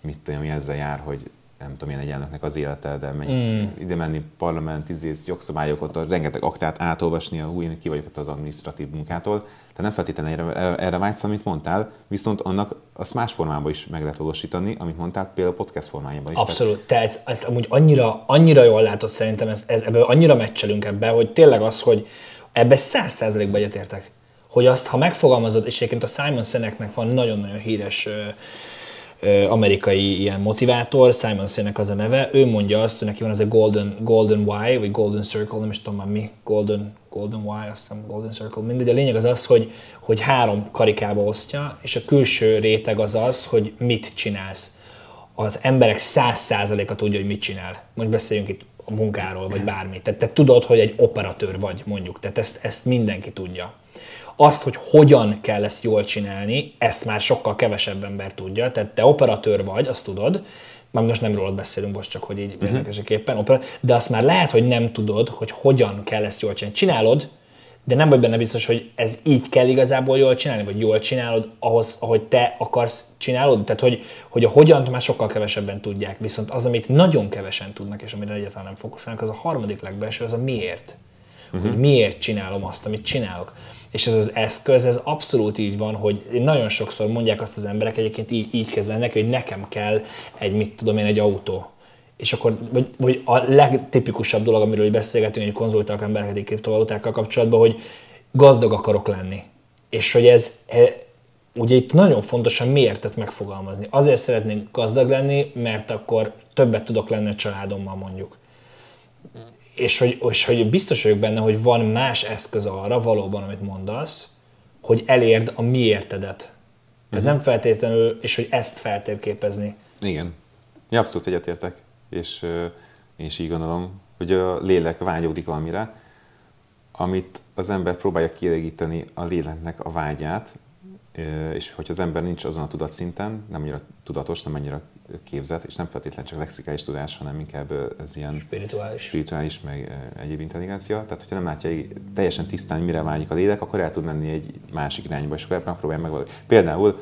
mit tudom, mi ezzel jár, hogy nem tudom, milyen egy elnöknek az élete, de menj, mm. ide menni parlament, izész, jogszabályokat, rengeteg aktát átolvasni, a új ki vagyok az administratív munkától. Tehát nem feltétlenül erre, erre vágysz, amit mondtál, viszont annak azt más formában is meg lehet valósítani, amit mondtál, például podcast formájában is. Abszolút. Te ezt, ezt amúgy annyira, annyira jól látod szerintem, ezt, ez, ebből annyira meccselünk ebbe, hogy tényleg az, hogy ebbe száz százalékban egyetértek. Hogy azt, ha megfogalmazod, és egyébként a Simon Sineknek van nagyon-nagyon híres amerikai ilyen motivátor, Simon Sinek az a neve, ő mondja azt, hogy neki van ez a Golden, Golden Y, vagy Golden Circle, nem is tudom már mi, Golden, Golden Y, azt hiszem Golden Circle, mindegy. A lényeg az az, hogy, hogy három karikába osztja, és a külső réteg az az, hogy mit csinálsz. Az emberek száz százaléka tudja, hogy mit csinál. Most beszéljünk itt a munkáról, vagy bármit. Tehát te tudod, hogy egy operatőr vagy, mondjuk. Tehát ezt, ezt mindenki tudja. Azt, hogy hogyan kell ezt jól csinálni, ezt már sokkal kevesebb ember tudja. Tehát te operatőr vagy, azt tudod, már most nem rólad beszélünk, most csak, hogy így uh-huh. de azt már lehet, hogy nem tudod, hogy hogyan kell ezt jól csinálni. Csinálod, de nem vagy benne biztos, hogy ez így kell igazából jól csinálni, vagy jól csinálod ahhoz, ahogy te akarsz csinálod. Tehát, hogy, hogy a hogyan már sokkal kevesebben tudják, viszont az, amit nagyon kevesen tudnak, és amire egyáltalán nem fókuszálnak, az a harmadik legbelső, az a miért. Uh-huh. Hogy miért csinálom azt, amit csinálok. És ez az eszköz, ez abszolút így van, hogy nagyon sokszor mondják azt az emberek, egyébként így, így kezdenek, hogy nekem kell egy, mit tudom én, egy autó. És akkor, vagy, vagy a legtipikusabb dolog, amiről beszélgetünk, hogy konzultálok embereket egy kriptovalutákkal kapcsolatban, hogy gazdag akarok lenni. És hogy ez, e, ugye itt nagyon fontos a miértet megfogalmazni. Azért szeretnék gazdag lenni, mert akkor többet tudok lenni a családommal mondjuk és hogy, és hogy biztos vagyok benne, hogy van más eszköz arra valóban, amit mondasz, hogy elérd a miértedet. Tehát uh-huh. nem feltétlenül, és hogy ezt feltérképezni. Igen. Ja, abszolút egyetértek, és én is így gondolom, hogy a lélek vágyódik valamire, amit az ember próbálja kielégíteni a léleknek a vágyát, és hogyha az ember nincs azon a tudatszinten, nem annyira tudatos, nem annyira képzett, és nem feltétlenül csak lexikális tudás, hanem inkább ez ilyen spirituális, spirituális meg egyéb intelligencia. Tehát, hogyha nem látja teljesen tisztán, mire vágyik a lélek, akkor el tud menni egy másik irányba, és akkor megpróbálja megvalósítani. Például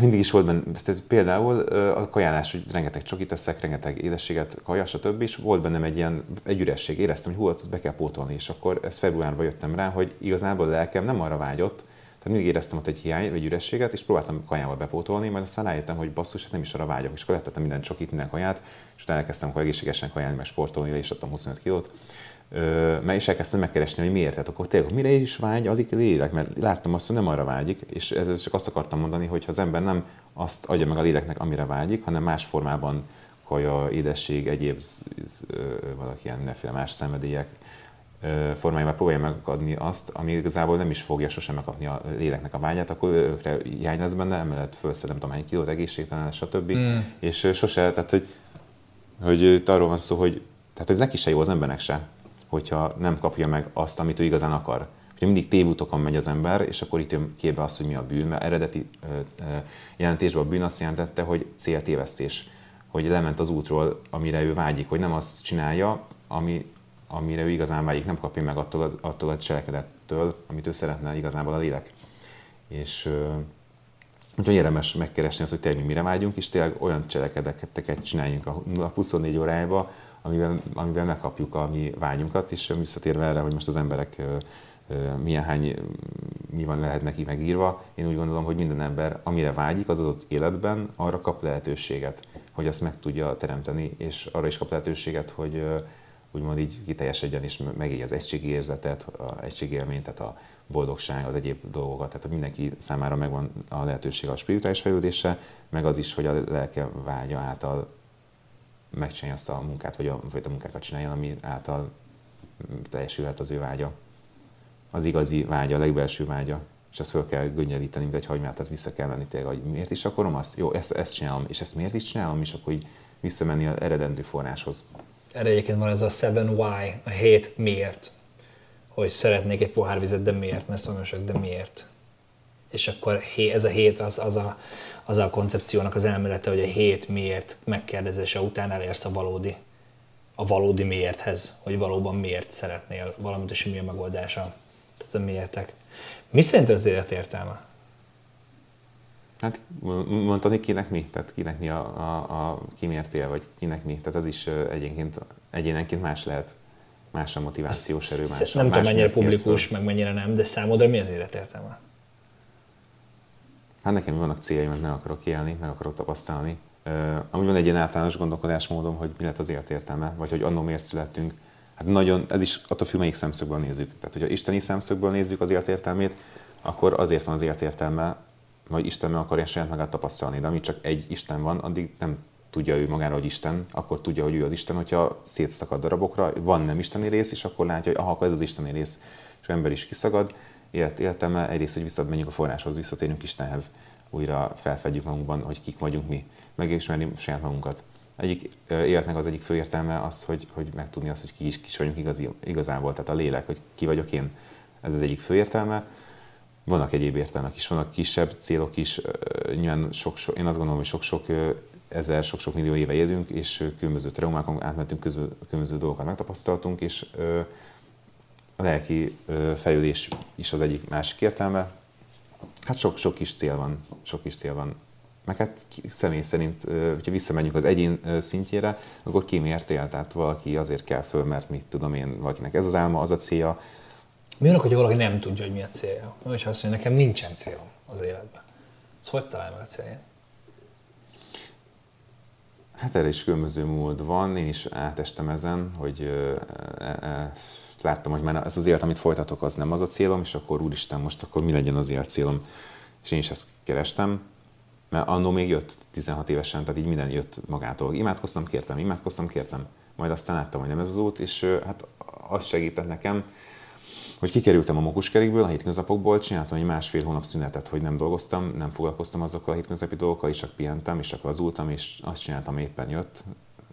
mindig is volt benne, tehát például a kajálás, hogy rengeteg csokit teszek, rengeteg édességet, kaja, stb. és volt bennem egy ilyen egy üresség. Éreztem, hogy hú, azt be kell pótolni, és akkor ez februárban jöttem rá, hogy igazából a lelkem nem arra vágyott, tehát mindig éreztem ott egy hiány, vagy ürességet, és próbáltam kajával bepótolni, majd aztán rájöttem, hogy basszus, hát nem is arra vágyok. És akkor lettettem minden csokit, minden kaját, és utána elkezdtem akkor egészségesen kajálni, meg sportolni, és adtam 25 kilót. mert is elkezdtem megkeresni, hogy miért, tehát akkor tényleg mire is vágy, addig lélek, mert láttam azt, hogy nem arra vágyik, és ezzel csak azt akartam mondani, hogy ha az ember nem azt adja meg a léleknek, amire vágyik, hanem más formában kaja, édesség, egyéb valaki ilyen mindenféle más szenvedélyek, formájában próbálja megadni azt, ami igazából nem is fogja sosem megkapni a léleknek a vágyát, akkor őkre hiány lesz benne, emellett felszedem tudom hány kilót, egészségtelen, stb. Mm. És sose, tehát hogy, hogy itt arról van szó, hogy, tehát ez neki se jó az embernek se, hogyha nem kapja meg azt, amit ő igazán akar. Hogyha mindig tévútokon megy az ember, és akkor itt jön képbe az, hogy mi a bűn, mert eredeti jelentésben a bűn azt jelentette, hogy céltévesztés, hogy lement az útról, amire ő vágyik, hogy nem azt csinálja, ami, amire ő igazán vágyik, nem kapja meg attól, az, attól a cselekedettől, amit ő szeretne igazából a lélek. És, Úgyhogy érdemes megkeresni azt, hogy tényleg mi mire vágyunk, és tényleg olyan cselekedeteket csináljunk a 24 órájába, amivel, amivel megkapjuk a mi vágyunkat, és visszatérve erre, hogy most az emberek milyen hány, mi van lehet neki megírva, én úgy gondolom, hogy minden ember, amire vágyik az adott életben, arra kap lehetőséget, hogy azt meg tudja teremteni, és arra is kap lehetőséget, hogy úgymond így kiteljesedjen és megélje az egységi érzetet, a egységélményt, tehát a boldogság, az egyéb dolgokat, tehát mindenki számára megvan a lehetőség a spirituális fejlődése, meg az is, hogy a lelke vágya által megcsinálja azt a munkát, vagy a, vagy a munkákat csinálja, ami által teljesülhet az ő vágya. Az igazi vágya, a legbelső vágya. És ezt fel kell gönnyelíteni, mint egy hagymát, tehát vissza kell menni tényleg, hogy miért is akarom azt? Jó, ezt, ezt csinálom, és ezt miért is csinálom, és akkor így visszamenni az eredendő forráshoz. Erre egyébként van ez a 7 why, a 7 miért. Hogy szeretnék egy pohár vizet, de miért? Mert szomjasak, de miért? És akkor ez a hét az, az, a, az a koncepciónak az elmélete, hogy a hét miért megkérdezése után elérsz a valódi, a valódi miérthez, hogy valóban miért szeretnél valamit, és mi a megoldása. Tehát a miértek. Mi szerint az élet értelme? Hát mondani kinek mi? Tehát kinek mi a, a, a kimértél, vagy kinek mi? Tehát az is egyénként, egyénenként más lehet. Más a motivációs erő, más Nem más tudom, mennyire publikus, meg mennyire nem, de számodra mi az életértelme? Hát nekem vannak céljaim, meg meg akarok élni, meg akarok tapasztalni. Uh, ami van egy ilyen általános gondolkodásmódom, hogy mi lett az életértelme, vagy hogy annó miért születtünk. Hát nagyon, ez is attól függ, melyik szemszögből nézzük. Tehát, hogyha isteni szemszögből nézzük az életértelmét, akkor azért van az életértelme, vagy Isten meg akarja saját magát tapasztalni, de amíg csak egy Isten van, addig nem tudja ő magára, hogy Isten, akkor tudja, hogy ő az Isten, hogyha szétszakad darabokra, van nem isteni rész, és akkor látja, hogy aha, akkor ez az isteni rész, és az ember is kiszagad, élet, értelme egyrészt, hogy visszamenjünk a forráshoz, visszatérünk Istenhez, újra felfedjük magunkban, hogy kik vagyunk mi, megismerni saját magunkat. Egyik életnek az egyik fő értelme az, hogy, hogy megtudni azt, hogy ki is, kis vagyunk igazi, igazából, tehát a lélek, hogy ki vagyok én. Ez az egyik fő értelme vannak egyéb értelmek is, vannak kisebb célok is, nyilván sok, sok, én azt gondolom, hogy sok-sok ezer, sok-sok millió éve élünk, és különböző traumákon átmentünk, különböző dolgokat megtapasztaltunk, és a lelki fejlődés is az egyik másik értelme. Hát sok-sok kis cél van, sok kis cél van. Meg hát személy szerint, hogyha visszamegyünk az egyén szintjére, akkor ki miért él? Tehát valaki azért kell föl, mert mit tudom én, valakinek ez az álma, az a célja, mi van, hogy valaki nem tudja, hogy mi a célja? Mi, hogyha azt mondja, nekem nincsen célom az életben. Ez hogy talál meg a célját? Hát erre is különböző mód van, én is átestem ezen, hogy e, e, láttam, hogy már ez az élet, amit folytatok, az nem az a célom, és akkor úristen, most akkor mi legyen az élet célom. És én is ezt kerestem, mert annó még jött 16 évesen, tehát így minden jött magától. Imádkoztam, kértem, imádkoztam, kértem. Majd aztán láttam, hogy nem ez az út, és hát az segített nekem, hogy kikerültem a mokuskerékből, a hétköznapokból, csináltam egy másfél hónap szünetet, hogy nem dolgoztam, nem foglalkoztam azokkal a hétköznapi dolgokkal, és csak pihentem, és csak lazultam, és azt csináltam, éppen jött,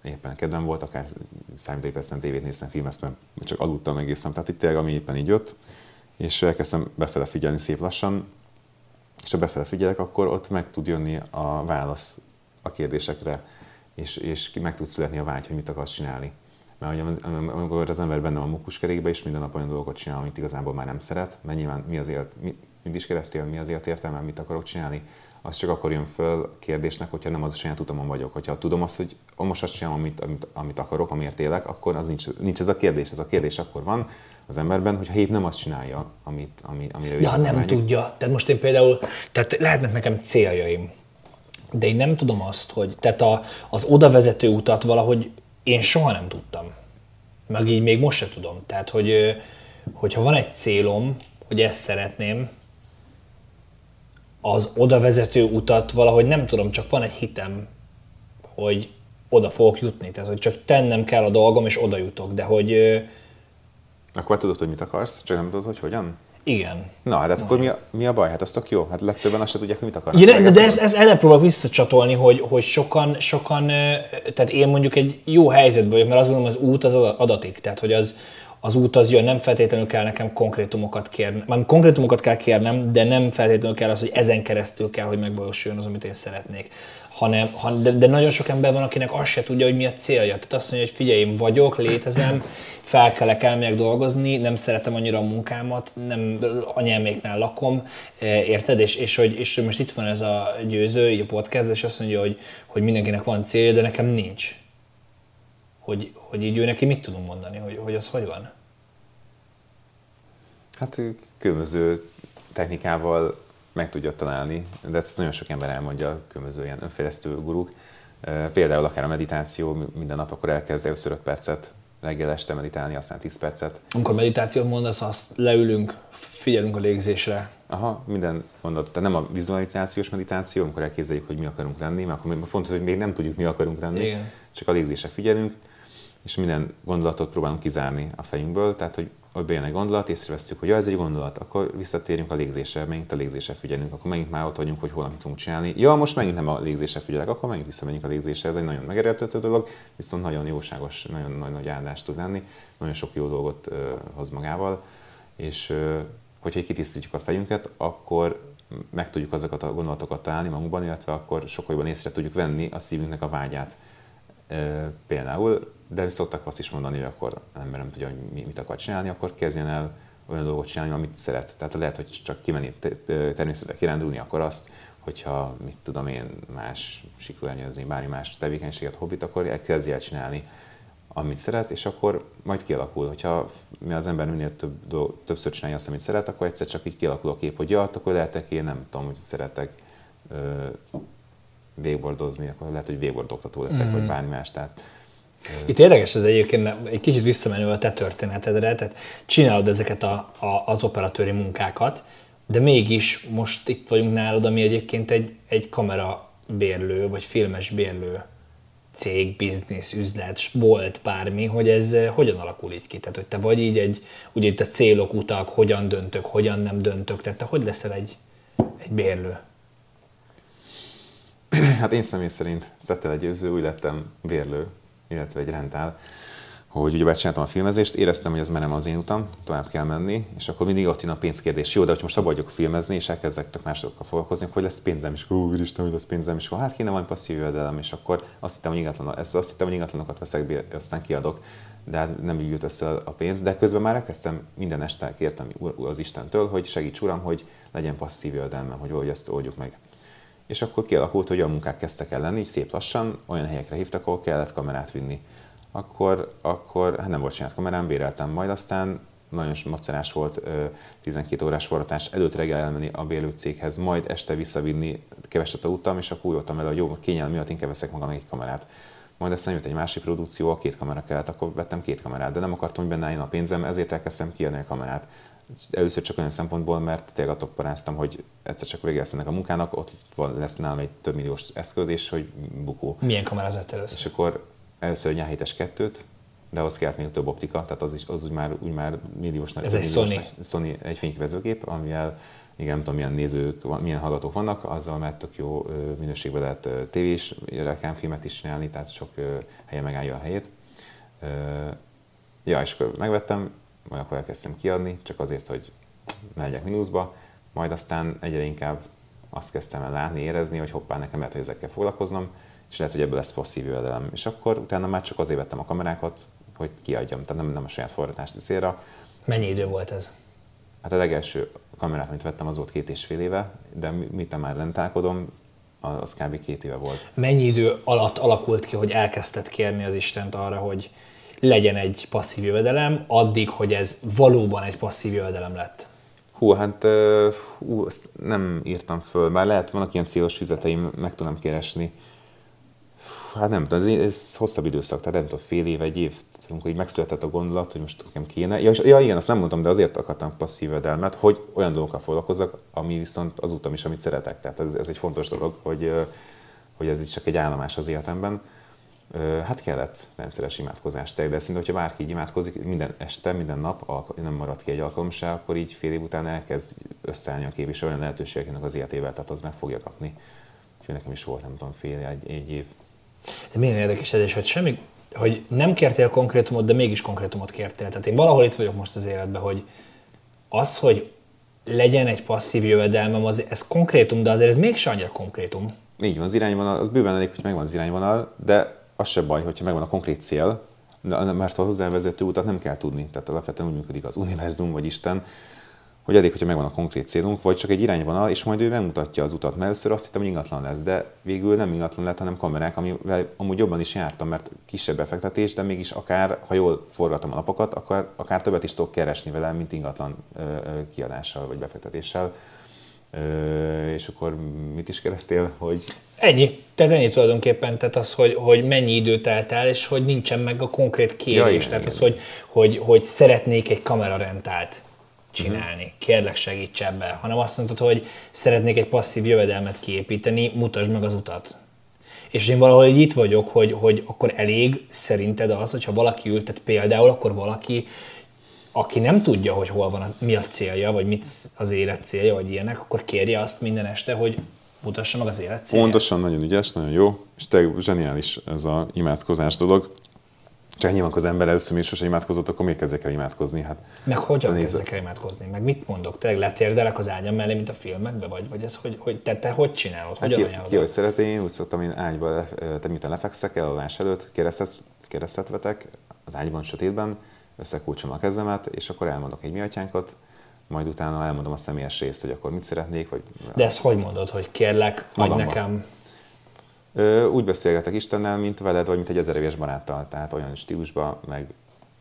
éppen kedvem volt, akár számítógépeztem, tévét néztem, filmeztem, csak aludtam egészen, tehát itt tényleg ami éppen így jött, és elkezdtem befele figyelni szép lassan, és ha befele figyelek, akkor ott meg tud jönni a válasz a kérdésekre, és, és meg tud születni a vágy, hogy mit akarsz csinálni. Mert amikor az ember benne a mukuskerékbe, és minden nap olyan dolgokat csinál, amit igazából már nem szeret, mert nyilván mi az élet, mi, mit is keresztél, mi az élet értelme, mit akarok csinálni, az csak akkor jön föl kérdésnek, hogyha nem az a saját utamon vagyok. Hogyha tudom azt, hogy most azt csinálom, amit, amit, amit akarok, amiért élek, akkor az nincs, nincs ez a kérdés. Ez a kérdés akkor van az emberben, hogyha épp nem azt csinálja, amit, ami, amire Ja, nem menjük. tudja. Tehát most én például, tehát lehetnek nekem céljaim, de én nem tudom azt, hogy tehát a, az oda vezető utat valahogy én soha nem tudtam. Meg így még most se tudom. Tehát, hogy hogyha van egy célom, hogy ezt szeretném, az oda vezető utat valahogy nem tudom, csak van egy hitem, hogy oda fogok jutni. Tehát, hogy csak tennem kell a dolgom, és oda jutok. De hogy... Akkor tudod, hogy mit akarsz, csak nem tudod, hogy hogyan? Igen. Na, hát akkor mi a, mi a baj? Hát az tök jó. Hát legtöbben azt se tudják, hogy mit akarnak. Ja, de, de ez, ez erre próbál visszacsatolni, hogy, hogy sokan, sokan, tehát én mondjuk egy jó helyzetben vagyok, mert azt gondolom, az út az adatik. Tehát, hogy az, az út az jön, nem feltétlenül kell nekem konkrétumokat kérni. Már konkrétumokat kell kérnem, de nem feltétlenül kell az, hogy ezen keresztül kell, hogy megvalósuljon az, amit én szeretnék. Hanem, han, de, de, nagyon sok ember van, akinek azt se tudja, hogy mi a célja. Tehát azt mondja, hogy figyelj, én vagyok, létezem, fel kellek elmegyek dolgozni, nem szeretem annyira a munkámat, nem anyáméknál lakom, e, érted? És, és, hogy, és most itt van ez a győző, így a podcast, és azt mondja, hogy, hogy mindenkinek van célja, de nekem nincs. Hogy, hogy így ő neki mit tudunk mondani, hogy, hogy az hogy van? Hát különböző technikával meg tudja találni, de ezt nagyon sok ember elmondja, különböző ilyen önfejlesztő guruk. Például akár a meditáció, minden nap akkor elkezd először 5 percet reggel este meditálni, aztán 10 percet. Amikor meditációt mondasz, azt leülünk, figyelünk a légzésre. Aha, minden mondat. Tehát nem a vizualizációs meditáció, amikor elképzeljük, hogy mi akarunk lenni, mert akkor pont, hogy még nem tudjuk, mi akarunk lenni, Igen. csak a légzésre figyelünk, és minden gondolatot próbálunk kizárni a fejünkből, tehát hogy hogy bejön egy gondolat, észreveszünk, hogy ja, ez egy gondolat, akkor visszatérünk a légzésre, megint a légzésre figyelünk, akkor megint már ott vagyunk, hogy hol mit tudunk csinálni. Ja, most megint nem a légzésre figyelek, akkor megint visszamegyünk a légzésre. Ez egy nagyon megerőltető dolog, viszont nagyon jóságos, nagyon nagy, nagy áldást tud lenni, nagyon sok jó dolgot uh, hoz magával, és uh, hogyha kitisztítjuk a fejünket, akkor meg tudjuk azokat a gondolatokat találni magunkban, illetve akkor sokkal jobban észre tudjuk venni a szívünknek a vágyát. Uh, például de szoktak azt is mondani, hogy akkor az ember nem tudja, hogy mit akar csinálni, akkor kezdjen el olyan dolgot csinálni, amit szeret. Tehát lehet, hogy csak kimenni természetben kirándulni, akkor azt, hogyha mit tudom én, más siklóernyőzni, bármi más tevékenységet, hobbit, akkor elkezdje el csinálni, amit szeret, és akkor majd kialakul. Hogyha mi az ember minél több, többször csinálja azt, amit szeret, akkor egyszer csak így kialakul a kép, hogy ja, akkor lehet, én nem tudom, hogy szeretek ö, végbordozni, akkor lehet, hogy végbordoktató leszek, mm. vagy bármi más. Tehát itt érdekes ez egyébként, egy kicsit visszamenő a te történetedre, tehát csinálod ezeket a, a, az operatőri munkákat, de mégis most itt vagyunk nálad, ami egyébként egy, egy kamera bérlő, vagy filmes bérlő cég, biznisz, üzlet, bolt, bármi, hogy ez eh, hogyan alakul így ki? Tehát, hogy te vagy így egy, ugye itt a célok, utak, hogyan döntök, hogyan nem döntök, tehát te hogy leszel egy, egy bérlő? Hát én személy szerint Zettel Győző úgy lettem bérlő, illetve egy rentál, hogy ugye csináltam a filmezést, éreztem, hogy ez már nem az én utam, tovább kell menni, és akkor mindig ott jön a pénzkérdés. Jó, de hogy most abba vagyok filmezni, és elkezdek tök másokkal foglalkozni, hogy lesz pénzem, és ó, Isten, hogy lesz pénzem, és hát kéne valami passzív jövedelem, és akkor azt hittem, hogy ingatlan, ezt azt hittem, hogy ingatlanokat veszek be, aztán kiadok, de hát nem így jött össze a pénz, de közben már elkezdtem minden este kértem az Istentől, hogy segíts uram, hogy legyen passzív jövedelmem, hogy valahogy ezt oldjuk meg. És akkor kialakult, hogy olyan munkák kezdtek el lenni, szép lassan, olyan helyekre hívtak, ahol kellett kamerát vinni. Akkor, akkor hát nem volt saját kamerám, béreltem majd, aztán nagyon macerás volt 12 órás forratás előtt reggel elmenni a bérlőcéghez, majd este visszavinni, keveset aludtam, és akkor úgy voltam el, hogy jó, kényelem miatt inkább veszek magamnak egy kamerát. Majd aztán jött egy másik produkció, a két kamera kellett, akkor vettem két kamerát, de nem akartam, hogy benne álljon a pénzem, ezért elkezdtem kiadni a kamerát először csak olyan szempontból, mert tényleg attól paráztam, hogy egyszer csak vége lesz ennek a munkának, ott van, lesz nálam egy több milliós eszköz, és hogy bukó. Milyen kamerát vett először? És akkor először egy 7 kettőt, de ahhoz kellett még több optika, tehát az, is, az úgy, már, úgy már milliós Ez egy Sony. Nagy, Sony egy fényképezőgép, amivel igen, nem tudom, milyen nézők, milyen hallgatók vannak, azzal már tök jó minőségben lehet tévés reklámfilmet is csinálni, tehát sok helye megállja a helyét. Ja, és akkor megvettem, majd akkor elkezdtem kiadni, csak azért, hogy ne legyek mínuszba, majd aztán egyre inkább azt kezdtem el látni, érezni, hogy hoppá, nekem lehet, hogy ezekkel foglalkoznom, és lehet, hogy ebből lesz passzív jövedelem. És akkor utána már csak azért vettem a kamerákat, hogy kiadjam, tehát nem, nem a saját forratást célra. Mennyi idő volt ez? Hát a legelső kamerát, amit vettem, az volt két és fél éve, de mit már lentálkodom, az kb. két éve volt. Mennyi idő alatt alakult ki, hogy elkezdted kérni az Istent arra, hogy legyen egy passzív jövedelem, addig, hogy ez valóban egy passzív jövedelem lett? Hú, hát hú, ezt nem írtam föl, bár lehet, vannak ilyen célos füzeteim, meg tudom keresni. Hát nem tudom, ez, ez hosszabb időszak, tehát nem tudom, fél év, egy év, amikor így megszületett a gondolat, hogy most nekem kéne. Ja, ja, igen, azt nem mondtam, de azért akartam passzív jövedelmet, hogy olyan dolgokkal foglalkozzak, ami viszont az utam is, amit szeretek. Tehát ez, ez egy fontos dolog, hogy, hogy ez is csak egy állomás az életemben Hát kellett rendszeres imádkozást de szinte, hogyha bárki így imádkozik minden este, minden nap, nem marad ki egy alkalom se, akkor így fél év után elkezd összeállni a kép, és olyan lehetőségeknek az életével, tehát az meg fogja kapni. Úgyhogy nekem is volt, nem tudom, fél, egy, egy év. De milyen érdekes ez, és hogy semmi, hogy nem kértél konkrétumot, de mégis konkrétumot kértél. Tehát én valahol itt vagyok most az életben, hogy az, hogy legyen egy passzív jövedelmem, az, ez konkrétum, de azért ez mégsem annyira konkrétum. így van az irányvonal, az bőven elég, hogy megvan az irányvonal, de az se baj, hogyha megvan a konkrét cél, mert a hozzávezető utat nem kell tudni. Tehát alapvetően úgy működik az univerzum vagy Isten, hogy elég, hogyha megvan a konkrét célunk, vagy csak egy irányvonal, és majd ő megmutatja az utat. Mert először azt hittem, hogy ingatlan lesz, de végül nem ingatlan lett, hanem kamerák, amivel amúgy jobban is jártam, mert kisebb befektetés, de mégis akár, ha jól forgatom a napokat, akkor akár többet is tudok keresni vele, mint ingatlan kiadással vagy befektetéssel. És akkor mit is keresztél, hogy... Ennyi. Tehát ennyi tulajdonképpen, tehát az, hogy, hogy mennyi idő telt el, és hogy nincsen meg a konkrét kérés. Ja, igen, tehát igen. az, hogy, hogy, hogy szeretnék egy kamerarentált csinálni, uh-huh. kérlek segíts ebbe, hanem azt mondtad, hogy szeretnék egy passzív jövedelmet kiépíteni, mutasd meg az utat. És én valahol itt vagyok, hogy, hogy akkor elég szerinted az, hogyha valaki ültet például, akkor valaki, aki nem tudja, hogy hol van, a, mi a célja, vagy mit az élet célja, vagy ilyenek, akkor kérje azt minden este, hogy mutassa meg az élet célja. Pontosan, nagyon ügyes, nagyon jó, és te zseniális ez a imádkozás dolog. Csak nyilván az ember először még sose imádkozott, akkor miért kezdek el imádkozni? Hát, meg hogyan kezdek el imádkozni? Meg mit mondok? Tényleg letérdelek az ágyam mellé, mint a filmekben? Vagy, vagy ez hogy, hogy te, te hogy csinálod? Hát hogyan ki, ki, hogy szereti, én úgy szoktam, én ágyba, le, te mit lefekszek elalvás előtt, keresztet, keresztet vetek, az ágyban, sötétben, összekulcsolom a kezemet, és akkor elmondok egy mi atyánkat, majd utána elmondom a személyes részt, hogy akkor mit szeretnék. Vagy... De ezt hogy mondod, hogy kérlek, hogy nekem úgy beszélgetek Istennel, mint veled, vagy mint egy ezer éves baráttal, tehát olyan stílusban, meg...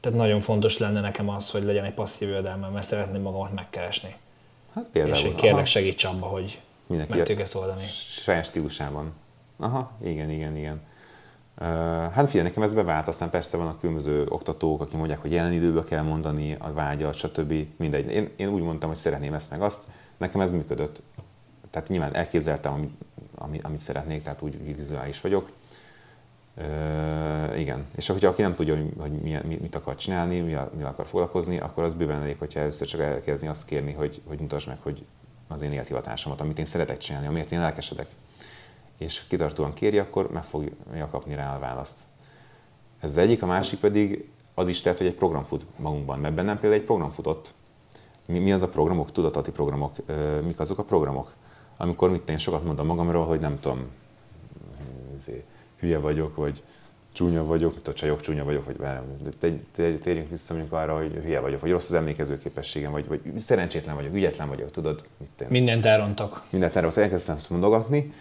Tehát nagyon fontos lenne nekem az, hogy legyen egy passzív jövedelmem, mert szeretném magamat megkeresni. Hát például. És hogy kérlek segíts abba, hogy Mindenki meg tudjuk ezt oldani. Saját stílusában. Aha, igen, igen, igen. Hát figyelj, nekem ez bevált, aztán persze vannak különböző oktatók, akik mondják, hogy jelen időben kell mondani a vágyat, stb. Mindegy. Én, én úgy mondtam, hogy szeretném ezt meg azt, nekem ez működött. Tehát nyilván elképzeltem, amit amit, amit szeretnék, tehát úgy, vizuális vagyok. Uh, igen, és hogyha aki nem tudja, hogy, hogy mi, mit akar csinálni, mi, mi akar foglalkozni, akkor az bőven elég, hogyha először csak elkezdi azt kérni, hogy, hogy mutasd meg, hogy az én élethivatásomat, amit én szeretek csinálni, amiért én lelkesedek. És kitartóan kéri, akkor meg fogja kapni rá a választ. Ez az egyik, a másik pedig az is tehet, hogy egy program fut magunkban, mert bennem például egy program futott. Mi, mi az a programok, tudatati programok, mik azok a programok? amikor mit én sokat mondom magamról, hogy nem tudom, izé, hülye vagyok, vagy csúnya vagyok, mint a csajok csúnya vagyok, vagy bármi. De térjünk vissza mondjuk arra, hogy hülye vagyok, vagy rossz az emlékező képességem, vagy, vagy szerencsétlen vagyok, ügyetlen vagyok, tudod? Mit én. Mindent elrontok. Mindent elrontok, elkezdtem mondogatni,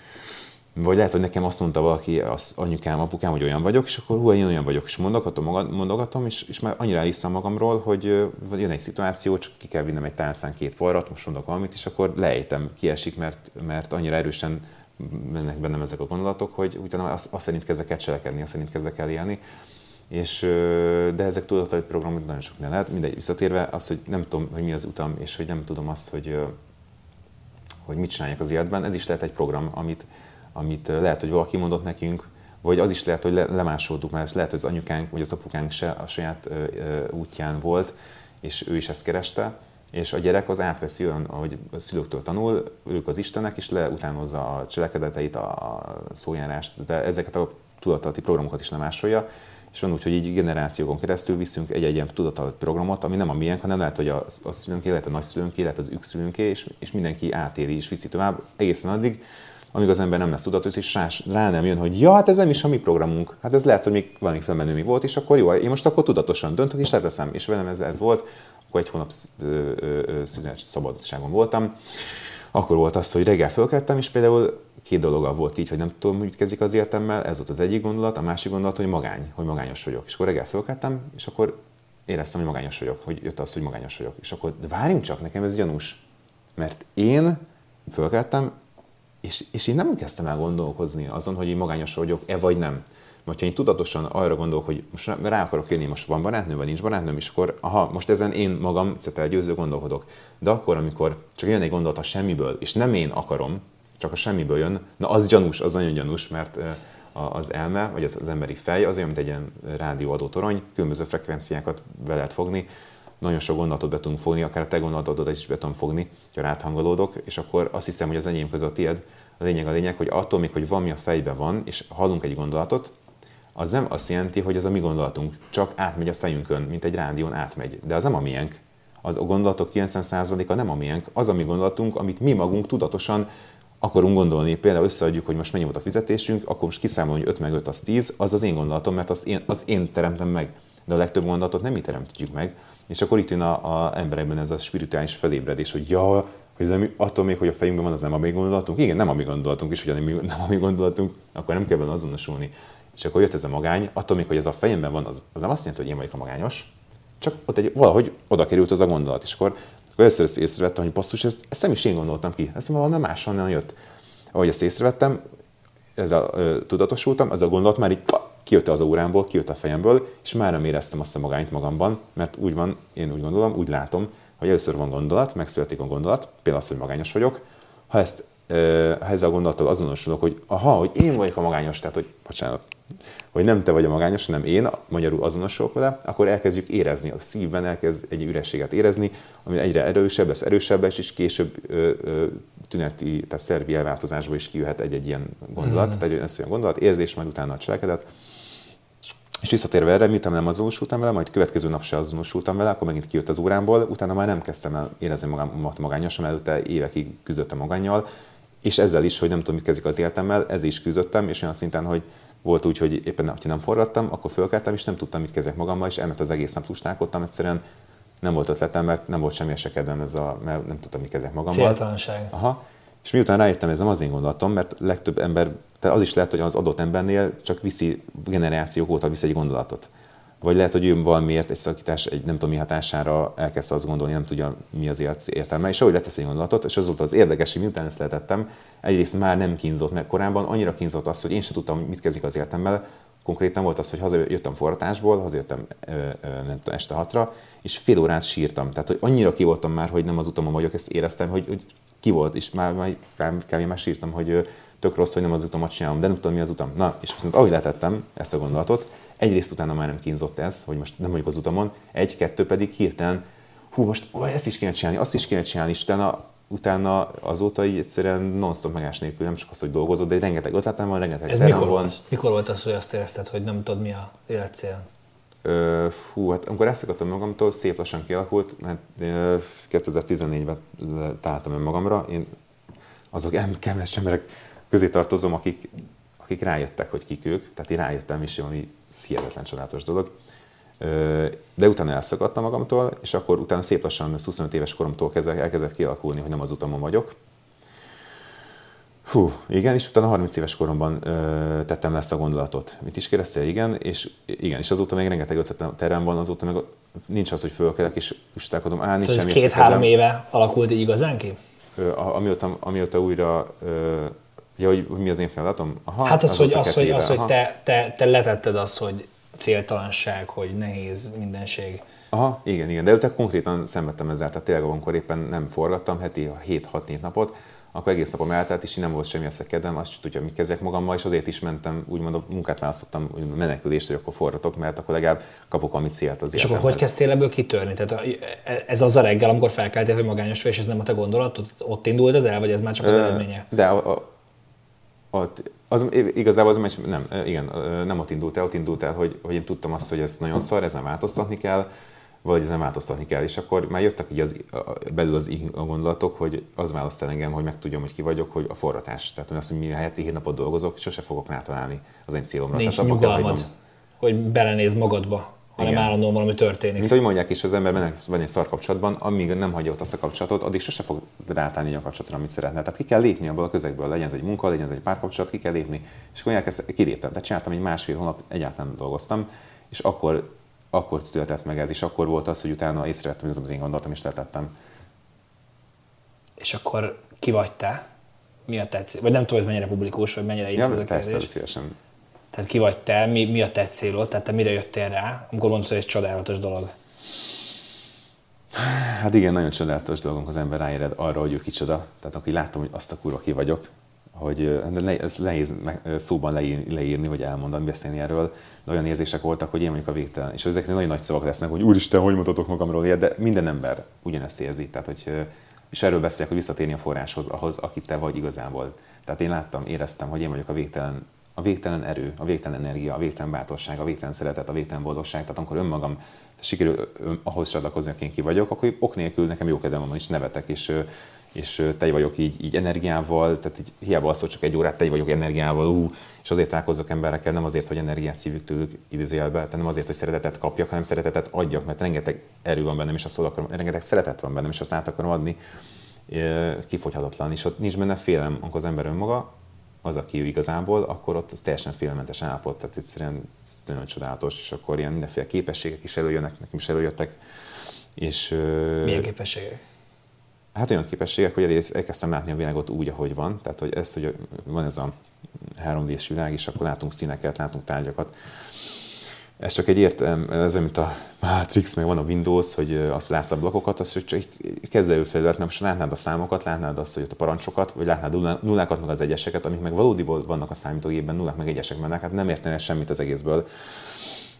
vagy lehet, hogy nekem azt mondta valaki, az anyukám, apukám, hogy olyan vagyok, és akkor hú, én olyan vagyok, és mondogatom, mondogatom és, és már annyira hiszem magamról, hogy jön egy szituáció, csak ki kell vinnem egy tálcán két porrat, most mondok valamit, és akkor lejtem, kiesik, mert, mert annyira erősen mennek bennem ezek a gondolatok, hogy utána azt, azt szerint kezdek el cselekedni, azt szerint kezdek el élni. És, de ezek tudatai programok nagyon sok nem lehet. Mindegy, visszatérve az, hogy nem tudom, hogy mi az utam, és hogy nem tudom azt, hogy, hogy mit csináljak az életben, ez is lehet egy program, amit, amit lehet, hogy valaki mondott nekünk, vagy az is lehet, hogy le, lemásoltuk, mert lehet, hogy az anyukánk vagy az apukánk se a saját útján volt, és ő is ezt kereste, és a gyerek az átveszi olyan, ahogy a szülőktől tanul, ők az Istenek, és leutánozza a cselekedeteit, a szójárást, de ezeket a tudatalati programokat is lemásolja, és van úgy, hogy így generációkon keresztül viszünk egy-egy ilyen tudatalati programot, ami nem a miénk, hanem lehet, hogy a, a szülőnké, lehet a nagyszülőnké, lehet az ükszülőnké, és, és mindenki átéli és viszi tovább egészen addig, amíg az ember nem lesz tudatos, és rá, rá nem jön, hogy ja, hát ez nem is a mi programunk. Hát ez lehet, hogy még valami felmenő mi volt, és akkor jó, én most akkor tudatosan döntök, és leteszem. És velem ez, ez volt, akkor egy hónap szünet szabadságon voltam. Akkor volt az, hogy reggel fölkeltem, és például két dologgal volt így, hogy nem tudom, hogy kezdik az életemmel, ez volt az egyik gondolat, a másik gondolat, hogy magány, hogy magányos vagyok. És akkor reggel fölkeltem, és akkor éreztem, hogy magányos vagyok, hogy jött az, hogy magányos vagyok. És akkor várjunk csak, nekem ez gyanús. Mert én fölkeltem, és, és én nem kezdtem el gondolkozni azon, hogy én magányos vagyok-e vagy nem. Vagy ha én tudatosan arra gondolok, hogy most rá akarok jönni, most van barátnő, vagy nincs barátnőm, és akkor aha, most ezen én magam cetel győző gondolkodok. De akkor, amikor csak jön egy gondolat a semmiből, és nem én akarom, csak a semmiből jön, na az gyanús, az nagyon gyanús, mert az elme, vagy az, az emberi fej az olyan, mint egy ilyen rádióadó torony, különböző frekvenciákat be lehet fogni, nagyon sok gondolatot be tudunk fogni, akár a te gondolatodat is be tudom fogni, ha ráthangolódok, és akkor azt hiszem, hogy az enyém között tiéd. A lényeg a lényeg, hogy attól még, hogy valami a fejben van, és hallunk egy gondolatot, az nem azt jelenti, hogy az a mi gondolatunk, csak átmegy a fejünkön, mint egy rádión átmegy. De az nem a miénk. Az a gondolatok 90%-a nem a miénk, az a mi gondolatunk, amit mi magunk tudatosan akarunk gondolni, például összeadjuk, hogy most mennyi volt a fizetésünk, akkor most kiszámolom, hogy 5 meg 5 az 10, az az én gondolatom, mert azt én, az én teremtem meg. De a legtöbb gondolatot nem mi teremtjük meg. És akkor itt jön a, a emberekben ez a spirituális felébredés, hogy ja, hogy ez nem, attól még, hogy a fejünkben van, az nem a mi gondolatunk. Igen, nem a mi gondolatunk, és hogy nem, nem a mi gondolatunk, akkor nem kell benne azonosulni. És akkor jött ez a magány, attól még, hogy ez a fejemben van, az, az nem azt jelenti, hogy én vagyok a magányos, csak ott egy, valahogy oda került az a gondolat, és akkor, akkor először észrevettem, hogy basszus, ezt, ezt nem is én gondoltam ki, ez valami máshonnan jött. Ahogy ezt észrevettem, ezzel ö, tudatosultam, ez a gondolat már így kijött az órámból, kijött a fejemből, és már nem éreztem azt a magányt magamban, mert úgy van, én úgy gondolom, úgy látom, hogy először van gondolat, megszületik a gondolat, például az, hogy magányos vagyok, ha ezt ha ezzel a gondolattal azonosulok, hogy aha, hogy én vagyok a magányos, tehát hogy, bocsánat, hogy nem te vagy a magányos, hanem én, magyarul azonosulok vele, akkor elkezdjük érezni, a szívben elkezd egy ürességet érezni, ami egyre erősebb, lesz erősebb, és később ö, ö, tüneti, tehát szervi elváltozásból is kijöhet egy-egy ilyen gondolat, mm. tehát egy olyan gondolat, érzés, majd utána a cselekedet, és visszatérve erre, miután nem azonosultam vele, majd következő nap se azonosultam vele, akkor megint kijött az órámból, utána már nem kezdtem el érezni magamat magányosan, előtte évekig küzdöttem magányjal, és ezzel is, hogy nem tudom, mit kezdik az életemmel, ez is küzdöttem, és olyan szinten, hogy volt úgy, hogy éppen, ha nem forradtam, akkor fölkeltem, és nem tudtam, mit kezdek magammal, és elment az egész nap tusnálkodtam, egyszerűen nem volt ötletem, mert nem volt semmi se kedvem, ez a, mert nem tudtam, mit kezdek magammal. Céltalanság. Aha. És miután rájöttem, ez nem az én gondolatom, mert legtöbb ember, tehát az is lehet, hogy az adott embernél csak viszi generációk óta visz egy gondolatot. Vagy lehet, hogy ő valamiért egy szakítás, egy nem tudom mi hatására elkezdte azt gondolni, nem tudja mi az élet értelme, és ahogy letesz egy gondolatot, és az volt az érdekes, hogy miután ezt letettem, egyrészt már nem kínzott, mert korábban annyira kínzott az, hogy én sem tudtam, mit kezdik az életemmel, konkrétan volt az, hogy hazajöttem forratásból, hazajöttem nem tudom, este hatra, és fél órát sírtam. Tehát, hogy annyira ki voltam már, hogy nem az utamon vagyok, ezt éreztem, hogy, hogy ki volt, és már, már kb. már sírtam, hogy tök rossz, hogy nem az utamat csinálom, de nem tudom, mi az utam. Na, és viszont ahogy letettem ezt a gondolatot, egyrészt utána már nem kínzott ez, hogy most nem vagyok az utamon, egy-kettő pedig hirtelen, hú, most ó, ezt is kéne csinálni, azt is kéne csinálni, és utána, utána azóta így egyszerűen non-stop megás nélkül, nem csak az, hogy dolgozod, de rengeteg ötletem van, rengeteg Ez mikor van. Volt? Mikor volt az, hogy azt érezted, hogy nem tudod, mi a életcél? Ö, fú, hát amikor ezt akartam magamtól, szép lassan kialakult, mert 2014-ben találtam önmagamra, én azok kemes emberek közé tartozom, akik, akik rájöttek, hogy kik ők, tehát én rájöttem is, ami hihetetlen csodálatos dolog. De utána elszakadtam magamtól, és akkor utána szép lassan, 25 éves koromtól kezdve elkezdett kialakulni, hogy nem az utamon vagyok. Hú, igen, és utána 30 éves koromban ö, tettem le ezt a gondolatot. Mit is kérdeztél? Igen, és igen, és azóta még rengeteg ötletem van, azóta meg nincs az, hogy fölkelek és üstálkodom. Á, nincs semmi. két-három éve alakult így igazán ki? Ö, amióta, amióta újra ö, Ja, hogy, hogy mi az én feladatom? Aha, hát az, az hogy, az, hogy, az, hogy te, te, te letetted azt, hogy céltalanság, hogy nehéz mindenség. Aha, igen, igen, de utána konkrétan szenvedtem ezzel, tehát tényleg amikor éppen nem forgattam, heti 7-6-4 napot, akkor egész napom eltelt, és így nem volt semmi eszekedem, azt sem tudja, mit kezdek magammal, és azért is mentem, úgymond a munkát választottam, úgymond menekülést, hogy akkor forratok, mert akkor legalább kapok amit célt az És akkor hogy kezdtél ebből kitörni? Tehát ez az a reggel, amikor felkeltél, hogy magányos vagy, és ez nem a te gondolatod? Ott indult ez el, vagy ez már csak az eredménye? De a, a, ott, az, igazából az meccs, nem, igen, nem ott indult el, ott indult el, hogy, hogy én tudtam azt, hogy ez nagyon szar, ezen változtatni kell, vagy ezen változtatni kell. És akkor már jöttek így az, belül az a gondolatok, hogy az választ el engem, hogy megtudjam, hogy ki vagyok, hogy a forratás. Tehát azt, hogy mi heti hét napot dolgozok, sose fogok rátalálni az én célomra. Nincs Tehát nyugalmad, hogy belenéz magadba hanem Igen. állandóan valami történik. Mint ahogy mondják is, az ember van egy szar kapcsolatban, amíg nem hagyja ott azt a kapcsolatot, addig sose fog rátálni a kapcsolatra, amit szeretne. Tehát ki kell lépni abból a közegből, legyen ez egy munka, legyen ez egy párkapcsolat, ki kell lépni. És akkor elkezd, kiléptem. Tehát csináltam egy másfél hónap, egyáltalán dolgoztam, és akkor, akkor született meg ez, és akkor volt az, hogy utána észrevettem, hogy ez az én gondolatom, és tettem. És akkor ki vagy te? Mi a tetszés? Vagy nem tudom, ez mennyire publikus, vagy mennyire ja, persze, szívesen tehát ki vagy te, mi, mi a te célod, tehát te mire jöttél rá, amikor mondod, hogy ez csodálatos dolog? Hát igen, nagyon csodálatos dolgunk az ember ráéred arra, hogy ő kicsoda. Tehát akkor látom, hogy azt a kurva ki vagyok, hogy de ez nehéz szóban leírni, vagy elmondani, beszélni erről, de olyan érzések voltak, hogy én mondjuk a végtelen. És ezek nagyon nagy szavak lesznek, hogy úristen, hogy mutatok magamról ilyet, de minden ember ugyanezt érzi. Tehát, hogy, és erről beszélek, hogy visszatérni a forráshoz, ahhoz, aki te vagy igazából. Tehát én láttam, éreztem, hogy én vagyok a végtelen a végtelen erő, a végtelen energia, a végtelen bátorság, a végtelen szeretet, a végtelen boldogság. Tehát amikor önmagam sikerül ahhoz csatlakozni, akin ki vagyok, akkor ok nélkül nekem jó kedvem van, és nevetek, és, és te vagyok így, így energiával, tehát így hiába az, hogy csak egy órát te vagyok energiával, ú, és azért találkozok emberekkel, nem azért, hogy energiát szívjuk tőlük idézőjelbe, tehát nem azért, hogy szeretetet kapjak, hanem szeretetet adjak, mert rengeteg erő van bennem, és azt akarom, rengeteg szeretet van bennem, és azt át akarom adni, kifogyhatatlan, és ott nincs benne félem, amikor az ember önmaga, az, aki ő igazából, akkor ott az teljesen félelmentes állapot, tehát egyszerűen ez nagyon csodálatos, és akkor ilyen mindenféle képességek is előjönnek, nekem is előjöttek. És, Milyen képességek? Hát olyan képességek, hogy elkezdtem látni a világot úgy, ahogy van. Tehát, hogy ez, hogy van ez a 3D-s világ, és akkor látunk színeket, látunk tárgyakat, ez csak egy értelem, ez mint a Matrix, meg van a Windows, hogy azt látsz a blokkokat, az csak egy kezelőfelület, mert most látnád a számokat, látnád azt, hogy ott a parancsokat, vagy látnád nullákat, meg az egyeseket, amik meg valódiból vannak a számítógépben, nullák meg egyesek mennek, hát nem értenek semmit az egészből.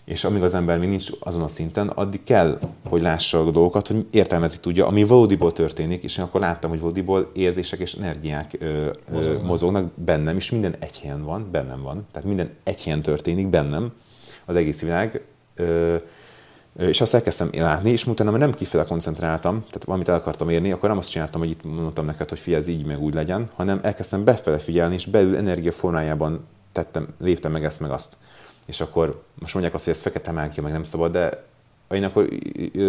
És amíg az ember még nincs azon a szinten, addig kell, hogy lássa a dolgokat, hogy értelmezni tudja, ami valódiból történik, és én akkor láttam, hogy valódiból érzések és energiák ö, ö, mozognak bennem, és minden egy helyen van, bennem van. Tehát minden egy helyen történik bennem, az egész világ, és azt elkezdtem látni, és utána már nem kifele koncentráltam, tehát valamit el akartam érni, akkor nem azt csináltam, hogy itt mondtam neked, hogy figyelj, ez így meg úgy legyen, hanem elkezdtem befele figyelni, és belül energia formájában tettem, léptem meg ezt meg azt. És akkor most mondják azt, hogy ez fekete mágia, meg nem szabad, de én akkor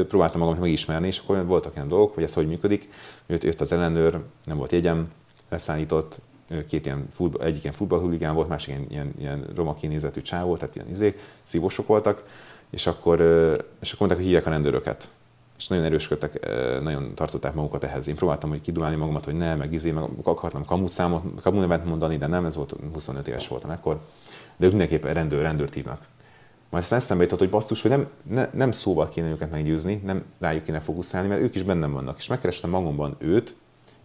próbáltam magam megismerni, és akkor voltak olyan dolgok, hogy ez hogy működik. Jött, jött az ellenőr, nem volt jegyem, leszállított, két ilyen futball, egyik ilyen futballhuligán volt, másik ilyen, ilyen, ilyen roma kinézetű csáv volt, tehát ilyen izé, szívósok voltak, és akkor, és akkor mondták, hogy hívják a rendőröket. És nagyon erősködtek, nagyon tartották magukat ehhez. Én próbáltam hogy kidulálni magamat, hogy ne, meg izé, meg akartam kamut számot, kamu nevet mondani, de nem, ez volt 25 éves voltam ekkor. De ők mindenképpen rendőr, rendőrt hívnak. Majd aztán eszembe jutott, hogy basszus, hogy nem, ne, nem szóval kéne őket meggyőzni, nem rájuk kéne fókuszálni, mert ők is bennem vannak. És megkerestem magamban őt,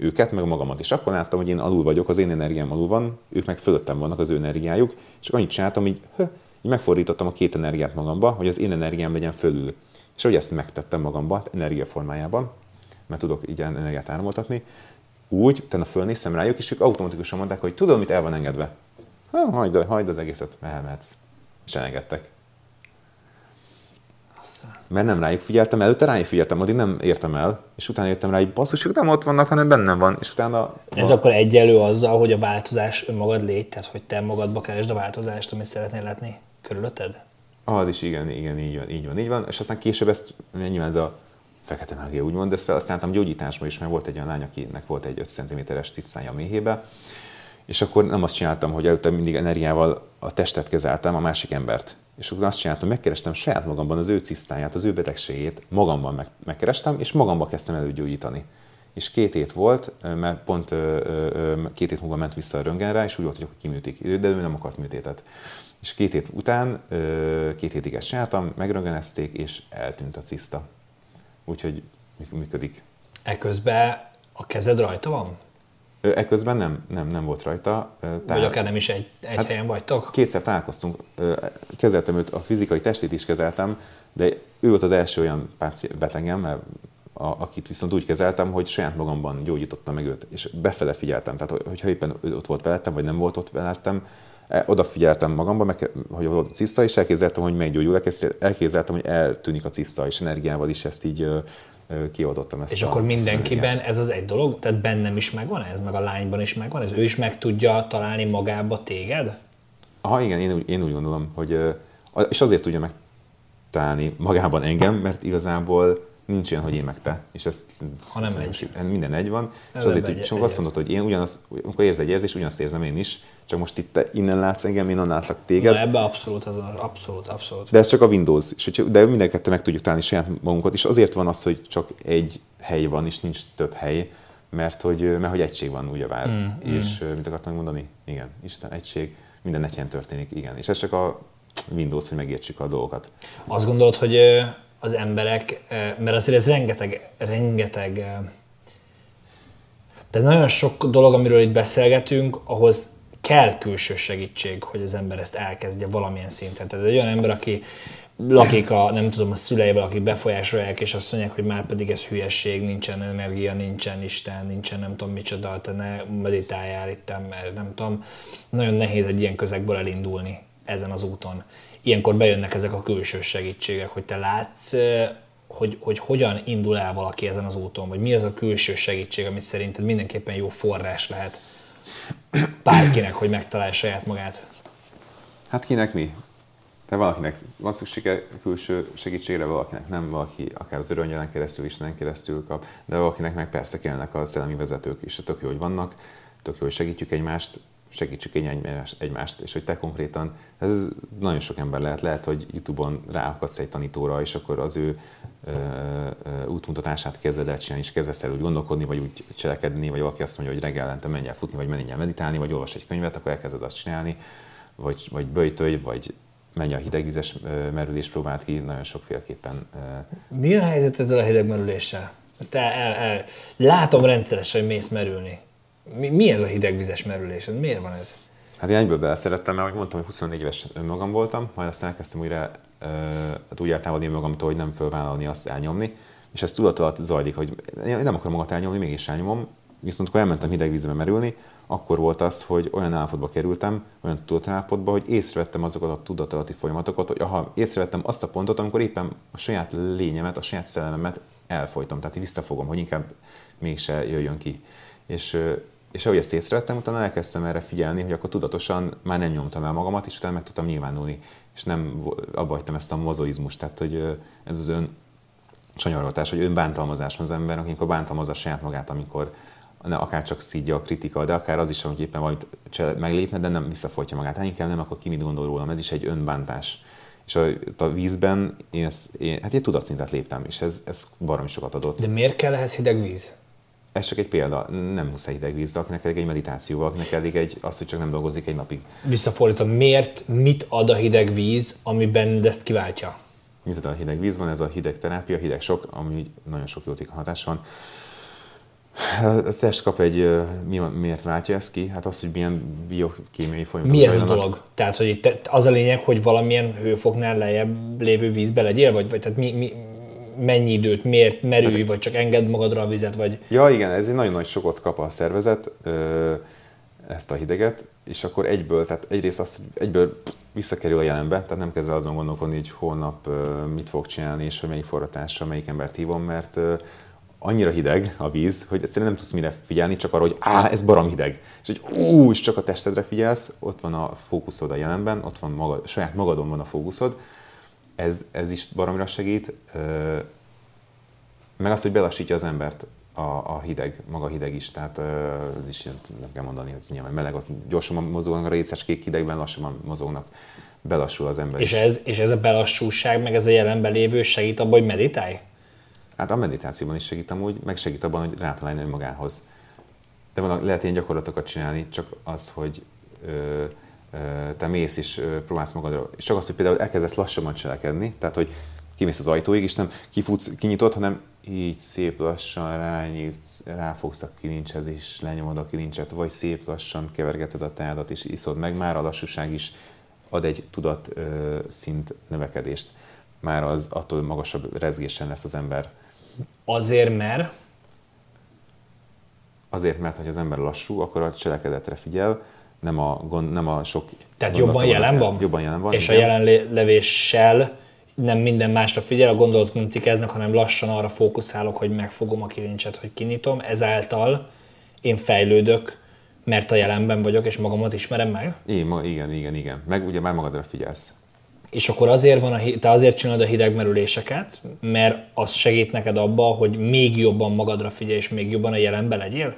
őket, meg magamat. És akkor láttam, hogy én alul vagyok, az én energiám alul van, ők meg fölöttem vannak, az ő energiájuk, és annyit csináltam, hogy így megfordítottam a két energiát magamba, hogy az én energiám legyen fölül. És hogy ezt megtettem magamba, energia formájában, mert tudok így energiát áramoltatni, úgy, utána fölnézem rájuk, és ők automatikusan mondták, hogy tudom, mit el van engedve. Ha, hagyd, hagyd az egészet, elmehetsz. És elengedtek. Mert nem rájuk figyeltem, előtte rájuk figyeltem, addig nem értem el, és utána jöttem rá, hogy basszus, ők nem ott vannak, hanem bennem van, és utána... Ez van. akkor egyelő azzal, hogy a változás önmagad légy, tehát hogy te magadba keresd a változást, amit szeretnél látni körülötted? Az is igen, igen, így van, így van, így van. És aztán később ezt, nyilván ez a fekete mágia úgymond, de ezt felhasználtam gyógyításban is, mert volt egy olyan lány, akinek volt egy 5 cm-es tisztája a méhébe, és akkor nem azt csináltam, hogy előtte mindig energiával a testet kezeltem, a másik embert. És akkor azt csináltam, megkerestem saját magamban az ő cisztáját, az ő betegségét, magamban meg, megkerestem, és magamban kezdtem előgyógyítani. És két hét volt, mert pont két hét múlva ment vissza a röngenre, és úgy volt, hogy akkor kiműtik. De ő nem akart műtétet. És két hét után, két hétig ezt csináltam, megröngenezték, és eltűnt a ciszta. Úgyhogy működik. Eközben a kezed rajta van? Ekközben nem, nem, nem volt rajta. Tehát, Vagy akár nem is egy, egy hát helyen vagytok? Kétszer találkoztunk. Kezeltem őt, a fizikai testét is kezeltem, de ő volt az első olyan betegem, a, akit viszont úgy kezeltem, hogy saját magamban gyógyítottam meg őt, és befele figyeltem. Tehát, hogyha éppen ott volt veletem, vagy nem volt ott veletem, e, odafigyeltem magamba, meg, hogy volt a ciszta, és elképzeltem, hogy meggyógyul, elképzeltem, hogy eltűnik a ciszta, és energiával is ezt így kiadottam ezt És a, akkor mindenkiben ez az egy dolog? Tehát bennem is megvan ez, meg a lányban is megvan ez? Ő is meg tudja találni magába téged? Aha, igen, én úgy, én úgy gondolom, hogy és azért tudja megtalálni magában engem, mert igazából nincs olyan, hogy én meg te. És ez, ha nem egy. Minden egy van. Ez és azért, hogy csak azt mondod, hogy én ugyanaz, amikor érz egy érzés, ugyanazt érzem én is, csak most itt innen látsz engem, én onnan látlak téged. Na, ebbe abszolút, az abszolút, abszolút. De ez csak a Windows. És hogy, de mindenkettő meg tudjuk találni saját magunkat, és azért van az, hogy csak egy hely van, és nincs több hely, mert hogy, mert hogy egység van ugye vár. Mm, és mm. mit akartam mondani? Igen, Isten, egység, minden egy történik, igen. És ez csak a Windows, hogy megértsük a dolgokat. Azt gondolod, hogy az emberek, mert azért ez rengeteg, rengeteg, de nagyon sok dolog, amiről itt beszélgetünk, ahhoz kell külső segítség, hogy az ember ezt elkezdje valamilyen szinten. Tehát egy olyan ember, aki lakik a, nem tudom, a szüleivel, akik befolyásolják, és azt mondják, hogy már pedig ez hülyesség, nincsen energia, nincsen Isten, nincsen nem tudom micsoda, te ne meditáljál itt, mert nem tudom. Nagyon nehéz egy ilyen közegből elindulni ezen az úton. Ilyenkor bejönnek ezek a külső segítségek, hogy te látsz, hogy, hogy hogyan indul el valaki ezen az úton, vagy mi az a külső segítség, amit szerinted mindenképpen jó forrás lehet bárkinek, hogy megtalálja saját magát. Hát kinek mi? De valakinek van szüksége külső segítségre, valakinek nem, valaki akár az öröngyelen keresztül, Istenen keresztül kap, de valakinek meg persze kellnek a szellemi vezetők is. Tök jó, hogy vannak, tök jó, hogy segítjük egymást, segítsük egymást, egymást, és hogy te konkrétan, ez nagyon sok ember lehet, lehet, hogy Youtube-on ráakadsz egy tanítóra, és akkor az ő ö, ö, útmutatását kezded el csinálni, és kezdesz el úgy gondolkodni, vagy úgy cselekedni, vagy valaki azt mondja, hogy reggelente menj el futni, vagy menj el meditálni, vagy olvas egy könyvet, akkor elkezded azt csinálni, vagy, vagy böjtölj, vagy menj a hidegvizes merülés próbált ki, nagyon sokféleképpen. Mi a helyzet ezzel a hidegmerüléssel? Ezt el, el, el. Látom rendszeresen, hogy mész merülni. Mi, mi ez a hidegvizes merülés? Miért van ez? Hát én egyből beleszerettem, mert mondtam, hogy 24 éves önmagam voltam, majd aztán elkezdtem újra hát úgy eltávolodni magamtól, hogy nem fölvállalni azt elnyomni, és ez tudat alatt zajlik, hogy én nem akarom magat elnyomni, mégis elnyomom, viszont akkor elmentem hideg vízbe merülni, akkor volt az, hogy olyan állapotba kerültem, olyan tudatállapotba, hogy észrevettem azokat a tudatalatti folyamatokat, hogy aha, észrevettem azt a pontot, amikor éppen a saját lényemet, a saját szellememet elfolytom, tehát visszafogom, hogy inkább mégse jöjjön ki. És, és ahogy ezt észrevettem, utána elkezdtem erre figyelni, hogy akkor tudatosan már nem nyomtam el magamat, és utána meg tudtam nyilvánulni, és nem abba hagytam ezt a mozoizmust, tehát hogy ez az ön csanyaroltás, hogy önbántalmazás az ember, amikor bántalmazza saját magát, amikor ne, akár csak szídja a kritika, de akár az is, hogy éppen valamit meglépne, de nem visszafolytja magát. Hát inkább nem, akkor ki mit gondol rólam, ez is egy önbántás. És a, a vízben én, ezt, én hát egy tudatszintet léptem, és ez, ez baromi sokat adott. De miért kell ehhez hideg víz? Ez csak egy példa, nem muszáj hideg víz, akinek elég egy meditáció, akinek elég egy, az, hogy csak nem dolgozik egy napig. Visszafordítom, miért, mit ad a hideg víz, amiben ezt kiváltja? Mit ad a hideg víz? Van ez a hideg terápia, hideg sok, ami nagyon sok jóték hatás van. A test kap egy, mi, miért váltja ezt ki? Hát az, hogy milyen biokémiai folyamatok Mi ez a dolog? Tehát, hogy itt az a lényeg, hogy valamilyen hőfoknál lejjebb lévő vízbe legyél, vagy, vagy tehát mi, mi, mennyi időt, miért merülj, hát, vagy csak engedd magadra a vizet, vagy... Ja, igen, ez egy nagyon nagy sokat kap a szervezet, ezt a hideget, és akkor egyből, tehát egyrészt az, egyből visszakerül a jelenbe, tehát nem kezd el azon gondolkodni, hogy holnap mit fog csinálni, és hogy melyik forratással, melyik embert hívom, mert annyira hideg a víz, hogy egyszerűen nem tudsz mire figyelni, csak arra, hogy á, ez barom hideg. És hogy ú, és csak a testedre figyelsz, ott van a fókuszod a jelenben, ott van magad, saját magadon van a fókuszod, ez, ez is baromira segít. Meg az, hogy belassítja az embert a, a hideg, maga a hideg is, tehát ez is nem kell mondani, hogy nyilván meleg, ott gyorsan mozognak a részecskék hidegben, lassan mozognak, belassul az ember és is. Ez, és ez a belassultság, meg ez a jelenben lévő segít abban, hogy meditálj? Hát a meditációban is segít amúgy, meg segít abban, hogy rátalálni önmagához. De van, lehet ilyen gyakorlatokat csinálni, csak az, hogy ö, te mész és próbálsz magadra, és csak az, hogy például elkezdesz lassabban cselekedni, tehát hogy kimész az ajtóig, és nem kifutsz, kinyitod, hanem így szép lassan rányítsz, ráfogsz a kilincshez, és lenyomod a kilincset, vagy szép lassan kevergeted a teádat, és iszod meg, már a lassúság is ad egy tudat ö, szint növekedést. Már az attól magasabb rezgésen lesz az ember Azért, mert? Azért, mert ha az ember lassú, akkor a cselekedetre figyel, nem a, gond, nem a sok... Tehát jobban jelen van? Jobban jelen van. És igen. a jelenlevéssel nem minden másra figyel, a gondolatok nem cikeznek, hanem lassan arra fókuszálok, hogy megfogom a kilincset, hogy kinyitom. Ezáltal én fejlődök, mert a jelenben vagyok, és magamat ismerem meg. Igen, igen, igen, igen. Meg ugye már magadra figyelsz és akkor azért van a, te azért csinálod a hidegmerüléseket, mert az segít neked abba, hogy még jobban magadra figyelj, és még jobban a jelenben legyél?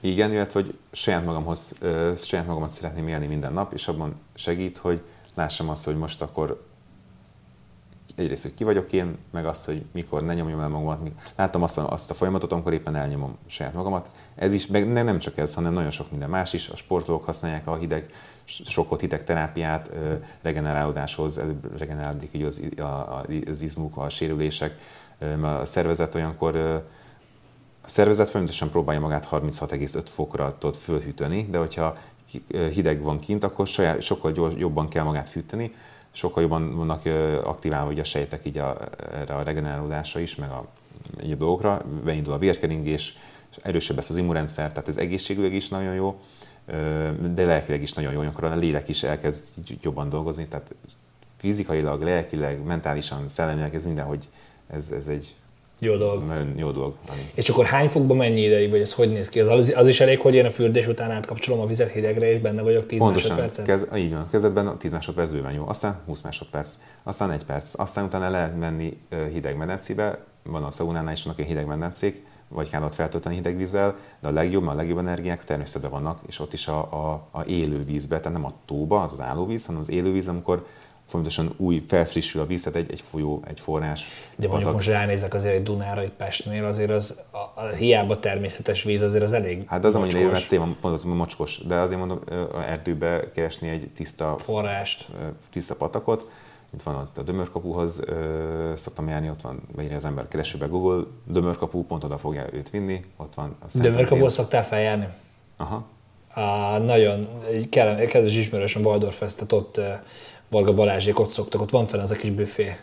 Igen, illetve hogy saját, magamhoz, saját magamat szeretném élni minden nap, és abban segít, hogy lássam azt, hogy most akkor egyrészt, hogy ki vagyok én, meg azt, hogy mikor ne nyomjam el magamat. Látom azt a, azt a folyamatot, amikor éppen elnyomom saját magamat. Ez is, meg nem csak ez, hanem nagyon sok minden más is. A sportolók használják a hideg, sokat hideg terápiát, regenerálódáshoz, regenerálódik így az, az izmuk, a sérülések. A szervezet olyankor a szervezet folyamatosan próbálja magát 36,5 fokra tud fölhűteni, de hogyha hideg van kint, akkor saját, sokkal gyors, jobban kell magát fűteni, sokkal jobban vannak aktiválva ugye a sejtek így a, erre a regenerálódásra is, meg a egyéb dolgokra, beindul a vérkeringés, és erősebb lesz az immunrendszer, tehát ez egészségüleg is nagyon jó, de lelkileg is nagyon jó, amikor a lélek is elkezd jobban dolgozni, tehát fizikailag, lelkileg, mentálisan, szellemileg ez mindenhogy ez, ez egy jó dolog. Nagyon jó dolog. És akkor hány fokban mennyi ideig, vagy ez hogy néz ki? Az, az is elég, hogy én a fürdés után átkapcsolom a vizet hidegre, és benne vagyok 10 Pontosan. másodpercet? Kez, így van. Kezdetben 10 másodperc bőven jó, aztán 20 másodperc, aztán 1 perc, aztán utána lehet menni hideg medencébe, van a szaunánál is vannak hideg medencék, vagy kell ott feltölteni hideg vízzel, de a legjobb, a legjobb energiák természetben vannak, és ott is a, a, a élő vízbe, tehát nem a tóba, az az állóvíz, hanem az élővíz, amikor fontosan új, felfrissül a víz, tehát egy, egy folyó, egy forrás. De mondjuk patak. most ránézek azért egy Dunára, egy Pestnél, azért az a, a, hiába természetes víz, azért az elég Hát az annyira jó, mert téma, pont az mocskos, de azért mondom, a erdőbe keresni egy tiszta forrást, tiszta patakot, itt van ott a Dömörkapuhoz szoktam járni, ott van, vagy az ember keresőbe Google, Dömörkapu, pont oda fogja őt vinni, ott van a Dömörkapuhoz szoktál feljárni? Aha. A, nagyon egy kedves ismerősöm Waldorf-eztet ott Varga Balázsék ott szoktak, ott van fel az a kis büfé,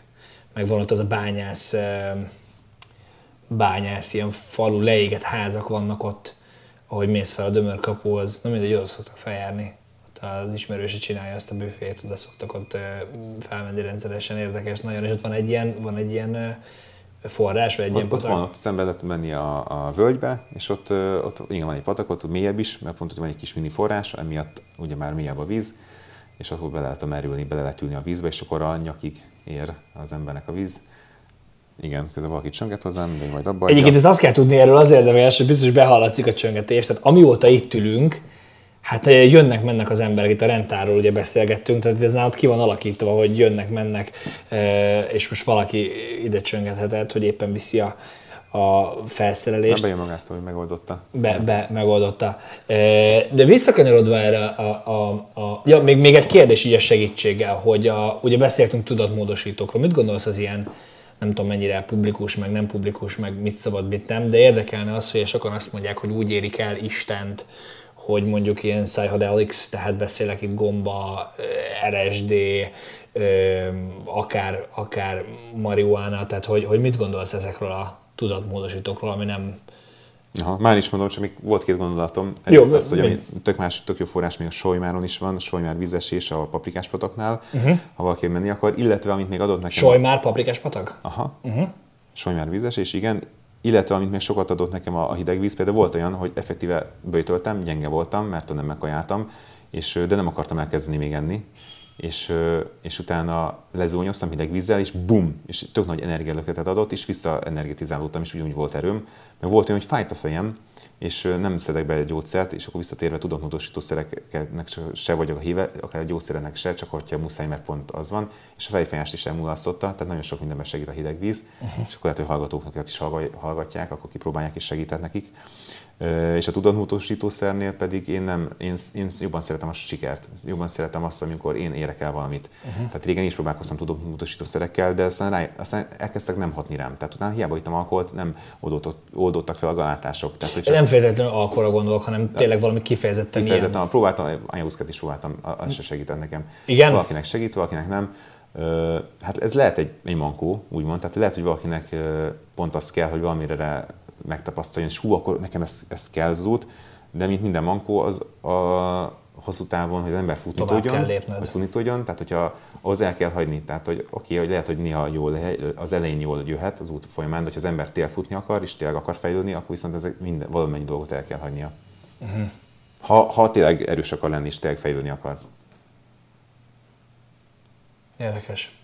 meg van ott az a bányász, bányász, ilyen falu, leégett házak vannak ott, ahogy mész fel a Dömörkapuhoz, na mindegy, oda szoktak feljárni. Ott az ismerőse csinálja azt a büfét, oda szoktak ott felmenni rendszeresen, érdekes nagyon, és ott van egy ilyen, van egy ilyen forrás, vagy egy ott, ilyen Ott van, ott szembe lehet menni a, a völgybe, és ott, ott igen, van egy patak, ott mélyebb is, mert pont ott van egy kis mini forrás, emiatt ugye már mélyebb a víz, és akkor bele lehet merülni, bele lehet ülni a vízbe, és akkor a nyakig ér az embernek a víz. Igen, közben valaki csönget hozzám, de majd abban. Egyébként ez azt kell tudni erről az érdemes, hogy biztos behallatszik a csöngetés. Tehát amióta itt ülünk, hát eh, jönnek, mennek az emberek, itt a rendtáról ugye beszélgettünk, tehát ez nálad ki van alakítva, hogy jönnek, mennek, eh, és most valaki ide csöngethetett, hogy éppen viszi a, a felszerelést. Bejön magától, hogy megoldotta. Be, be megoldotta. De visszakanyarodva erre a, a, a ja, még, még egy kérdés így a segítséggel, hogy a, ugye beszéltünk tudatmódosítókról. Mit gondolsz az ilyen, nem tudom mennyire publikus, meg nem publikus, meg mit szabad, mit nem, de érdekelne az, hogy sokan azt mondják, hogy úgy érik el Istent, hogy mondjuk ilyen psychedelics, tehát beszélek itt gomba, RSD, akár, akár marihuana, tehát hogy, hogy mit gondolsz ezekről a tudatmódosítókról, ami nem... Aha, már is mondom, csak volt két gondolatom. Jó, az, hogy ami tök más, tök jó forrás még a Solymáron is van, Solymár vízesés a paprikás pataknál, uh-huh. ha valaki menni akar, illetve amit még adott nekem... Solymár paprikás patak? Aha. Uh-huh. Solymár vízesés, igen. Illetve amit még sokat adott nekem a, a hideg víz, például volt olyan, hogy effektíve böjtöltem, gyenge voltam, mert nem megkajáltam, és, de nem akartam elkezdeni még enni és, és utána lezúnyoztam hideg vízzel, és bum, és tök nagy energialöketet adott, és visszaenergetizálódtam, és ugyanúgy volt erőm. Mert volt olyan, hogy fájt a fejem, és nem szedek be egy gyógyszert, és akkor visszatérve tudatmódosító szereknek se vagyok a híve, akár a gyógyszereknek se, csak hogyha muszáj, mert pont az van, és a fejfájást is elmulasztotta, tehát nagyon sok mindenben segít a hideg víz, uh-huh. és akkor lehet, hogy hallgatóknak is hallgatják, akkor kipróbálják és segített nekik. És a tudatmódosítószernél pedig én, nem, én, én jobban szeretem a sikert, jobban szeretem azt, amikor én érek el valamit. Uh-huh. Tehát régen is próbálkoztam tudatmódosítószerekkel, de aztán, rá, aztán elkezdtek nem hatni rám. Tehát utána hiába ittam alkoholt, nem oldottak, oldottak fel a galátások. Tehát, hogy csak... Nem feltétlenül alkoholra gondolok, hanem tényleg valami kifejezetten Kifejezetten, ilyen. próbáltam, anyagúszkat is próbáltam, az se segített nekem. Igen? Valakinek segít, valakinek nem. Hát ez lehet egy, egy mankó, úgymond, tehát lehet, hogy valakinek pont az kell, hogy valamire megtapasztaljon, és hú, akkor nekem ez, ez kell zút, de mint minden mankó, az a hosszú távon, hogy az ember futni tudjon, hogy futni tudjon, tehát hogyha az el kell hagyni, tehát hogy oké, okay, hogy lehet, hogy néha jól, az elején jól jöhet az út folyamán, de hogyha az ember tél futni akar, és tényleg akar fejlődni, akkor viszont ezek minden, valamennyi dolgot el kell hagynia. Uh-huh. Ha, ha tényleg erős akar lenni, és tényleg fejlődni akar. Érdekes.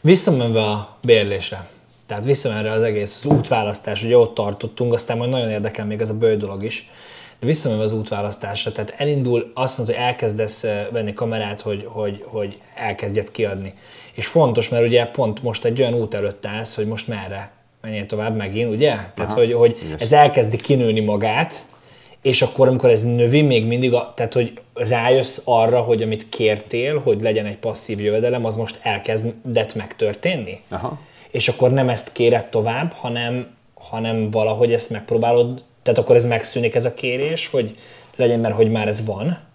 Visszamenve a bérlésre. Tehát visszamenve az egész az útválasztás, ugye ott tartottunk, aztán majd nagyon érdekel még ez a bőj dolog is. De visszamenve az útválasztásra, tehát elindul, azt mondod, hogy elkezdesz venni kamerát, hogy, hogy, hogy elkezdjed kiadni. És fontos, mert ugye pont most egy olyan út előtt állsz, hogy most merre menjél tovább megint, ugye? Aha, tehát, hogy, hogy ez elkezdi kinőni magát, és akkor, amikor ez növi, még mindig, a, tehát, hogy rájössz arra, hogy amit kértél, hogy legyen egy passzív jövedelem, az most elkezdett megtörténni? Aha. És akkor nem ezt kéred tovább, hanem, hanem valahogy ezt megpróbálod, tehát akkor ez megszűnik ez a kérés, hogy legyen, mert hogy már ez van,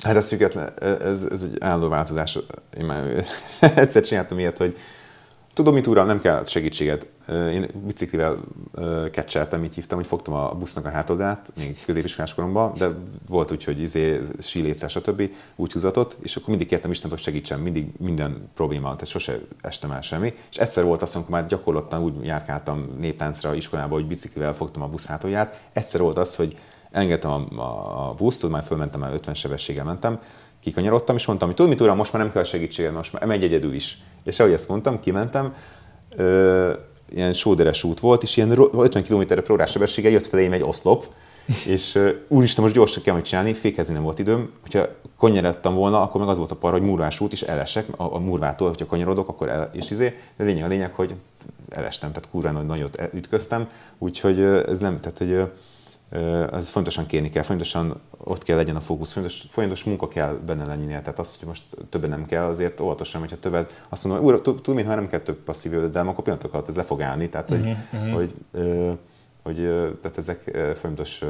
Hát ez független, ez, ez egy állandó változás. Én már egyszer csináltam ilyet, hogy tudom mit uram, nem kell segítséget. Én biciklivel kecseltem, így hívtam, hogy fogtam a busznak a hátoldát, még középiskolás koromban, de volt úgy, hogy izé, síléccel, stb. úgy húzatott, és akkor mindig kértem Istent, hogy segítsen, mindig minden probléma, tehát sose estem el semmi. És egyszer volt azt, amikor már gyakorlottan úgy járkáltam néptáncra iskolába, hogy biciklivel fogtam a busz hátolját. Egyszer volt az, hogy engedtem a, a, a buszt, már fölmentem, már 50 sebességgel mentem, kikanyarodtam, és mondtam, hogy tudod mit, uram, most már nem kell segítséged, most már megy egyedül is. És ahogy ezt mondtam, kimentem, ö, ilyen sóderes út volt, és ilyen 50 km per sebességgel jött felém egy oszlop, és úristen, most gyorsan kell csinálni, fékezni nem volt időm. Hogyha kanyarodtam volna, akkor meg az volt a par, hogy murvás út, és elesek a, a murvától, hogyha kanyarodok, akkor el, és izé, de lényeg a lényeg, hogy elestem, tehát kurva nagy nagyot ütköztem, úgyhogy ez nem, tehát hogy ez fontosan kérni kell, fontosan ott kell legyen a fókusz, fontos, folyamatos munka kell benne lennie. Tehát az, hogy most többen nem kell, azért óvatosan, hogyha többet, azt mondom, hogy tudom, hogy ha nem kell több passzív de akkor pillanatok alatt ez le fog állni. Tehát, hogy, uh-huh. hogy, hogy tehát ezek folyamatos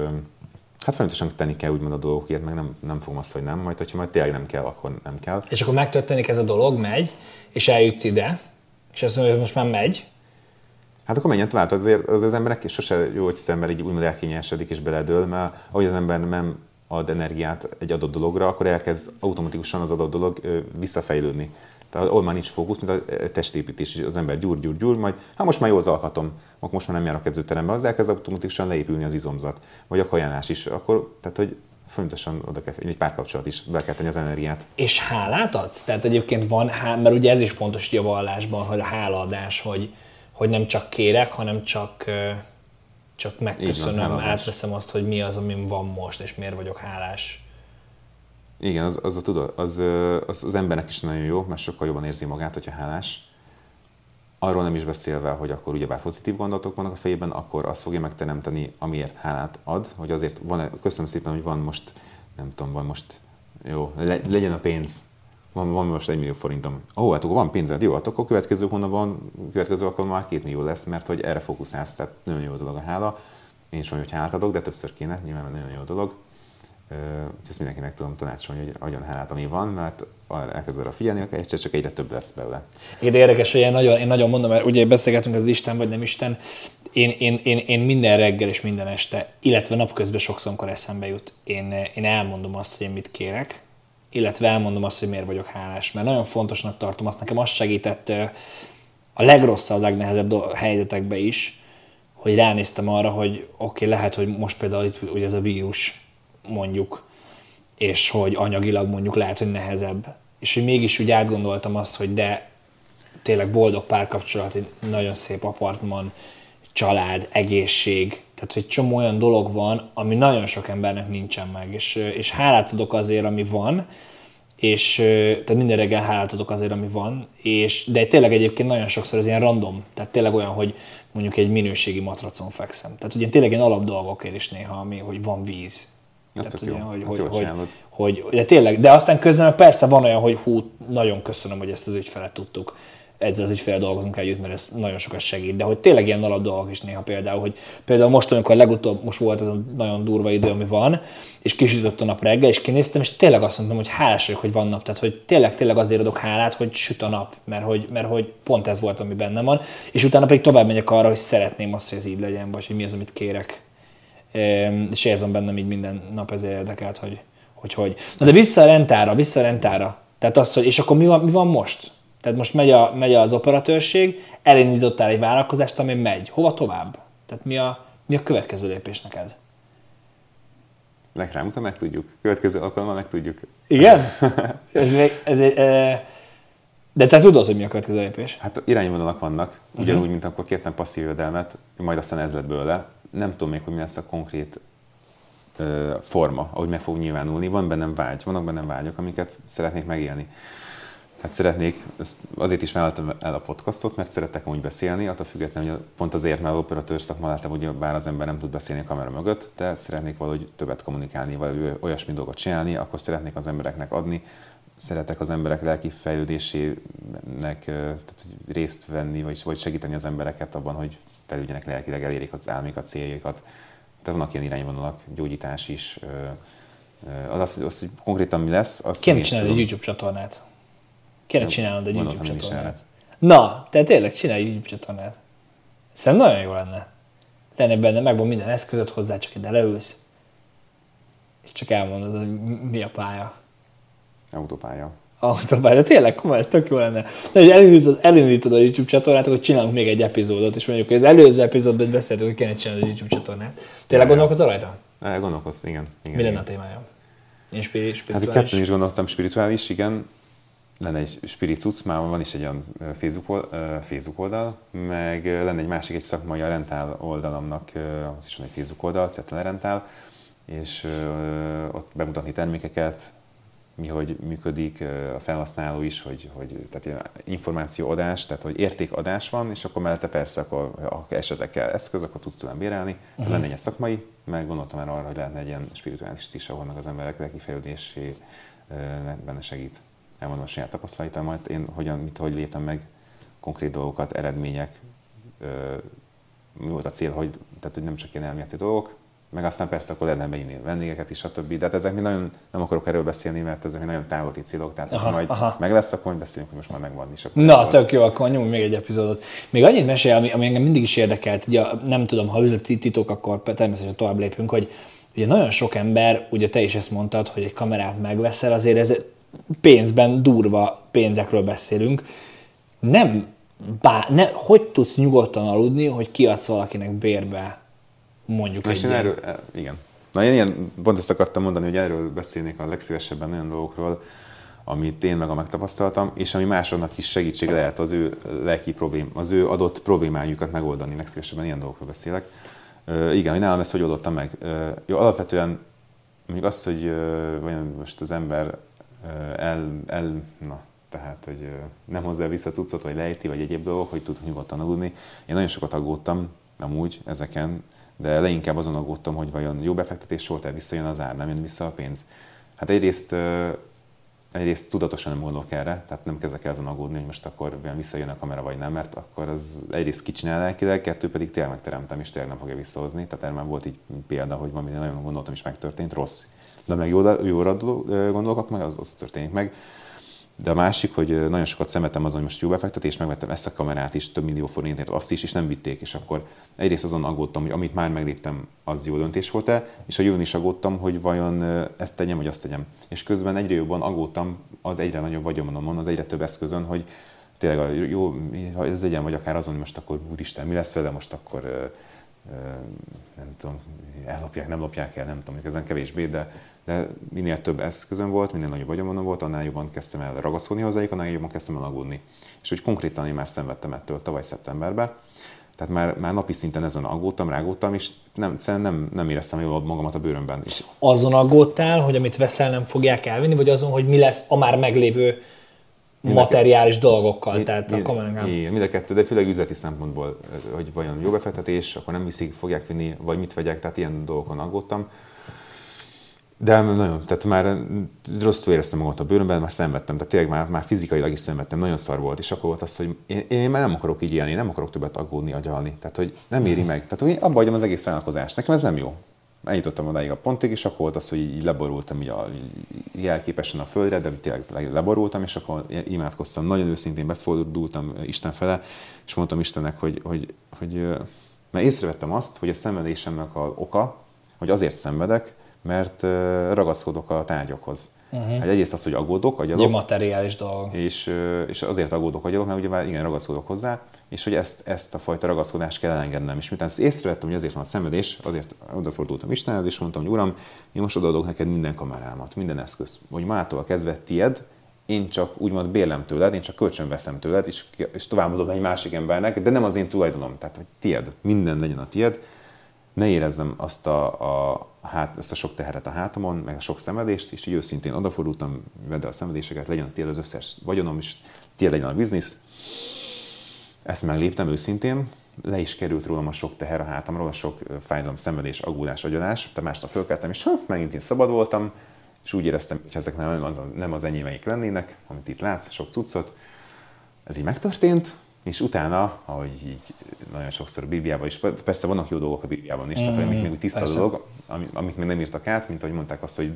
Hát folyamatosan tenni kell úgymond a dolgokért, meg nem, nem fogom azt, hogy nem, majd hogyha majd tényleg nem kell, akkor nem kell. És akkor megtörténik ez a dolog, megy, és eljutsz ide, és azt mondja, hogy most már megy, Hát akkor menjen tovább, azért az, az emberek sose jó, hogy az ember így úgymond elkényesedik és beledől, mert ahogy az ember nem ad energiát egy adott dologra, akkor elkezd automatikusan az adott dolog visszafejlődni. Tehát ahol már nincs fókusz, mint a testépítés, az ember gyúr, gyúr, gyúr, majd hát most már jó az alkatom, akkor most már nem járok edzőterembe, az elkezd automatikusan leépülni az izomzat, vagy a kajánás is, akkor, tehát hogy fontosan oda kell, egy párkapcsolat is, be kell tenni az energiát. És hálát adsz? Tehát egyébként van, mert ugye ez is fontos a vallásban, hogy a hálaadás, hogy, hogy nem csak kérek, hanem csak, csak megköszönöm, van, átveszem azt, hogy mi az, amim van most, és miért vagyok hálás. Igen, az, az, a, tudod, az, az, az embernek is nagyon jó, mert sokkal jobban érzi magát, hogyha hálás. Arról nem is beszélve, hogy akkor ugyebár pozitív gondolatok vannak a fejében, akkor azt fogja megteremteni, amiért hálát ad, hogy azért van, köszönöm szépen, hogy van most, nem tudom, van most, jó, le, legyen a pénz, van, van most egy millió forintom. Ó, hát akkor van pénzed, jó, hát akkor következő hónapban, következő alkalommal már két millió lesz, mert hogy erre fókuszálsz, tehát nagyon jó dolog a hála. Én is van, hogy hálát adok, de többször kéne, nyilván nagyon jó dolog. Ezt mindenkinek tudom tanácsolni, hogy adjon hálát, ami van, mert elkezd arra figyelni, akkor egyszer csak egyre több lesz belőle. Igen, érdekes, hogy én nagyon, én nagyon mondom, mert ugye beszélgetünk az Isten vagy nem Isten, én, én, én, én minden reggel és minden este, illetve napközben sokszor, amikor eszembe jut, én, én elmondom azt, hogy én mit kérek, illetve elmondom azt, hogy miért vagyok hálás, mert nagyon fontosnak tartom, azt nekem azt segített a legrosszabb, legnehezebb helyzetekbe is, hogy ránéztem arra, hogy oké, okay, lehet, hogy most például itt ugye ez a vírus mondjuk, és hogy anyagilag mondjuk lehet, hogy nehezebb, és hogy mégis úgy átgondoltam azt, hogy de tényleg boldog párkapcsolat, egy nagyon szép apartman, család, egészség, tehát, hogy csomó olyan dolog van, ami nagyon sok embernek nincsen meg, és, és hálát adok azért, ami van, és tehát minden reggel hálát adok azért, ami van, és, de tényleg egyébként nagyon sokszor ez ilyen random, tehát tényleg olyan, hogy mondjuk egy minőségi matracon fekszem. Tehát ugye tényleg ilyen alap dolgokért is néha, ami, hogy van víz. Ez ugye, jó. hogy, hogy, hogy, hogy, hogy, de tényleg, de aztán közben persze van olyan, hogy hú, nagyon köszönöm, hogy ezt az ügyfelet tudtuk ezzel az ügyfél dolgozunk együtt, mert ez nagyon sokat segít. De hogy tényleg ilyen alap dolgok is néha például, hogy például most, amikor legutóbb, most volt ez a nagyon durva idő, ami van, és kisütött a nap reggel, és kinéztem, és tényleg azt mondtam, hogy hálás vagyok, hogy van nap. Tehát, hogy tényleg, tényleg azért adok hálát, hogy süt a nap, mert hogy, mert hogy pont ez volt, ami bennem van. És utána pedig tovább megyek arra, hogy szeretném azt, hogy ez így legyen, vagy hogy mi az, amit kérek. És ez van bennem így minden nap, ezért érdekelt, hogy hogy. hogy. Na de vissza a rentára, vissza a rentára. Tehát az, hogy, és akkor mi van, mi van most? Tehát most megy, a, megy az operatőrség, elindítottál egy vállalkozást, ami megy. Hova tovább? Tehát mi a, mi a következő lépés neked? Legrámuta meg tudjuk. Következő alkalommal meg tudjuk. Igen? ez még, ez e, de te tudod, hogy mi a következő lépés? Hát irányvonalak vannak, ugyanúgy, uh-huh. mint akkor kértem passzív jövedelmet, majd aztán ez lett belőle. Nem tudom még, hogy mi lesz a konkrét ö, forma, ahogy meg fog nyilvánulni. Van bennem vágy, vannak bennem vágyok, amiket szeretnék megélni. Hát szeretnék, azért is vállaltam el a podcastot, mert szeretek amúgy beszélni, attól függetlenül, hogy pont azért, mert operatőr szakma láttam, hogy bár az ember nem tud beszélni a kamera mögött, de szeretnék valahogy többet kommunikálni, vagy olyasmi dolgot csinálni, akkor szeretnék az embereknek adni, szeretek az emberek lelki fejlődésének tehát, hogy részt venni, vagy, vagy segíteni az embereket abban, hogy fejlődjenek lelkileg, elérjék az álmékat, céljaikat. Tehát vannak ilyen irányvonalak, gyógyítás is, Az, az, az, hogy konkrétan mi lesz, azt Kéne csinálni egy. YouTube csatornát. Kéne csinálnod egy YouTube én csatornát. Na, tehát tényleg csinálj YouTube csatornát. Szerintem nagyon jó lenne. Lenne benne, megvan minden eszközöd hozzá, csak ide leülsz, és csak elmondod, hogy mi a pálya. Autópálya. Autópálya, tényleg komoly, ez tök jó lenne. De hogy elindítod, elindítod a YouTube csatornát, akkor csinálunk még egy epizódot, és mondjuk, hogy az előző epizódban beszéltünk, hogy kéne csinálni egy YouTube csatornát. Tényleg gondolkozol rajta? Eh, Gondolkozz, igen. igen Mi lenne a témája? Inspiri- Hát spirituális? itt kettőn is gondoltam spirituális, igen. Lenne egy spirit cucc, már van is egy olyan Facebook, Facebook oldal, meg lenne egy másik, egy szakmai a Rentál oldalamnak, az is van egy Facebook oldal, Cetlen Rentál, és ott bemutatni termékeket, mi hogy működik, a felhasználó is, hogy, hogy tehát ilyen információadás, tehát hogy értékadás van, és akkor mellette persze, akkor, ha esetleg kell eszköz, akkor tudsz tőlem bérelni. Uh-huh. Lenne egy szakmai, meg gondoltam már arra, hogy lehetne egy ilyen spirituális is, ahol meg az emberek lelkifejlődésé ö, benne segít. Elmondom a saját tapasztalatomat, én hogyan, mit, hogy léptem meg konkrét dolgokat, eredmények, ö, mi volt a cél, hogy, tehát, hogy nem csak ilyen elméleti dolgok, meg aztán persze akkor lehetne beírni vendégeket is, stb. De hát ezek mi nagyon, nem akarok erről beszélni, mert ezek mi nagyon távoli célok, tehát Aha, ha majd aha. meg lesz, akkor majd beszélünk, hogy most már megvan is. Akkor Na, szóval- tök jó, akkor nyomj még egy epizódot. Még annyit mesélj, ami, ami engem mindig is érdekelt, ugye, nem tudom, ha üzleti titok, akkor természetesen tovább lépünk, hogy ugye nagyon sok ember, ugye te is ezt mondtad, hogy egy kamerát megveszel, azért ez pénzben durva pénzekről beszélünk. Nem, bá, ne, hogy tudsz nyugodtan aludni, hogy kiadsz valakinek bérbe mondjuk Na, egy én erről, e, igen. Na én ilyen, pont ezt akartam mondani, hogy erről beszélnék a legszívesebben olyan dolgokról, amit én meg a megtapasztaltam, és ami másoknak is segítség lehet az ő lelki problém, az ő adott problémájukat megoldani. Legszívesebben ilyen dolgokról beszélek. Ö, igen, hogy nálam ezt hogy oldottam meg. Ö, jó, alapvetően mondjuk az, hogy ö, most az ember el, el na, tehát, hogy nem hozzá vissza cuccot, vagy lejti, vagy egyéb dolgok, hogy tud nyugodtan aludni. Én nagyon sokat aggódtam amúgy ezeken, de leginkább azon aggódtam, hogy vajon jó befektetés volt-e, visszajön az ár, nem jön vissza a pénz. Hát egyrészt, egyrészt tudatosan nem gondolok erre, tehát nem kezdek el azon aggódni, hogy most akkor visszajön a kamera vagy nem, mert akkor az egyrészt kicsinál lelkileg, kettő pedig tényleg megteremtem, és tényleg nem fogja visszahozni. Tehát erre már volt így példa, hogy valami nagyon gondoltam és megtörtént, rossz. De meg jóra, jóra gondolok meg, az, az történik meg. De a másik, hogy nagyon sokat szemetem azon, hogy most jó befektetés, megvettem ezt a kamerát is, több millió forintért, azt is, és nem vitték, és akkor egyrészt azon aggódtam, hogy amit már megléptem, az jó döntés volt-e, és a jövőn is aggódtam, hogy vajon ezt tegyem, vagy azt tegyem. És közben egyre jobban aggódtam az egyre nagyobb vagyonomon, az egyre több eszközön, hogy tényleg jó, ha ez legyen, vagy akár azon, hogy most akkor úristen, mi lesz vele, most akkor nem tudom, ellopják, nem lopják el, nem tudom, ezen kevésbé, de, de minél több eszközön volt, minél nagyobb vagyonom volt, annál jobban kezdtem el ragaszkodni hozzájuk, annál jobban kezdtem el aggódni. És hogy konkrétan én már szenvedtem ettől tavaly szeptemberben, tehát már, már napi szinten ezen aggódtam, rágódtam, és nem, nem, nem éreztem jól magamat a bőrömben. És azon aggódtál, hogy amit veszel nem fogják elvinni, vagy azon, hogy mi lesz a már meglévő materiális dolgokkal, tehát a mind, kamerán. igen, mind a kettő, de főleg üzleti szempontból, hogy vajon jó befektetés, akkor nem viszik, fogják vinni, vagy mit vegyek, tehát ilyen dolgokon aggódtam. De nagyon, tehát már rosszul éreztem magamat a bőrömben, már szenvedtem, tehát tényleg már, már fizikailag is szenvedtem, nagyon szar volt, és akkor volt az, hogy én, én már nem akarok így élni, nem akarok többet aggódni, agyalni, tehát hogy nem éri meg, tehát hogy abba hagyom az egész vállalkozást, nekem ez nem jó. Eljutottam odáig a pontig, és akkor volt az, hogy így leborultam így a, így jelképesen a földre, de tényleg leborultam, és akkor imádkoztam, nagyon őszintén befordultam Isten fele, és mondtam Istennek, hogy, hogy, hogy mert észrevettem azt, hogy a szenvedésemnek a oka, hogy azért szenvedek, mert ragaszkodok a tárgyakhoz. Uh-huh. Egyrészt az, hogy aggódok, agyalok. Egy materiális dolog. És, és azért aggódok, agyalok, mert ugye már igen, ragaszkodok hozzá, és hogy ezt, ezt a fajta ragaszkodást kell elengednem. És miután ezt észrevettem, hogy azért van a szenvedés, azért odafordultam Istenhez, és mondtam, hogy Uram, én most odaadok neked minden kamerámat, minden eszköz, hogy mától kezdve tied, én csak úgymond bérlem tőled, én csak kölcsön veszem tőled, és, és továbbadom egy másik embernek, de nem az én tulajdonom, tehát hogy tied, minden legyen a tied, ne érezzem azt a, a, hát, ezt a sok teheret a hátamon, meg a sok szenvedést, és így őszintén odafordultam, vedd el a szenvedéseket, legyen tiéd az összes vagyonom, és tiéd legyen a biznisz. Ezt megléptem őszintén, le is került rólam a sok teher a hátamról, a sok fájdalom, szenvedés, aggódás, agyonás. De másnap fölkeltem, és ha, megint én szabad voltam, és úgy éreztem, hogy ezek nem az, nem az enyémeik lennének, amit itt látsz, sok cuccot. Ez így megtörtént, és utána, ahogy így nagyon sokszor a Bibliában is. Persze vannak jó dolgok a Bibliában is, mm, tehát amik még úgy tiszta persze. dolog, amik, még nem írtak át, mint ahogy mondták azt, hogy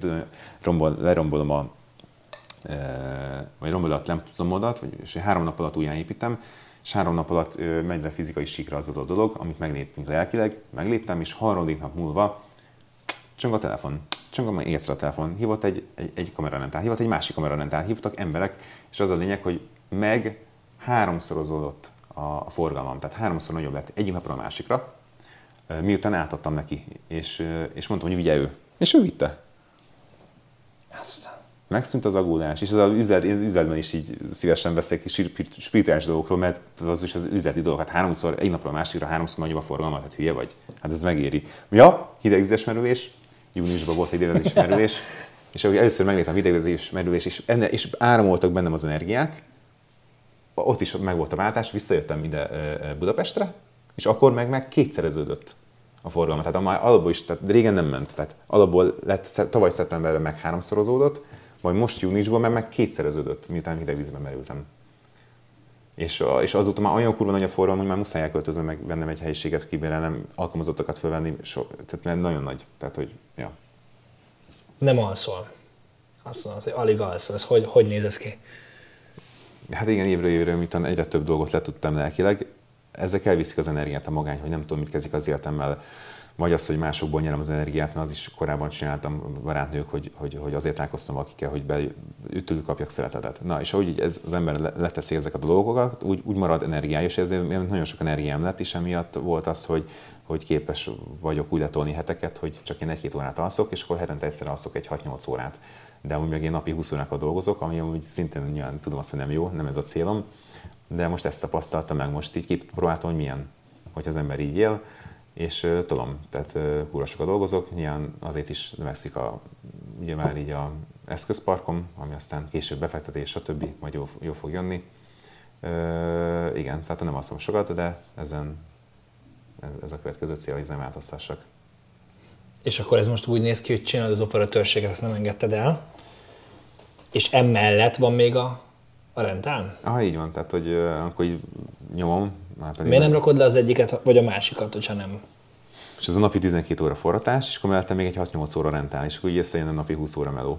rombol, lerombolom a vagy rombolom a templomodat, vagy, és három nap alatt újjáépítem, és három nap alatt megy le fizikai síkra az adott dolog, amit meglépünk lelkileg, megléptem, és harmadik nap múlva csöng a telefon, csöng a észre a telefon, hívott egy, egy, egy kamerarendál, hívott egy másik kamerarendál, hívtak emberek, és az a lényeg, hogy meg háromszorozódott a, a forgalmam, tehát háromszor nagyobb lett egyik napra a másikra, miután átadtam neki, és, és mondtam, hogy vigye ő. És ő vitte. Aztán. Megszűnt az agódás, és ez az üzlet, én az üzletben is így szívesen beszélek spirituális dolgokról, mert az is az üzleti dolog. Hát háromszor, egy napra a másikra háromszor nagyobb a forgalmat, hát hülye vagy. Hát ez megéri. Ja, hidegvizes merülés, júniusban volt egy hidegvizes merülés, és ahogy először megléptem a hidegvizes merülés, és, és áramoltak bennem az energiák, ott is meg volt a váltás, visszajöttem ide Budapestre, és akkor meg, meg kétszereződött a forgalma. Tehát már alapból is, tehát régen nem ment. Tehát alapból lett, tavaly szeptemberben meg háromszorozódott, majd most júniusban meg, meg kétszereződött, miután hidegvízbe merültem. És, és azóta már olyan kurva nagy a forgalom, hogy már muszáj elköltözni meg bennem egy helyiséget kibérelnem, alkalmazottakat fölvenni, so, tehát mert nagyon nagy. Tehát, hogy, ja. Nem alszol. Azt mondod, hogy alig alszol. Ez hogy, hogy néz ez ki? Hát igen, évről évre, miután egyre több dolgot letudtam lelkileg, ezek elviszik az energiát a magány, hogy nem tudom, mit kezdik az életemmel, vagy az, hogy másokból nyerem az energiát, mert az is korábban csináltam barátnők, hogy, hogy, hogy azért találkoztam valakikkel, hogy beütőlük kapjak szeretetet. Na, és ahogy ez, az ember leteszi ezeket a dolgokat, úgy, úgy marad energiája, és ezért nagyon sok energiám lett, és emiatt volt az, hogy, hogy képes vagyok úgy letolni heteket, hogy csak én egy-két órát alszok, és akkor hetente egyszer alszok egy 6-8 órát. De amúgy meg én napi 20 órákat dolgozok, ami amúgy szintén nyilván tudom azt, hogy nem jó, nem ez a célom, de most ezt tapasztaltam meg, most így kipróbáltam, hogy milyen, hogy az ember így él, és tudom, tehát kúra sokat dolgozok, nyilván azért is növekszik a, ugye már így a eszközparkom, ami aztán később befektetés, stb. majd jó, jó fog jönni. Uh, igen, szóval nem alszom sokat, de ezen ez, ez a következő cél, hogy változtassak. És akkor ez most úgy néz ki, hogy csinálod az operatőrséget, ezt nem engedted el, és emellett van még a, a rentán? Ah, így van, tehát hogy uh, akkor így nyomom, már pedig Miért nem rakod le az egyiket, vagy a másikat, hogyha nem? És ez a napi 12 óra forratás, és akkor mellette még egy 6-8 óra rentál, és akkor így összejön a napi 20 óra meló.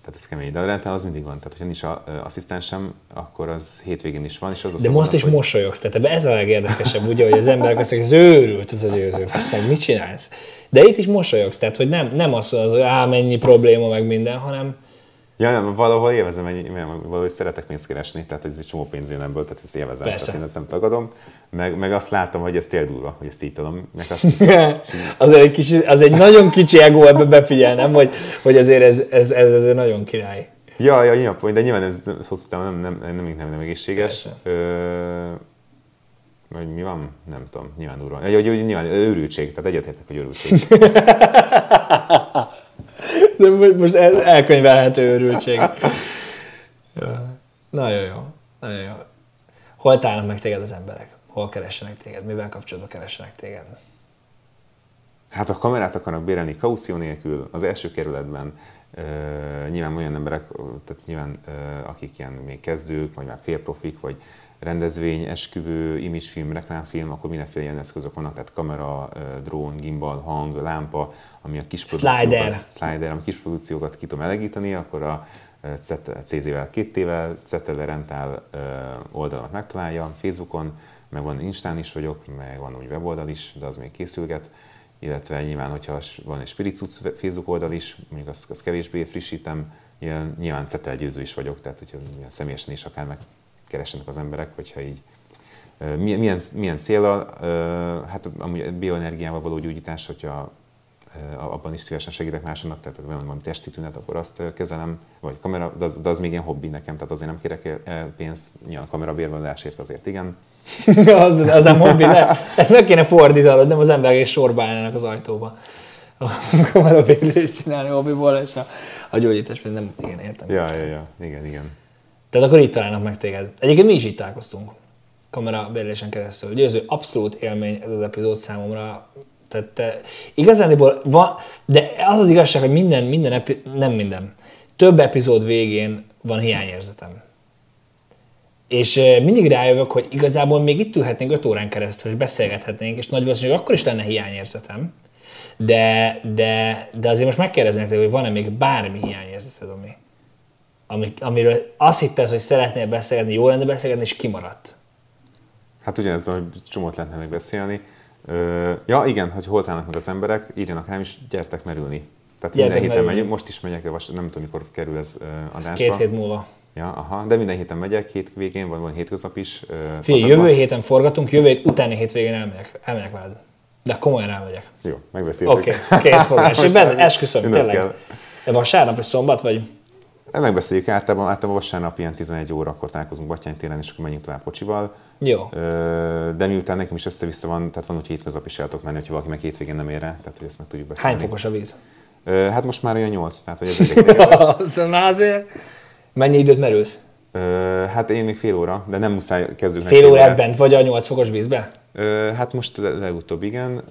Tehát ez kemény. De a rentál az mindig van. Tehát, hogyha nincs a, asszisztensem, akkor az hétvégén is van. És az De most is hogy... mosolyogsz. Tehát ez a legérdekesebb, ugye, hogy az emberek azt mondják, ez őrült, ez az őző. Aztán, mit csinálsz? De itt is mosolyogsz. Tehát, hogy nem, nem az, hogy á, mennyi probléma, meg minden, hanem, Ja, nem, valahol élvezem, valahogy szeretek pénzt keresni, tehát ez egy csomó pénz jön ebből, tehát ezt élvezem, Persze. tehát én ezt nem tagadom. Meg, meg azt látom, hogy ez tényleg durva, hogy ezt így tudom. Meg azt, az, egy kicsi, az egy nagyon kicsi ego ebbe befigyelnem, hogy, hogy azért ez, ez, ez, ez, nagyon király. Ja, ja, nyilván, de nyilván ez hosszú távon nem, nem, nem, nem, nem egészséges. Ö, hogy mi van? Nem tudom, nyilván durva. Hogy, hogy nyilván őrültség, tehát egyetértek, hogy őrültség. De most el, elkönyvelhető őrültség. Nagyon jó. Nagyon jó. Hol találnak meg téged az emberek? Hol keressenek téged? Mivel kapcsolatban keressenek téged? Hát a kamerát akarnak bérelni kaució nélkül az első kerületben. Uh, nyilván olyan emberek, tehát nyilván uh, akik ilyen még kezdők, vagy már félprofik, vagy rendezvény, esküvő, imagefilm, reklámfilm, akkor mindenféle ilyen eszközök vannak, tehát kamera, drón, gimbal, hang, lámpa, ami a kis slider. slider, ami kis produkciókat ki tudom elegíteni, akkor a CZ-vel, két tével, Zettel Rentál oldalamat megtalálja, Facebookon, meg van Instán is vagyok, meg van úgy weboldal is, de az még készülget, illetve nyilván, hogyha van egy Spiricuc Facebook oldal is, mondjuk azt, azt kevésbé frissítem, nyilván, nyilván Zettel győző is vagyok, tehát hogyha személyesen is akár meg keressenek az emberek, hogyha így milyen, milyen célra, hát amúgy a bioenergiával való gyógyítás, hogyha abban is szívesen segítek másoknak, tehát van valami testi tünet, akkor azt kezelem, vagy kamera, de az, de az még ilyen hobbi nekem, tehát azért nem kérek pénzt, nyilván kamerabérvadásért azért igen. az, az nem hobbi, ne. Ezt meg kéne fordítanod, nem az emberek is sorba állnának az ajtóba. A kamerabérlést csinálni hobbiból, és a, a gyógyítás, nem, igen, értem. Ja, ja, ja, igen, igen. Tehát akkor itt találnak meg téged. Egyébként mi is itt találkoztunk kamera bérésen keresztül. Győző, abszolút élmény ez az epizód számomra. Tehát te, igazániból van, de az az igazság, hogy minden, minden epi, nem minden, több epizód végén van hiányérzetem. És mindig rájövök, hogy igazából még itt ülhetnénk 5 órán keresztül, és beszélgethetnénk, és nagy valószínűleg akkor is lenne hiányérzetem. De, de, de azért most megkérdeznék, hogy van-e még bármi hiányérzeted, ami, ami, amiről azt hitted, hogy szeretnél beszélgetni, jó lenne beszélgetni, és kimaradt. Hát ugyanez, hogy csomót lehetne még beszélni. Ö, ja, igen, hogy hol állnak meg az emberek, írjanak rám, és gyertek merülni. Tehát gyertek minden héten megyek, most is megyek, nem tudom, mikor kerül ez adásba. Ez két hét múlva. Ja, aha, de minden héten megyek, hétvégén, vagy van hétköznap is. Figyelj, jövő héten forgatunk, jövő hét utáni hétvégén elmegyek, elmegyek veled. De komolyan elmegyek. Jó, megbeszéltük. Oké, okay, kész fogás. És benne esküszöm, tényleg. Kell. Vasárnap vagy szombat, vagy? Megbeszéljük általában, általában vasárnap ilyen 11 óra, akkor találkozunk Batyány télen, és akkor menjünk tovább kocsival. Jó. De miután nekem is össze-vissza van, tehát van, hogy hétköznap is el tudok menni, hogyha valaki meg hétvégén nem ér rá, tehát hogy ezt meg tudjuk beszélni. Hány fokos a víz? Hát most már olyan 8, tehát hogy ez egy Már azért. Mennyi időt merülsz? Hát én még fél óra, de nem muszáj kezdőnek. Fél órát bent vagy a 8 fokos vízbe? Hát most legutóbb igen.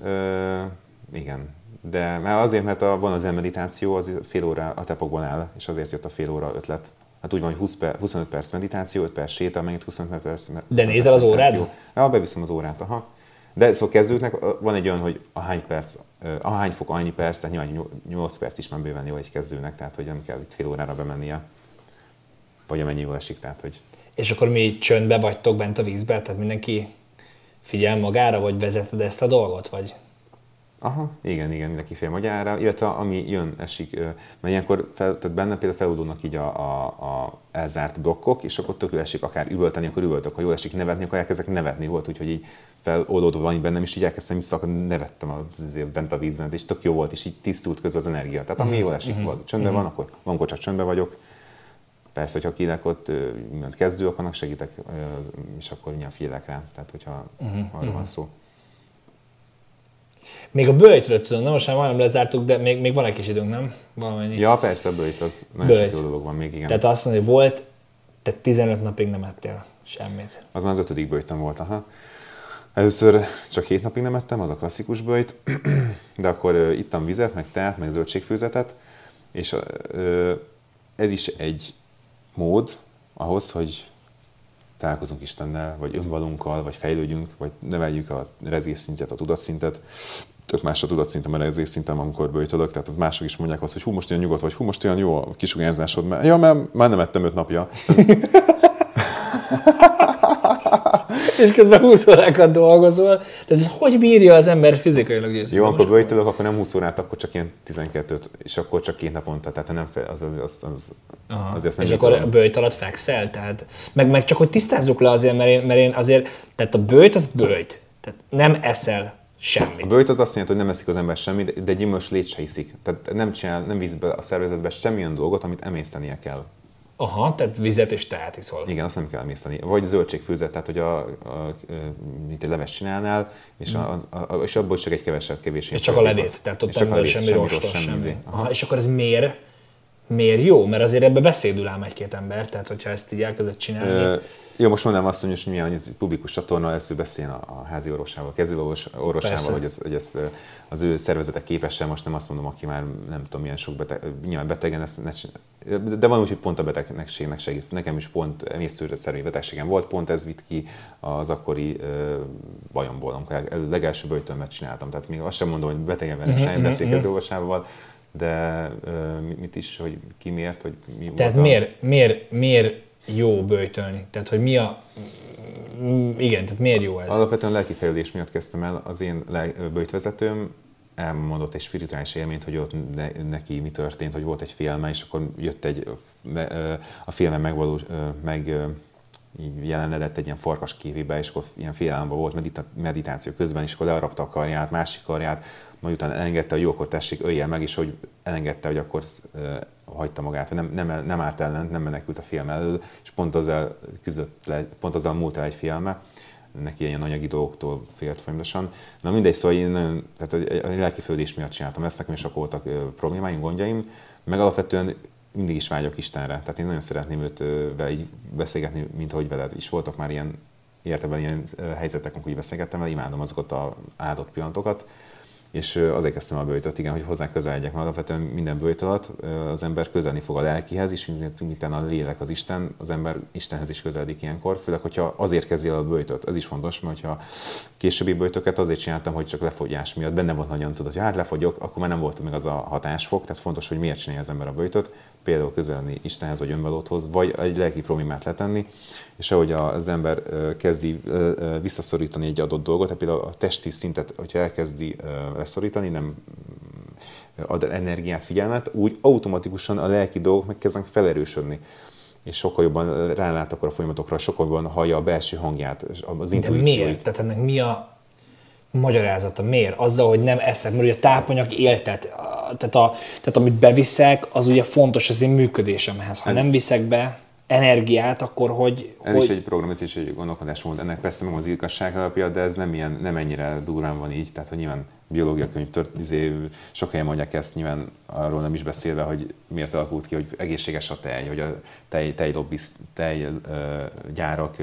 Igen. De mert azért, mert a, van az meditáció, az fél óra a tepokban áll, és azért jött a fél óra ötlet. Hát úgy van, hogy 20 per, 25 perc meditáció, 5 perc séta, megint 25 perc. 25 De nézel az órád? Ja, beviszem az órát, aha. De szóval kezdőknek van egy olyan, hogy a hány perc, a hány fok, annyi perc, tehát nyilván 8 perc is már bőven jó egy kezdőnek, tehát hogy nem kell itt fél órára bemennie vagy amennyi jól esik, tehát hogy... És akkor mi csöndbe vagytok bent a vízbe, tehát mindenki figyel magára, vagy vezeted ezt a dolgot, vagy? Aha, igen, igen, mindenki fél magára, illetve ami jön, esik, mert ilyenkor fel, tehát benne például feloldódnak így a, a, a elzárt blokkok, és akkor tök esik akár üvölteni, akkor üvöltök, ha jól esik nevetni, akkor elkezdek nevetni, volt úgyhogy így feloldódva van bennem, és így elkezdtem vissza, akkor nevettem azért bent a vízben, és tök jó volt, és így tisztult közben az energia. Tehát ami mm-hmm. jól esik, mm-hmm. volt, csöndben mm-hmm. van, akkor van, akkor csak csöndben vagyok, Persze, hogyha kinek ott mint kezdő, akkor segítek, és akkor mindjárt figyelek rá. Tehát, hogyha uh-huh, arról van szó. Még a bőjtről tudom, nem most már majdnem lezártuk, de még, még van egy kis időnk, nem? Valamennyi. Ja, persze, a bőjt, az nagyon bőjt. sok dolog van még, igen. Tehát azt mondja, hogy volt, te 15 napig nem ettél semmit. Az már az ötödik bőjtöm volt, aha. Először csak hét napig nem ettem, az a klasszikus bőjt, de akkor ittam vizet, meg teát, meg zöldségfőzetet, és ez is egy mód ahhoz, hogy találkozunk Istennel, vagy önvalunkkal, vagy fejlődjünk, vagy neveljük a rezgésszintet, a tudatszintet. Tök más a tudatszintem a rezgésszintem, amikor bőjtölök, tehát mások is mondják azt, hogy hú, most olyan nyugodt vagy, hú, most olyan jó a kisugárzásod, mert, ja, mert már nem ettem öt napja. és közben 20 órákat dolgozol. De ez hogy bírja az ember fizikailag győzni? Jó, akkor bőjtölök, akkor nem 20 órát, akkor csak ilyen 12 és akkor csak két naponta, tehát nem fel, az, az, az, az, Aha. azért nem És akkor a bőjt alatt fekszel? Tehát, meg, meg csak hogy tisztázzuk le azért, mert én, mert én azért, tehát a bőjt az bőjt. Tehát nem eszel semmit. A bőjt az azt jelenti, hogy nem eszik az ember semmit, de gyümölcs lét se iszik. Tehát nem csinál, nem visz be a szervezetbe semmilyen dolgot, amit emésztenie kell. Aha, tehát vizet és teát iszol. Igen, azt nem kell emészteni. Vagy zöldségfőzet, tehát hogy a, a, a mint egy leves csinálnál, és, a, a, a, és abból csak egy kevesebb, kevés. És csak a levét, tehát ott nem semmi, rostos, semmi. semmi. semmi. Aha, és akkor ez miért, miért jó? Mert azért ebbe beszédül ám egy-két ember, tehát hogyha ezt így elkezdett csinálni. Ö, jó, most mondanám azt, hogy milyen hogy publikus csatorna, először beszéljen a, a házi orvosával, a orvosával, hogy, ez, hogy ez, az ő szervezete képes most nem azt mondom, aki már nem tudom milyen sok beteg, nyilván betegen, ezt ne, de van úgy, hogy pont a betegségnek segít. Nekem is pont emésztőre szerű betegségem volt, pont ez vitt ki az akkori ö, bajomból, amikor el, legelső bőjtölmet csináltam. Tehát még azt sem mondom, hogy betegen vele mm-hmm, sem beszélkező orvosával, de mit is, hogy ki miért, hogy mi Tehát volt miért, a... miért, miért jó böjtölni? Tehát, hogy mi a... Igen, tehát miért jó ez? Alapvetően lelki fejlődés miatt kezdtem el. Az én böjtvezetőm elmondott egy spirituális élményt, hogy ott ne, neki mi történt, hogy volt egy félme, és akkor jött egy, a filmen megvalós, meg így jelenedett egy ilyen farkas kévébe, és akkor ilyen félelemben volt medita- meditáció közben, és akkor learapta a karját, másik karját, majd utána elengedte, hogy jó, akkor tessék, ölje meg, és hogy elengedte, hogy akkor hagyta magát, hogy nem, nem, nem állt ellen, nem menekült a film elől, és pont azzal küzdött le, pont azzal múlt el egy filme, neki ilyen anyagi dolgoktól félt folyamatosan. Na mindegy, szóval én nagyon, tehát egy lelki miatt csináltam ezt, nekem is akkor voltak problémáim, gondjaim, meg alapvetően mindig is vágyok Istenre. Tehát én nagyon szeretném őt vele így beszélgetni, mint ahogy veled is voltak már ilyen értelemben ilyen helyzetek, amikor így beszélgettem, mert imádom azokat a áldott pillanatokat. és azért kezdtem a bőjtöt, igen, hogy hozzá közeledjek, mert alapvetően minden bőjt alatt az ember közelni fog a lelkihez, és miután a lélek az Isten, az ember Istenhez is közeledik ilyenkor, főleg, hogyha azért kezdi el a bőjtöt. Ez is fontos, mert ha későbbi bőjtöket azért csináltam, hogy csak lefogyás miatt benne volt nagyon tudod, hogy hát lefogyok, akkor már nem volt meg az a hatásfok, tehát fontos, hogy miért csinálja az ember a bőjtöt, például közelni Istenhez vagy önvalóthoz, vagy egy lelki problémát letenni, és ahogy az ember kezdi visszaszorítani egy adott dolgot, tehát például a testi szintet, hogyha elkezdi leszorítani, nem ad energiát, figyelmet, úgy automatikusan a lelki dolgok megkezdenek felerősödni és sokkal jobban rálát akkor a folyamatokra, sokkal jobban hallja a belső hangját, az intuícióit. De miért? Tehát ennek mi a magyarázata? Miért? Azzal, hogy nem eszek, mert ugye a tápanyag éltet, tehát, a, tehát amit beviszek, az ugye fontos az én működésemhez. Ha nem viszek be, energiát, akkor hogy... Ez hogy... is egy program, ez is egy gondolkodásmód. Ennek persze meg az igazság alapja, de ez nem, ilyen, nem ennyire durván van így. Tehát, hogy nyilván biológia könyv tört, izé, sok helyen mondják ezt, nyilván arról nem is beszélve, hogy miért alakult ki, hogy egészséges a tej, hogy a tej, tej, lobbiz, tej gyárak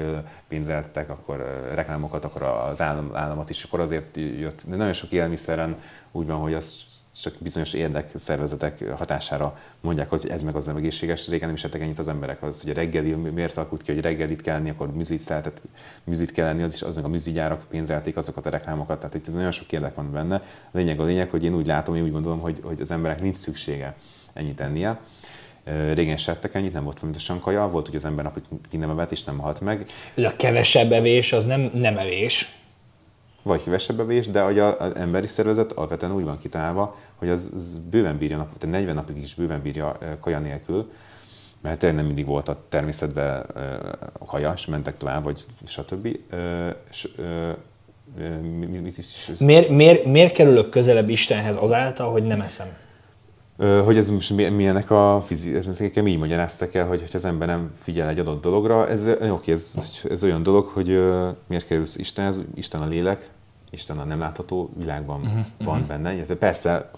pénzeltek, akkor reklámokat, akkor az állam, államat is, akkor azért jött. De nagyon sok élelmiszeren úgy van, hogy az csak bizonyos érdekszervezetek hatására mondják, hogy ez meg az nem egészséges. Régen nem is ettek ennyit az emberek. Az, hogy a reggeli, miért alakult ki, hogy reggelit kell enni, akkor műzit lehetett, műzit kell lenni, az is az meg a műzigyárak pénzelték azokat a reklámokat. Tehát itt nagyon sok érdek van benne. A lényeg a lényeg, hogy én úgy látom, én úgy gondolom, hogy, hogy az emberek nincs szüksége ennyit ennie. Régen se ettek ennyit, nem volt fontosan kaja, volt, hogy az ember napot ki nem evett és nem halt meg. Hogy a kevesebb evés az nem, nem evés vagy kevesebb evés, de hogy az emberi szervezet alapvetően úgy van kitálva, hogy az, az bőven bírja napot, tehát 40 napig is bőven bírja kaja nélkül, mert tényleg nem mindig volt a természetben kaja, és mentek tovább, vagy stb. És, mit is, miért, miért, miért kerülök közelebb Istenhez azáltal, hogy nem eszem? hogy ez most milyenek a fizikai, nekem így magyaráztak el, hogy, hogy az ember nem figyel egy adott dologra, ez, oké, ez, ez olyan dolog, hogy miért kerülsz Istenhez, Isten a lélek, Isten a nem látható világban uh-huh, van uh-huh. benne. Persze,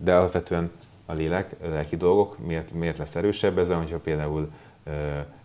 de alapvetően a lélek, a lelki dolgok miért, miért lesz erősebb? Ez olyan, hogyha például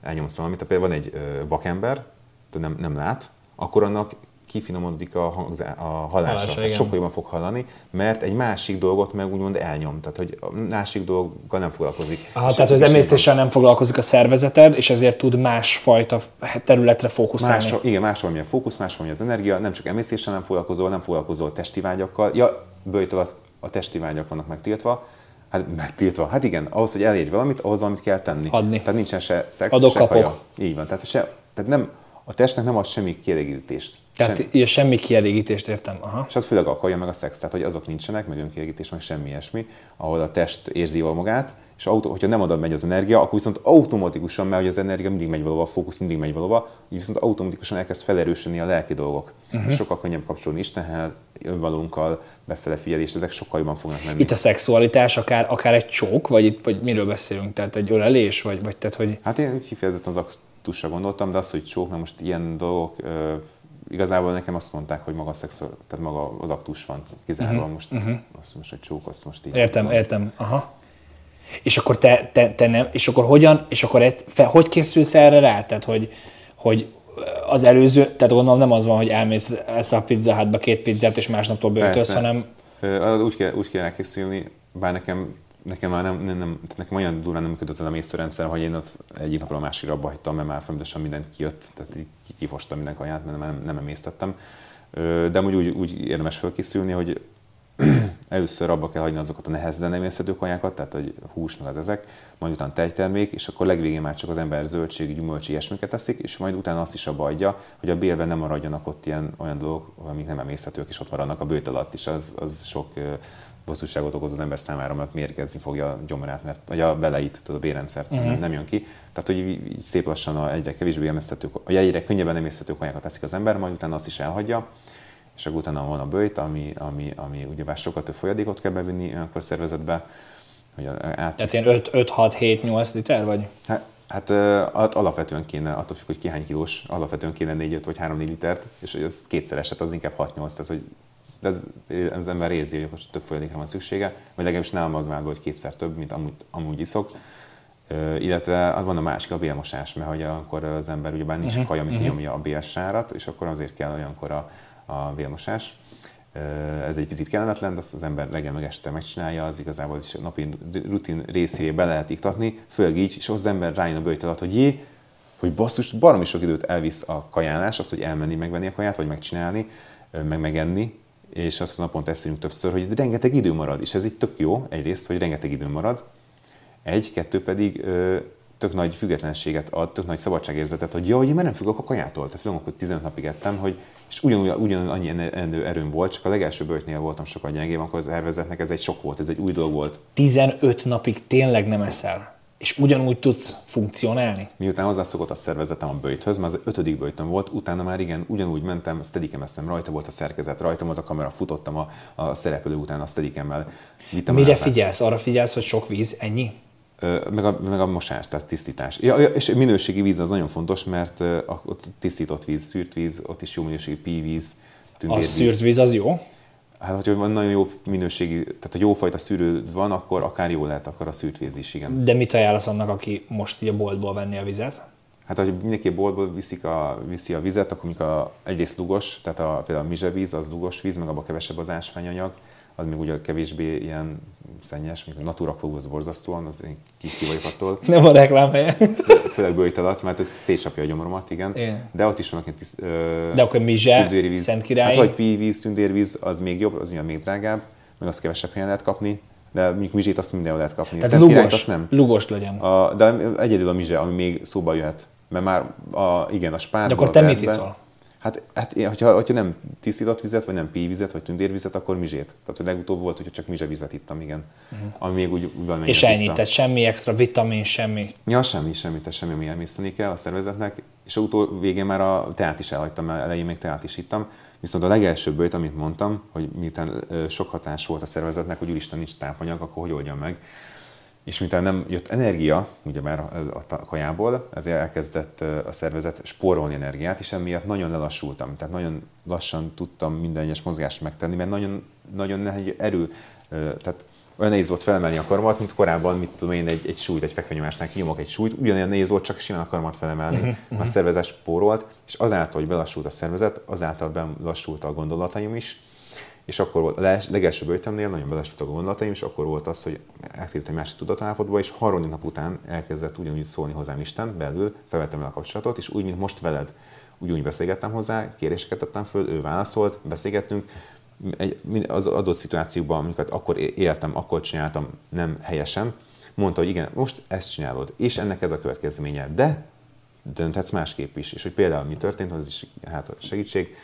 elnyomsz valamit, például van egy vakember, nem, nem lát, akkor annak kifinomodik a, hangzá, a hallása, tehát sokkal jobban fog hallani, mert egy másik dolgot meg úgymond elnyom, tehát hogy a másik dolggal nem foglalkozik. Aha, tehát az emésztéssel nem foglalkozik a szervezeted, és ezért tud másfajta területre fókuszálni. Más, igen, más valamilyen fókusz, más valamilyen az energia, nem csak emésztéssel nem foglalkozol, nem foglalkozol testi vágyakkal. Ja, bőjt alatt a testi vágyak vannak megtiltva, Hát megtiltva. Hát igen, ahhoz, hogy elérj valamit, ahhoz valamit kell tenni. Adni. Tehát nincsen se szex, Adok, se kapok. kaja. Így van. Tehát, se, tehát nem, a testnek nem ad semmi kielégítést. Tehát semmi, ja, semmi kielégítést értem. Aha. És az főleg a kaja meg a szex, tehát hogy azok nincsenek, meg önkielégítés, meg semmi ilyesmi, ahol a test érzi jól magát, és autó, hogyha nem adod megy az energia, akkor viszont automatikusan, mert az energia mindig megy valóba, a fókusz mindig megy valóba, így viszont automatikusan elkezd felerősödni a lelki dolgok. Uh-huh. Sokkal könnyebb kapcsolni Istenhez, önvalónkkal, befele figyelés, ezek sokkal jobban fognak menni. Itt a szexualitás akár, akár egy csók, vagy, itt, vagy miről beszélünk? Tehát egy ölelés, vagy, vagy tehát, hogy... Hát én kifejezetten az aktusra gondoltam, de az, hogy csók, mert most ilyen dolgok, igazából nekem azt mondták, hogy maga, a szexu, tehát maga az aktus van kizárva, uh-huh. most, uh-huh. azt most egy csók, azt most így. Értem, tudom. értem, aha. És akkor te, te, te nem, és akkor hogyan, és akkor egy, fe, hogy készülsz erre rá? Tehát, hogy, hogy az előző, tehát gondolom nem az van, hogy elmész ezt a pizza hátba két pizzát, és másnaptól bőtölsz, hanem... Úgy kell, úgy kell elkészülni, bár nekem nekem már nem, nem, nem nekem olyan durván nem működött az a mészőrendszer, hogy én ott egyik napról a másikra abba hagytam, mert már folyamatosan mindent kijött, tehát kifostam minden kaját, mert nem, nem emésztettem. De úgy, úgy, úgy érdemes felkészülni, hogy először abba kell hagyni azokat a nehezen emészhető kajákat, tehát hogy hús meg az ezek, majd utána tejtermék, és akkor legvégén már csak az ember zöldség, gyümölcs, ilyesmiket teszik, és majd utána azt is abba adja, hogy a bélben nem maradjanak ott ilyen olyan dolgok, amik nem emészhetők, és ott maradnak a bőt alatt is, az, az sok bosszúságot okoz az ember számára, mert mérgezni fogja a gyomrát, mert vagy a beleit, tudod, a bérrendszert uh-huh. nem jön ki. Tehát, hogy így szép lassan a egyre kevésbé emészhető, vagy egyre könnyebben emészhető kajákat teszik az ember, majd utána azt is elhagyja, és akkor utána van a bőjt, ami, ami, ami ugyebár sokat több folyadékot kell bevinni olyankor szervezetbe. Hogy át... Tehát ilyen 5-6-7-8 liter vagy? Hát, Hát uh, alapvetően kéne, attól függ, hogy ki hány kilós, alapvetően kéne 4 vagy 3-4 litert, és az kétszereset, az inkább 6-8, tehát hogy de ez, az ember érzi, hogy most több folyadékra van szüksége, vagy legalábbis nálam az már, hogy kétszer több, mint amúgy, amúgy iszok. Uh, illetve van a másik, a bélmosás, mert hogy akkor az ember ugyebár nincs uh-huh, kaja, ami uh-huh. kinyomja a bélsárat, és akkor azért kell olyankor a, a bélmosás. ez egy picit kellemetlen, de azt az ember reggel meg este megcsinálja, az igazából is a napi rutin részébe be lehet iktatni, főleg így, és az ember rájön a bőjt alatt, hogy jé, hogy basszus, baromi sok időt elvisz a kajálás, az, hogy elmenni megvenni a kaját, vagy megcsinálni, meg megenni, és azt naponta eszünk többször, hogy rengeteg idő marad, és ez itt tök jó, egyrészt, hogy rengeteg idő marad, egy, kettő pedig tök nagy függetlenséget ad, tök nagy szabadságérzetet, hogy jaj, én már nem függök a kajától. Tehát tudom, hogy 15 napig ettem, hogy és ugyanúgy, ugyan annyi erőm volt, csak a legelső bőjtnél voltam sokkal gyengébb, akkor az ervezetnek ez egy sok volt, ez egy új dolog volt. 15 napig tényleg nem eszel, és ugyanúgy tudsz funkcionálni? Miután hozzászokott a szervezetem a bőjthöz, már az ötödik bőjtöm volt, utána már igen, ugyanúgy mentem, steadicam rajta volt a szerkezet, rajta volt a kamera, futottam a, a szereplő után a steadicam Mire figyelsz? Arra figyelsz, hogy sok víz, ennyi? meg a, meg a mosás, tehát tisztítás. Ja, és minőségi víz az nagyon fontos, mert ott tisztított víz, szűrt víz, ott is jó minőségű pívíz, tündérvíz. A szűrt víz az jó? Hát, hogyha van nagyon jó minőségi, tehát ha jófajta szűrő van, akkor akár jó lehet, akkor a szűrt víz is, igen. De mit ajánlasz annak, aki most így a boltból venni a vizet? Hát, ha mindenki boltból viszik a, viszi a vizet, akkor mondjuk a, egyrészt lugos, tehát a, például a mizsevíz, az lugos víz, meg abban kevesebb az ásványanyag, az még ugye kevésbé ilyen szennyes, mint a Natura Club az borzasztóan, az én ki vagyok attól. Nem a reklám. Főleg bőjt alatt, mert ez szétcsapja a gyomromat, igen. igen. De ott is vannak ilyen tiszt, De akkor Mizse, Szent Király. Hát vagy pívíz, tündérvíz, az még jobb, az még drágább, meg azt kevesebb helyen lehet kapni. De mondjuk Mizsét azt mindenhol lehet kapni. Tehát Szent lugos, Királyt azt nem. Lugos legyen. A, de egyedül a Mizse, ami még szóba jöhet. Mert már a, igen, a spár. De akkor te mit iszol? Hát, hát hogyha, hogyha nem tisztított vizet, vagy nem pívizet, vagy tündérvizet, akkor mizsét. Tehát a legutóbb volt, hogyha csak mizsevizet ittam, igen. Uh-huh. Ami még úgy valami. És ennyi, tehát semmi extra vitamin, semmi. Ja, semmi, semmi, tehát semmi, ami emészteni kell a szervezetnek. És utó végén már a teát is elhagytam, elején még teát is ittam. Viszont a legelső bőjt, amit mondtam, hogy miután sok hatás volt a szervezetnek, hogy úristen nincs tápanyag, akkor hogy oldjam meg és miután nem jött energia, ugye már a kajából, ezért elkezdett a szervezet spórolni energiát, és emiatt nagyon lelassultam. Tehát nagyon lassan tudtam minden egyes mozgást megtenni, mert nagyon, nagyon nehéz erő, tehát olyan nehéz volt felemelni a karmat, mint korábban, mit tudom én, egy, egy súlyt, egy fekvenyomásnál kinyomok egy súlyt, ugyanilyen nehéz volt csak simán a karmat felemelni. Uh-huh, a szervezet spórolt, és azáltal, hogy belassult a szervezet, azáltal belassult a gondolataim is, és akkor volt a legelső bőjtemnél, nagyon belesültek a gondolataim, és akkor volt az, hogy eltértem egy másik tudatállapotba, és harmadik nap után elkezdett ugyanúgy szólni hozzám Isten belül, felvettem el a kapcsolatot, és úgy, mint most veled, ugyanúgy beszélgettem hozzá, kéréseket tettem föl, ő válaszolt, beszélgettünk, egy, az adott szituációban, amiket akkor éltem, akkor csináltam nem helyesen, mondta, hogy igen, most ezt csinálod, és ennek ez a következménye, de dönthetsz másképp is. És hogy például mi történt, az is hát segítség,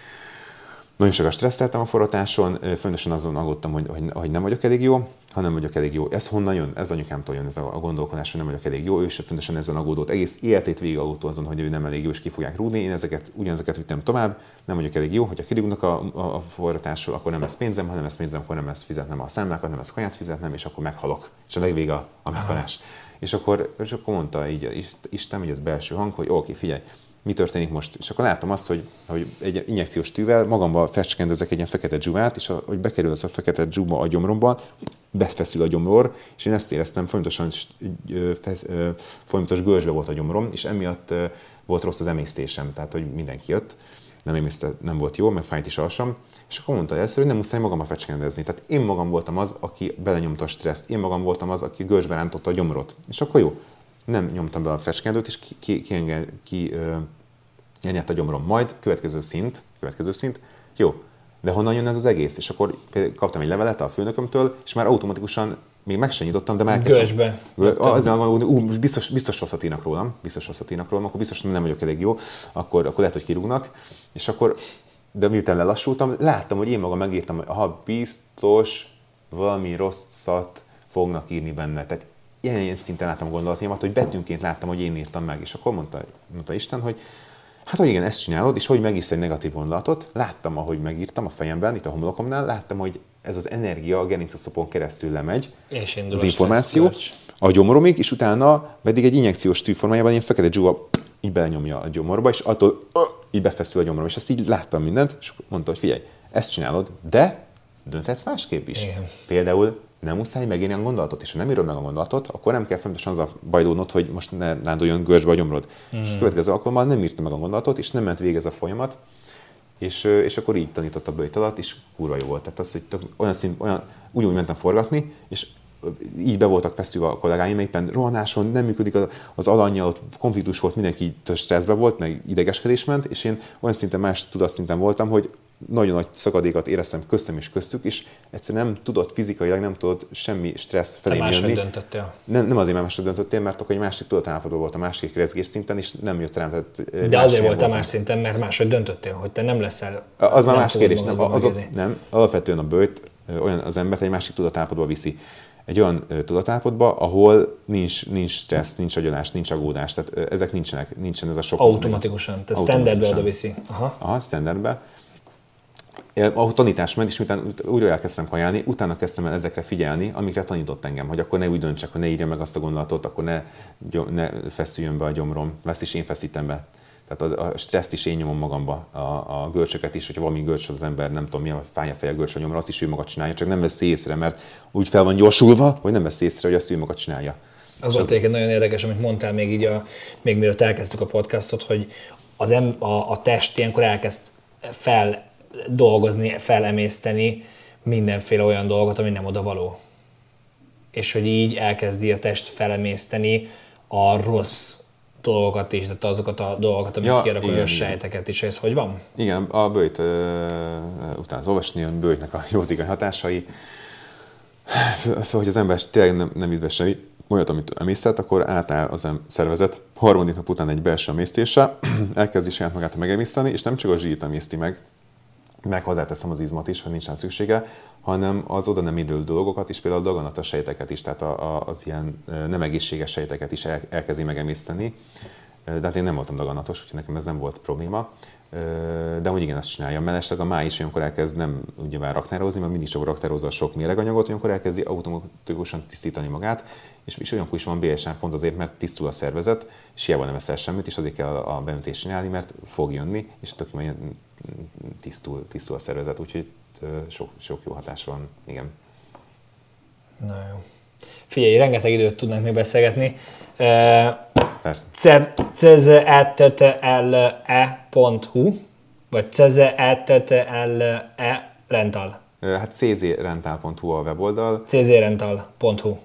nagyon sokat stresszeltem a forratáson, fontosan azon aggódtam, hogy, hogy, hogy nem vagyok elég jó, ha nem vagyok elég jó. Ez honnan jön? Ez anyukámtól jön ez a, a gondolkodás, hogy nem vagyok elég jó. Ő is fontosan ezen aggódott. Egész életét végig aggódott azon, hogy ő nem elég jó, és ki fogják rúdni. Én ezeket, ugyanezeket vittem tovább, nem vagyok elég jó. Hogyha kirúgnak a, a, a forratásról, akkor nem lesz pénzem, ha nem lesz pénzem, akkor nem lesz fizetnem a számlákat, nem lesz kaját fizetnem, és akkor meghalok. És a legvége a, a meghalás. És akkor, és akkor mondta így Isten, hogy ez belső hang, hogy oké, figyelj, mi történik most. És akkor láttam azt, hogy, hogy egy injekciós tűvel magamban fecskendezek egy ilyen fekete dzsuvát, és a, hogy bekerül az a fekete dzsuba a gyomromba, befeszül a gyomror, és én ezt éreztem, folyamatosan folyamatos görcsbe volt a gyomrom, és emiatt volt rossz az emésztésem, tehát hogy mindenki jött, nem, emészte, nem volt jó, meg fájt is alsam, és akkor mondta először, hogy nem muszáj magam a fecskendezni. Tehát én magam voltam az, aki belenyomta a stresszt, én magam voltam az, aki görcsbe rántotta a gyomrot. És akkor jó, nem nyomtam be a fecskendőt, és ki, ki, ki, ki ö, a gyomrom. Majd következő szint, következő szint, jó, de honnan jön ez az egész? És akkor kaptam egy levelet a főnökömtől, és már automatikusan még meg sem nyitottam, de már Görcsbe. Ezzel gondolom, ú, biztos, biztos rosszat írnak rólam, biztos rosszat írnak rólam, akkor biztos nem vagyok elég jó, akkor, akkor lehet, hogy kirúgnak, és akkor, de miután lelassultam, láttam, hogy én magam megírtam, hogy ha biztos valami rosszat fognak írni benne. Tehát ilyen, ilyen szinten láttam a gondolataimat, hogy betűnként láttam, hogy én írtam meg. És akkor mondta, mondta Isten, hogy hát, hogy igen, ezt csinálod, és hogy megírsz egy negatív gondolatot, láttam, ahogy megírtam a fejemben, itt a homlokomnál, láttam, hogy ez az energia a gerincaszopon keresztül lemegy, és az információ, a gyomoromig, és utána pedig egy injekciós tűformájában ilyen fekete dzsuga így belenyomja a gyomorba, és attól így befeszül a gyomorom, és azt így láttam mindent, és mondta, hogy figyelj, ezt csinálod, de dönthetsz másképp is. Igen. Például nem muszáj megírni a gondolatot, és ha nem írod meg a gondolatot, akkor nem kell fontosan az a bajlódnod, hogy most ne ránduljon görcsbe a gyomrod. Mm. És a következő alkalommal nem írtam meg a gondolatot, és nem ment végig ez a folyamat, És, és akkor így tanított a bőjt alatt, és kurva jó volt. Tehát az, hogy tök, olyan, szint, olyan úgy, úgy mentem forgatni, és így be voltak feszülve a kollégáim, éppen rohanáson nem működik az alanya, ott konfliktus volt, mindenki stresszbe volt, meg idegeskedés ment, és én olyan szinten más tudatszinten voltam, hogy nagyon nagy szakadékat éreztem köztem és köztük, és egyszerűen nem tudott fizikailag, nem tudott semmi stressz felé jönni. döntöttél. Nem, nem azért, mert máshogy döntöttél, mert akkor egy másik tudatállapotban volt a másik rezgés szinten, és nem jött rám. Tehát De azért volt a más szinten, mert máshogy döntöttél, hogy te nem leszel. Az már más kérdés, nem, az, az, nem, alapvetően a bőjt olyan az embert egy másik tudatállapotba viszi egy olyan tudatállapotba, ahol nincs, nincs stressz, nincs agyalás, nincs aggódás, tehát ezek nincsenek, nincsen ez a sok. Automatikusan, tehát standardbe oda viszi. Aha. Aha, standardbe. A tanítás ment, és utána újra elkezdtem kajálni, utána kezdtem el ezekre figyelni, amikre tanított engem, hogy akkor ne úgy döntsek, hogy ne írja meg azt a gondolatot, akkor ne, ne feszüljön be a gyomrom, ezt is én feszítem be. Tehát a, a stresszt is én nyomom magamba, a, a görcsöket is, hogyha valami görcs az ember, nem tudom, milyen fája feje görcs a nyomra, azt is ő maga csinálja, csak nem vesz észre, mert úgy fel van gyorsulva, hogy nem vesz észre, hogy azt ő maga csinálja. Az volt egyébként nagyon érdekes, amit mondtál még így, a, még mielőtt elkezdtük a podcastot, hogy az em, a, a test ilyenkor elkezd feldolgozni, felemészteni mindenféle olyan dolgot, ami nem oda való. És hogy így elkezdi a test felemészteni a rossz dolgokat is, tehát azokat a dolgokat, amik ja, kialakuló a sejteket is. Ez hogy van? Igen, a bőjt uh, utána olvasni, a bőjtnek a jótékony hatásai, hogy az ember tényleg nem, nem be semmi, olyat, amit emésztett, akkor átáll az szervezet harmadik nap után egy belső emésztéssel, elkezdi saját magát megemészteni, és nem csak a zsírt emészti meg, meg hozzáteszem az izmat is, ha nincsen szüksége, hanem az oda nem idő dolgokat is, például a daganatos sejteket is, tehát a, a, az ilyen nem egészséges sejteket is el, elkezdi megemészteni. De hát én nem voltam daganatos, úgyhogy nekem ez nem volt probléma. De hogy igen, ezt csinálja. Mellesleg a máj is olyankor elkezd nem már raktározni, mert mindig csak raktározza a sok méreganyagot, olyankor elkezdi automatikusan tisztítani magát, és, és olyankor is van BSA pont azért, mert tisztul a szervezet, és hiába nem eszel semmit, és azért kell a beöntést csinálni, mert fog jönni, és tök tisztul, tisztul a szervezet, úgyhogy sok, sok jó hatás van, igen. Na jó. Figyelj, rengeteg időt tudnánk még beszélgetni. Persze. cezettle.hu vagy cezettle rental? Hát czrental.hu a weboldal. czrental.hu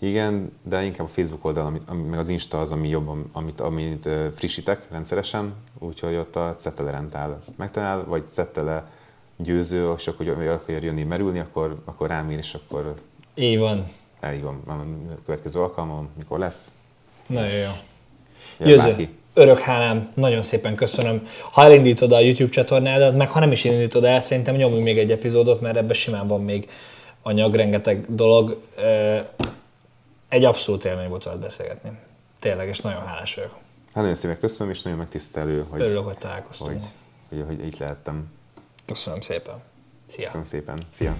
igen, de inkább a Facebook oldal, ami, meg az Insta az, ami jobban, amit, amit frissítek rendszeresen, úgyhogy ott a Cettele Rentál megtalál, vagy Cettele győző, és akkor, hogy akar jönni merülni, akkor, akkor rám ír, és akkor így van. Elhívom a következő alkalmam, mikor lesz. Nagyon jó. Győző, örök hálám, nagyon szépen köszönöm. Ha elindítod a YouTube csatornádat, meg ha nem is indítod el, szerintem nyomjunk még egy epizódot, mert ebben simán van még anyag, rengeteg dolog egy abszolút élmény volt veled beszélgetni. Tényleg, és nagyon hálás vagyok. Hát nagyon szépen köszönöm, és nagyon megtisztelő, hogy, Örülök, hogy találkoztunk. Hogy, hogy, hogy itt lehettem. Köszönöm szépen. Szia. Köszönöm szépen. Szia.